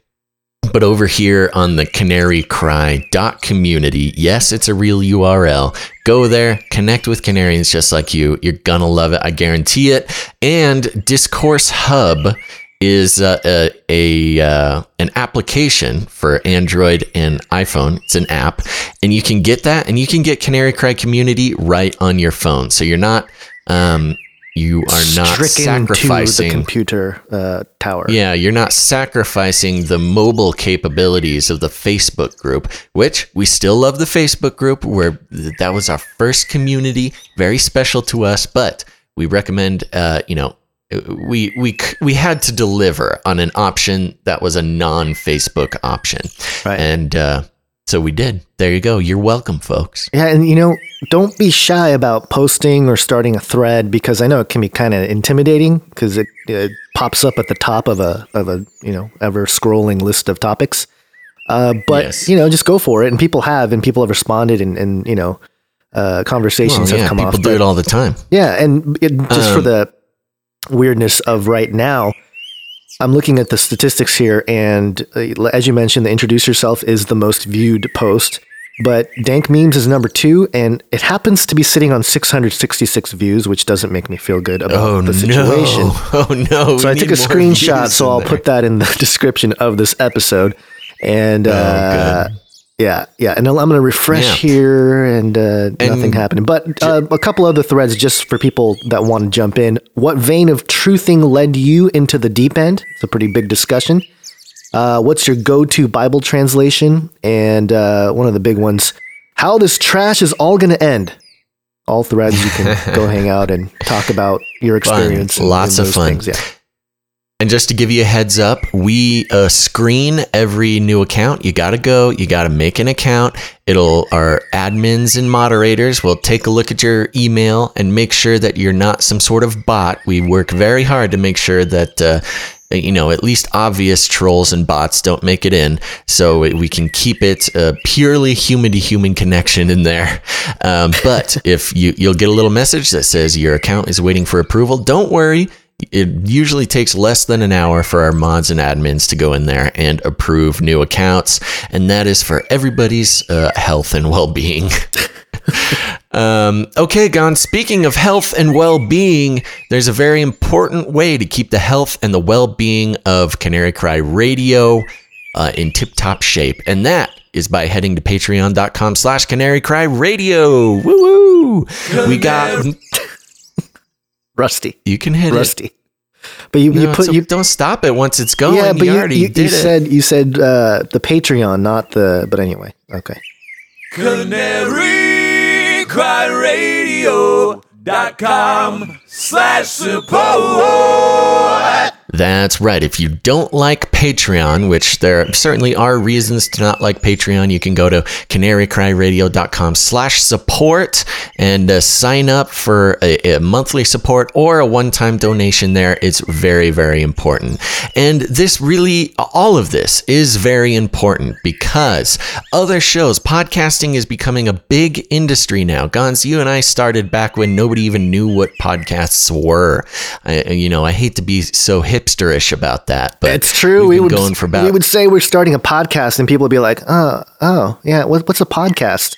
but over here on the canary cry dot community yes it's a real url go there connect with canarians just like you you're gonna love it i guarantee it and discourse hub is uh, a, a uh, an application for Android and iPhone. It's an app, and you can get that, and you can get Canary Cry Community right on your phone. So you're not um, you are not Stricken sacrificing the computer uh, tower. Yeah, you're not sacrificing the mobile capabilities of the Facebook group, which we still love the Facebook group. Where that was our first community, very special to us, but we recommend uh, you know we we we had to deliver on an option that was a non-Facebook option, right. and uh, so we did. There you go. You're welcome, folks. Yeah, and you know, don't be shy about posting or starting a thread because I know it can be kind of intimidating because it, it, pops up at the top of a of a you know ever scrolling list of topics. Uh, but yes. you know, just go for it, and people have, and people have responded, and and you know, uh, conversations well, yeah, have come people off. People do it all the time. Yeah, and it, just um, for the weirdness of right now, I'm looking at the statistics here, and uh, as you mentioned, the introduce yourself is the most viewed post, but Dank Memes is number two, and it happens to be sitting on 666 views, which doesn't make me feel good about oh, the situation. No. Oh no! So I took a screenshot, so I'll there. put that in the description of this episode, and oh, uh, yeah, yeah, and I'm going to refresh yeah. here, and, uh, and, nothing happening. But uh, a couple other threads just for people that want to jump in. What vein of truthing led you into the deep end? It's a pretty big discussion. Uh, what's your go-to Bible translation? And uh, one of the big ones: how this trash is all going to end. All threads you can go hang out and talk about your experience. Fun. Lots of fun. Things. Yeah. And just to give you a heads up, we uh, screen every new account. You got to go, you got to make an account. It'll, our admins and moderators will take a look at your email and make sure that you're not some sort of bot. We work very hard to make sure that, uh, you know, at least obvious trolls and bots don't make it in. So we can keep it a purely human to human connection in there. Um, but if you, you'll get a little message that says your account is waiting for approval, don't worry it usually takes less than an hour for our mods and admins to go in there and approve new accounts, and that is for everybody's uh, health and well being. um, okay, Gon, speaking of health and well being, there's a very important way to keep the health and the well being of Canary Cry Radio uh, in tip top shape, and that is by heading to patreon.com slash canary cry radio. Woo woo! We got Rusty. You can hit Rusty. it. But you, you put so you don't stop it once it's going. yeah, but you, you, already you, did you it. said you said uh, the Patreon, not the. But anyway, okay. canary radio dot com slash support. That's right. If you don't like Patreon, which there certainly are reasons to not like Patreon, you can go to canarycryradio.com slash support and uh, sign up for a, a monthly support or a one-time donation there. It's very, very important. And this really, all of this is very important because other shows, podcasting is becoming a big industry now. Gonz, you and I started back when nobody even knew what podcasts were. I, you know, I hate to be so hipsterish about that, but It's true. been would going for about we would say we're starting a podcast, and people would be like, "Oh, oh, yeah. What, what's a podcast?"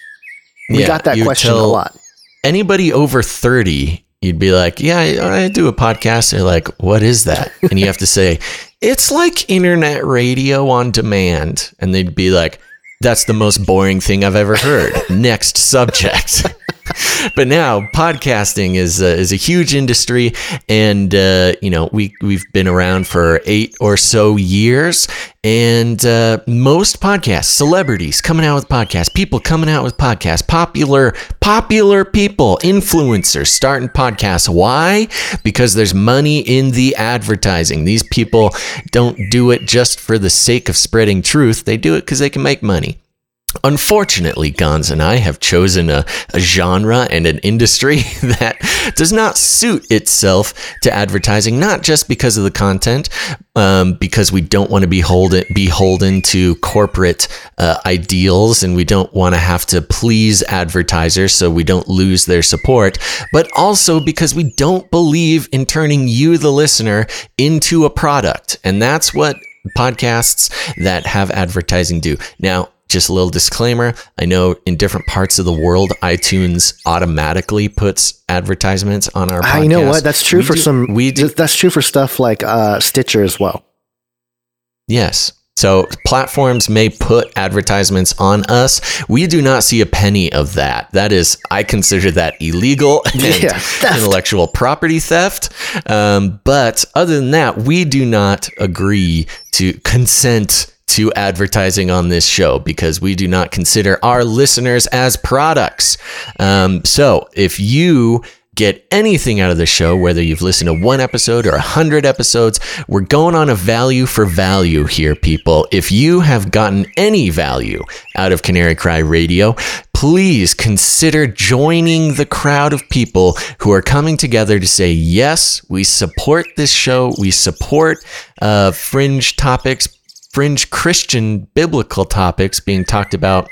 We Yeah, got that question a lot. anybody over 30 you'd be like yeah I, I do a podcast they're like what is that and you have to say it's like internet radio on demand and they'd be like that's the most boring thing i've ever heard next subject but now podcasting is uh, is a huge industry and uh, you know we we've been around for 8 or so years and uh, most podcasts celebrities coming out with podcasts people coming out with podcasts popular popular people influencers starting podcasts. Why? Because there's money in the advertising. These people don't do it just for the sake of spreading truth. They do it because they can make money Unfortunately, Gonz and I have chosen a, a genre and an industry that does not suit itself to advertising, not just because of the content, um, because we don't want to be beholden, beholden to corporate uh, ideals and we don't want to have to please advertisers so we don't lose their support, but also because we don't believe in turning you, the listener, into a product. And that's what podcasts that have advertising do. Now, just a little disclaimer I know in different parts of the world, iTunes automatically puts advertisements on our podcast. You know what? That's true We for do- some. We do, That's true for stuff like uh, Stitcher as well. yes. So platforms may put advertisements on us. We do not see a penny of that. That is, I consider that illegal and Yeah, intellectual property theft. Um, but other than that, we do not agree to consent to advertising on this show because we do not consider our listeners as products. Um, so if you get anything out of the show, whether you've listened to one episode or a hundred episodes, we're going on a value for value here, people. If you have gotten any value out of Canary Cry Radio, please consider joining the crowd of people who are coming together to say, yes, we support this show. We support uh, fringe topics, fringe Christian biblical topics being talked about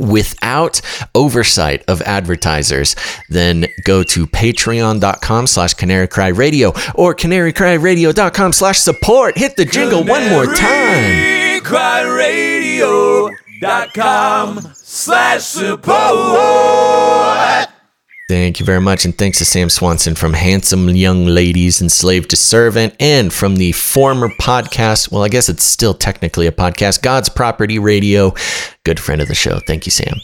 without oversight of advertisers then go to patreon.com slash canary cry radio or canarycryradio.com slash support hit the jingle one more time CanaryCryRadio.com slash support. Thank you very much. And thanks to Sam Swanson from Handsome Young Ladies Enslaved to Servant and from the former podcast. Well, I guess it's still technically a podcast, God's Property Radio. Good friend of the show. Thank you, Sam.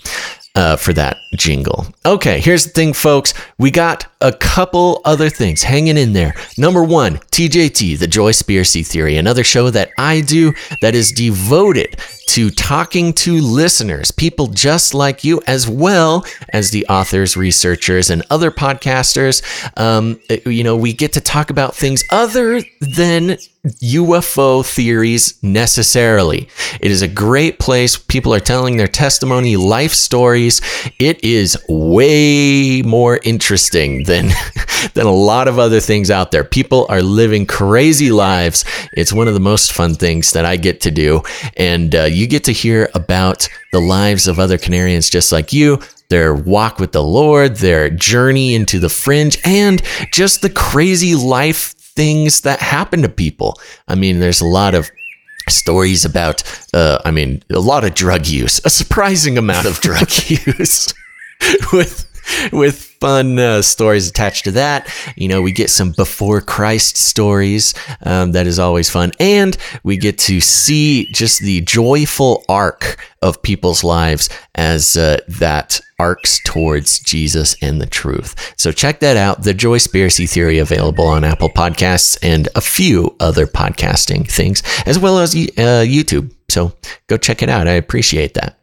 Uh, for that jingle. Okay, here's the thing, folks. We got a couple other things hanging in there. Number one, TJT, the Joy Spiracy Theory, another show that I do that is devoted to talking to listeners, people just like you, as well as the authors, researchers, and other podcasters. Um, you know, we get to talk about things other than UFO theories necessarily. It is a great place. People are telling their testimony, life stories. It is way more interesting than than a lot of other things out there. People are living crazy lives. It's one of the most fun things that I get to do, and uh, you get to hear about the lives of other Canarians just like you their walk with the Lord, their journey into the fringe, and just the crazy life things that happen to people. I mean, there's a lot of stories about, uh, I mean, a lot of drug use, a surprising amount of drug use with with fun uh, stories attached to that. You know, we get some before Christ stories. Um, that is always fun. And we get to see just the joyful arc of people's lives as uh, that arcs towards Jesus and the truth. So check that out. The Joy Spiracy Theory available on Apple Podcasts and a few other podcasting things, as well as uh, YouTube. So go check it out. I appreciate that.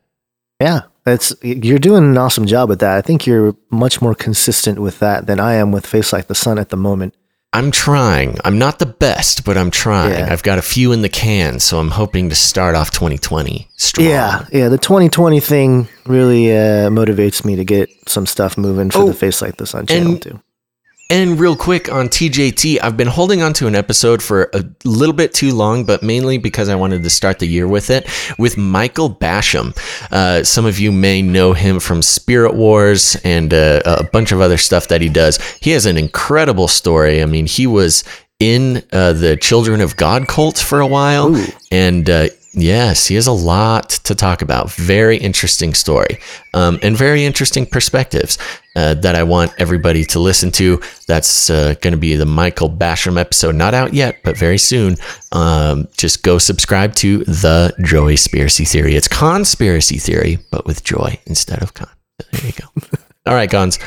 Yeah, that's you're doing an awesome job with that. I think you're much more consistent with that than I am with Face Like the Sun at the moment. I'm trying. I'm not the best, but I'm trying. Yeah. I've got a few in the can, so I'm hoping to start off 2020 strong. Yeah, yeah. The 2020 thing really uh, motivates me to get some stuff moving for oh, the Face Like This on channel and, too. And real quick on TJT, I've been holding on to an episode for a little bit too long, but mainly because I wanted to start the year with it with Michael Basham. Uh, some of you may know him from Spirit Wars and uh, a bunch of other stuff that he does. He has an incredible story. I mean, he was in uh, the Children of God cult for a while, Ooh. and uh, Yes, he has a lot to talk about. Very interesting story um, and very interesting perspectives uh, that I want everybody to listen to. That's uh, going to be the Michael Basham episode. Not out yet, but very soon. Um, just go subscribe to the Joy Spiracy Theory. It's conspiracy theory, but with joy instead of con. There you go. All right, Gonz,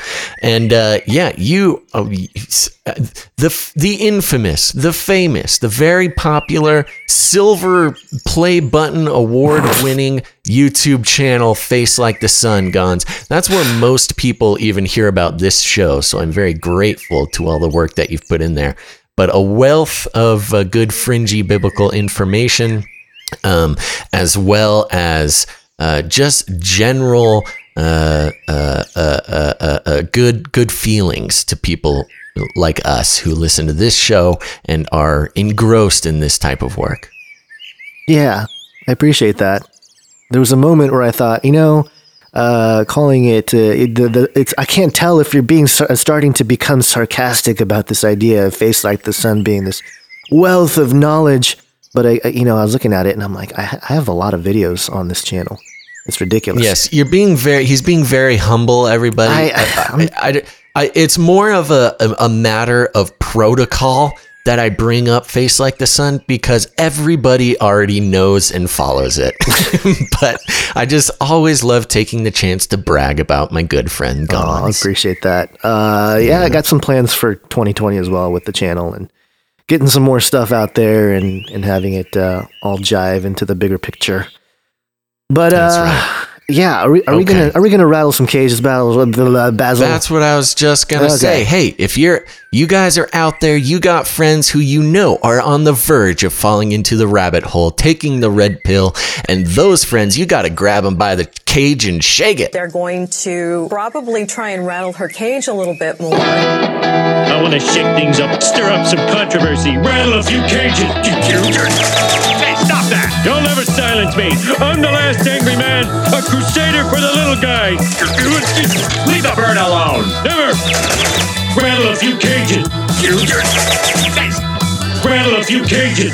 and uh, yeah, you oh, the the infamous, the famous, the very popular silver play button award winning YouTube channel Face Like the Sun, Gonz. That's where most people even hear about this show. So I'm very grateful to all the work that you've put in there. But a wealth of uh, good fringy biblical information, um, as well as uh, just general uh uh, uh, uh, uh, good good feelings to people like us who listen to this show and are engrossed in this type of work. Yeah, I appreciate that. There was a moment where I thought, you know, uh, calling it, uh, it the, the, it's I can't tell if you're being starting to become sarcastic about this idea of face like the sun being this wealth of knowledge. But I, you know, I was looking at it and I'm like, I, I have a lot of videos on this channel. It's ridiculous. Yes, you're being very. He's being very humble. Everybody. I, I, I, I it's more of a, a matter of protocol that I bring up Face Like the Sun because everybody already knows and follows it. but I just always love taking the chance to brag about my good friend Gonz. Oh, I appreciate that. Uh, yeah, yeah, I got some plans for 2020 as well with the channel and getting some more stuff out there and, and having it uh, all jive into the bigger picture. But uh, right. yeah, are we, are okay. we gonna are we gonna rattle some cages, battles, uh, Basil? That's what I was just gonna okay. say. Hey, if you're you guys are out there, you got friends who you know are on the verge of falling into the rabbit hole, taking the red pill, and those friends, you got to grab them by the cage and shake it. They're going to probably try and rattle her cage a little bit more. I want to shake things up, stir up some controversy, rattle a few cages. Hey, stop that! You'll never silence me. I'm the last angry man, a crusader for the little guy. Leave the bird alone. Never rattle a few cages. rattle a few cages.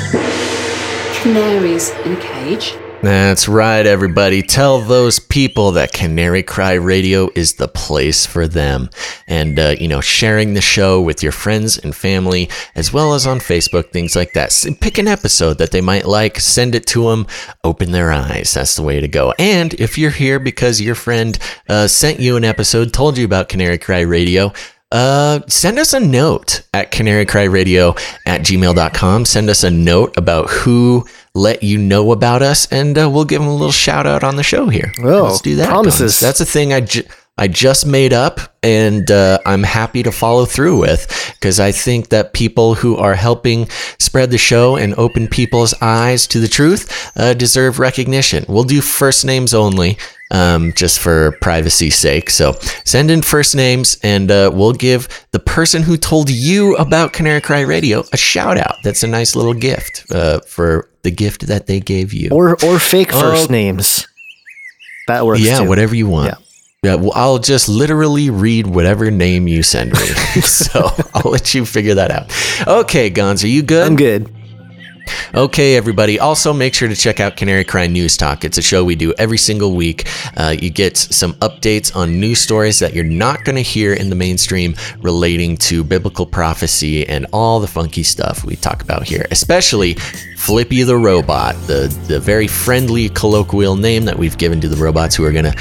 Canaries in a cage. That's right, everybody. Tell those people that Canary Cry Radio is the place for them. And, uh, you know, sharing the show with your friends and family, as well as on Facebook, things like that. Pick an episode that they might like, send it to them, open their eyes. That's the way to go. And if you're here because your friend uh, sent you an episode, told you about Canary Cry Radio, uh, send us a note at canarycryradio at gmail.com. Send us a note about who let you know about us, and uh, we'll give them a little shout out on the show here. Oh, Let's do that. Promises. That's a thing I, ju- I just made up, and uh, I'm happy to follow through with because I think that people who are helping spread the show and open people's eyes to the truth uh, deserve recognition. We'll do first names only um, just for privacy's sake. So send in first names, and uh, we'll give the person who told you about Canary Cry Radio a shout out. That's a nice little gift uh, for the gift that they gave you, or or fake first names. That works. Yeah, too. whatever you want. Yeah. Yeah, well, I'll just literally read whatever name you send me. so I'll let you figure that out. Okay, Gonz, are you good? I'm good. Okay, everybody. Also, make sure to check out Canary Cry News Talk. It's a show we do every single week. Uh, you get some updates on news stories that you're not going to hear in the mainstream relating to biblical prophecy and all the funky stuff we talk about here, especially Flippy the Robot, the, the very friendly colloquial name that we've given to the robots who are going to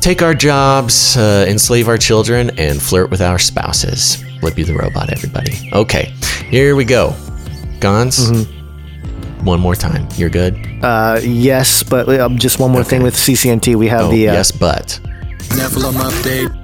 take our jobs, uh, enslave our children, and flirt with our spouses. Flippy the robot, everybody. Okay, here we go. Gonz. One more time. You're good. Uh, yes, but uh, just one more thing with CCNT. We have Oh, the uh, yes, but. Nephilim update.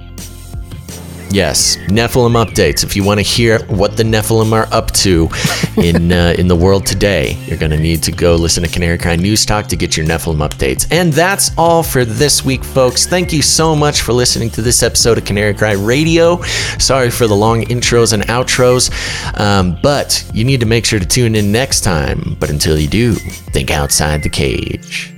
Yes, Nephilim updates. If you want to hear what the Nephilim are up to in uh, in the world today, you're going to need to go listen to Canary Cry News Talk to get your Nephilim updates. And that's all for this week, folks. Thank you so much for listening to this episode of Canary Cry Radio. Sorry for the long intros and outros, um, but you need to make sure to tune in next time. But until you do, think outside the cage.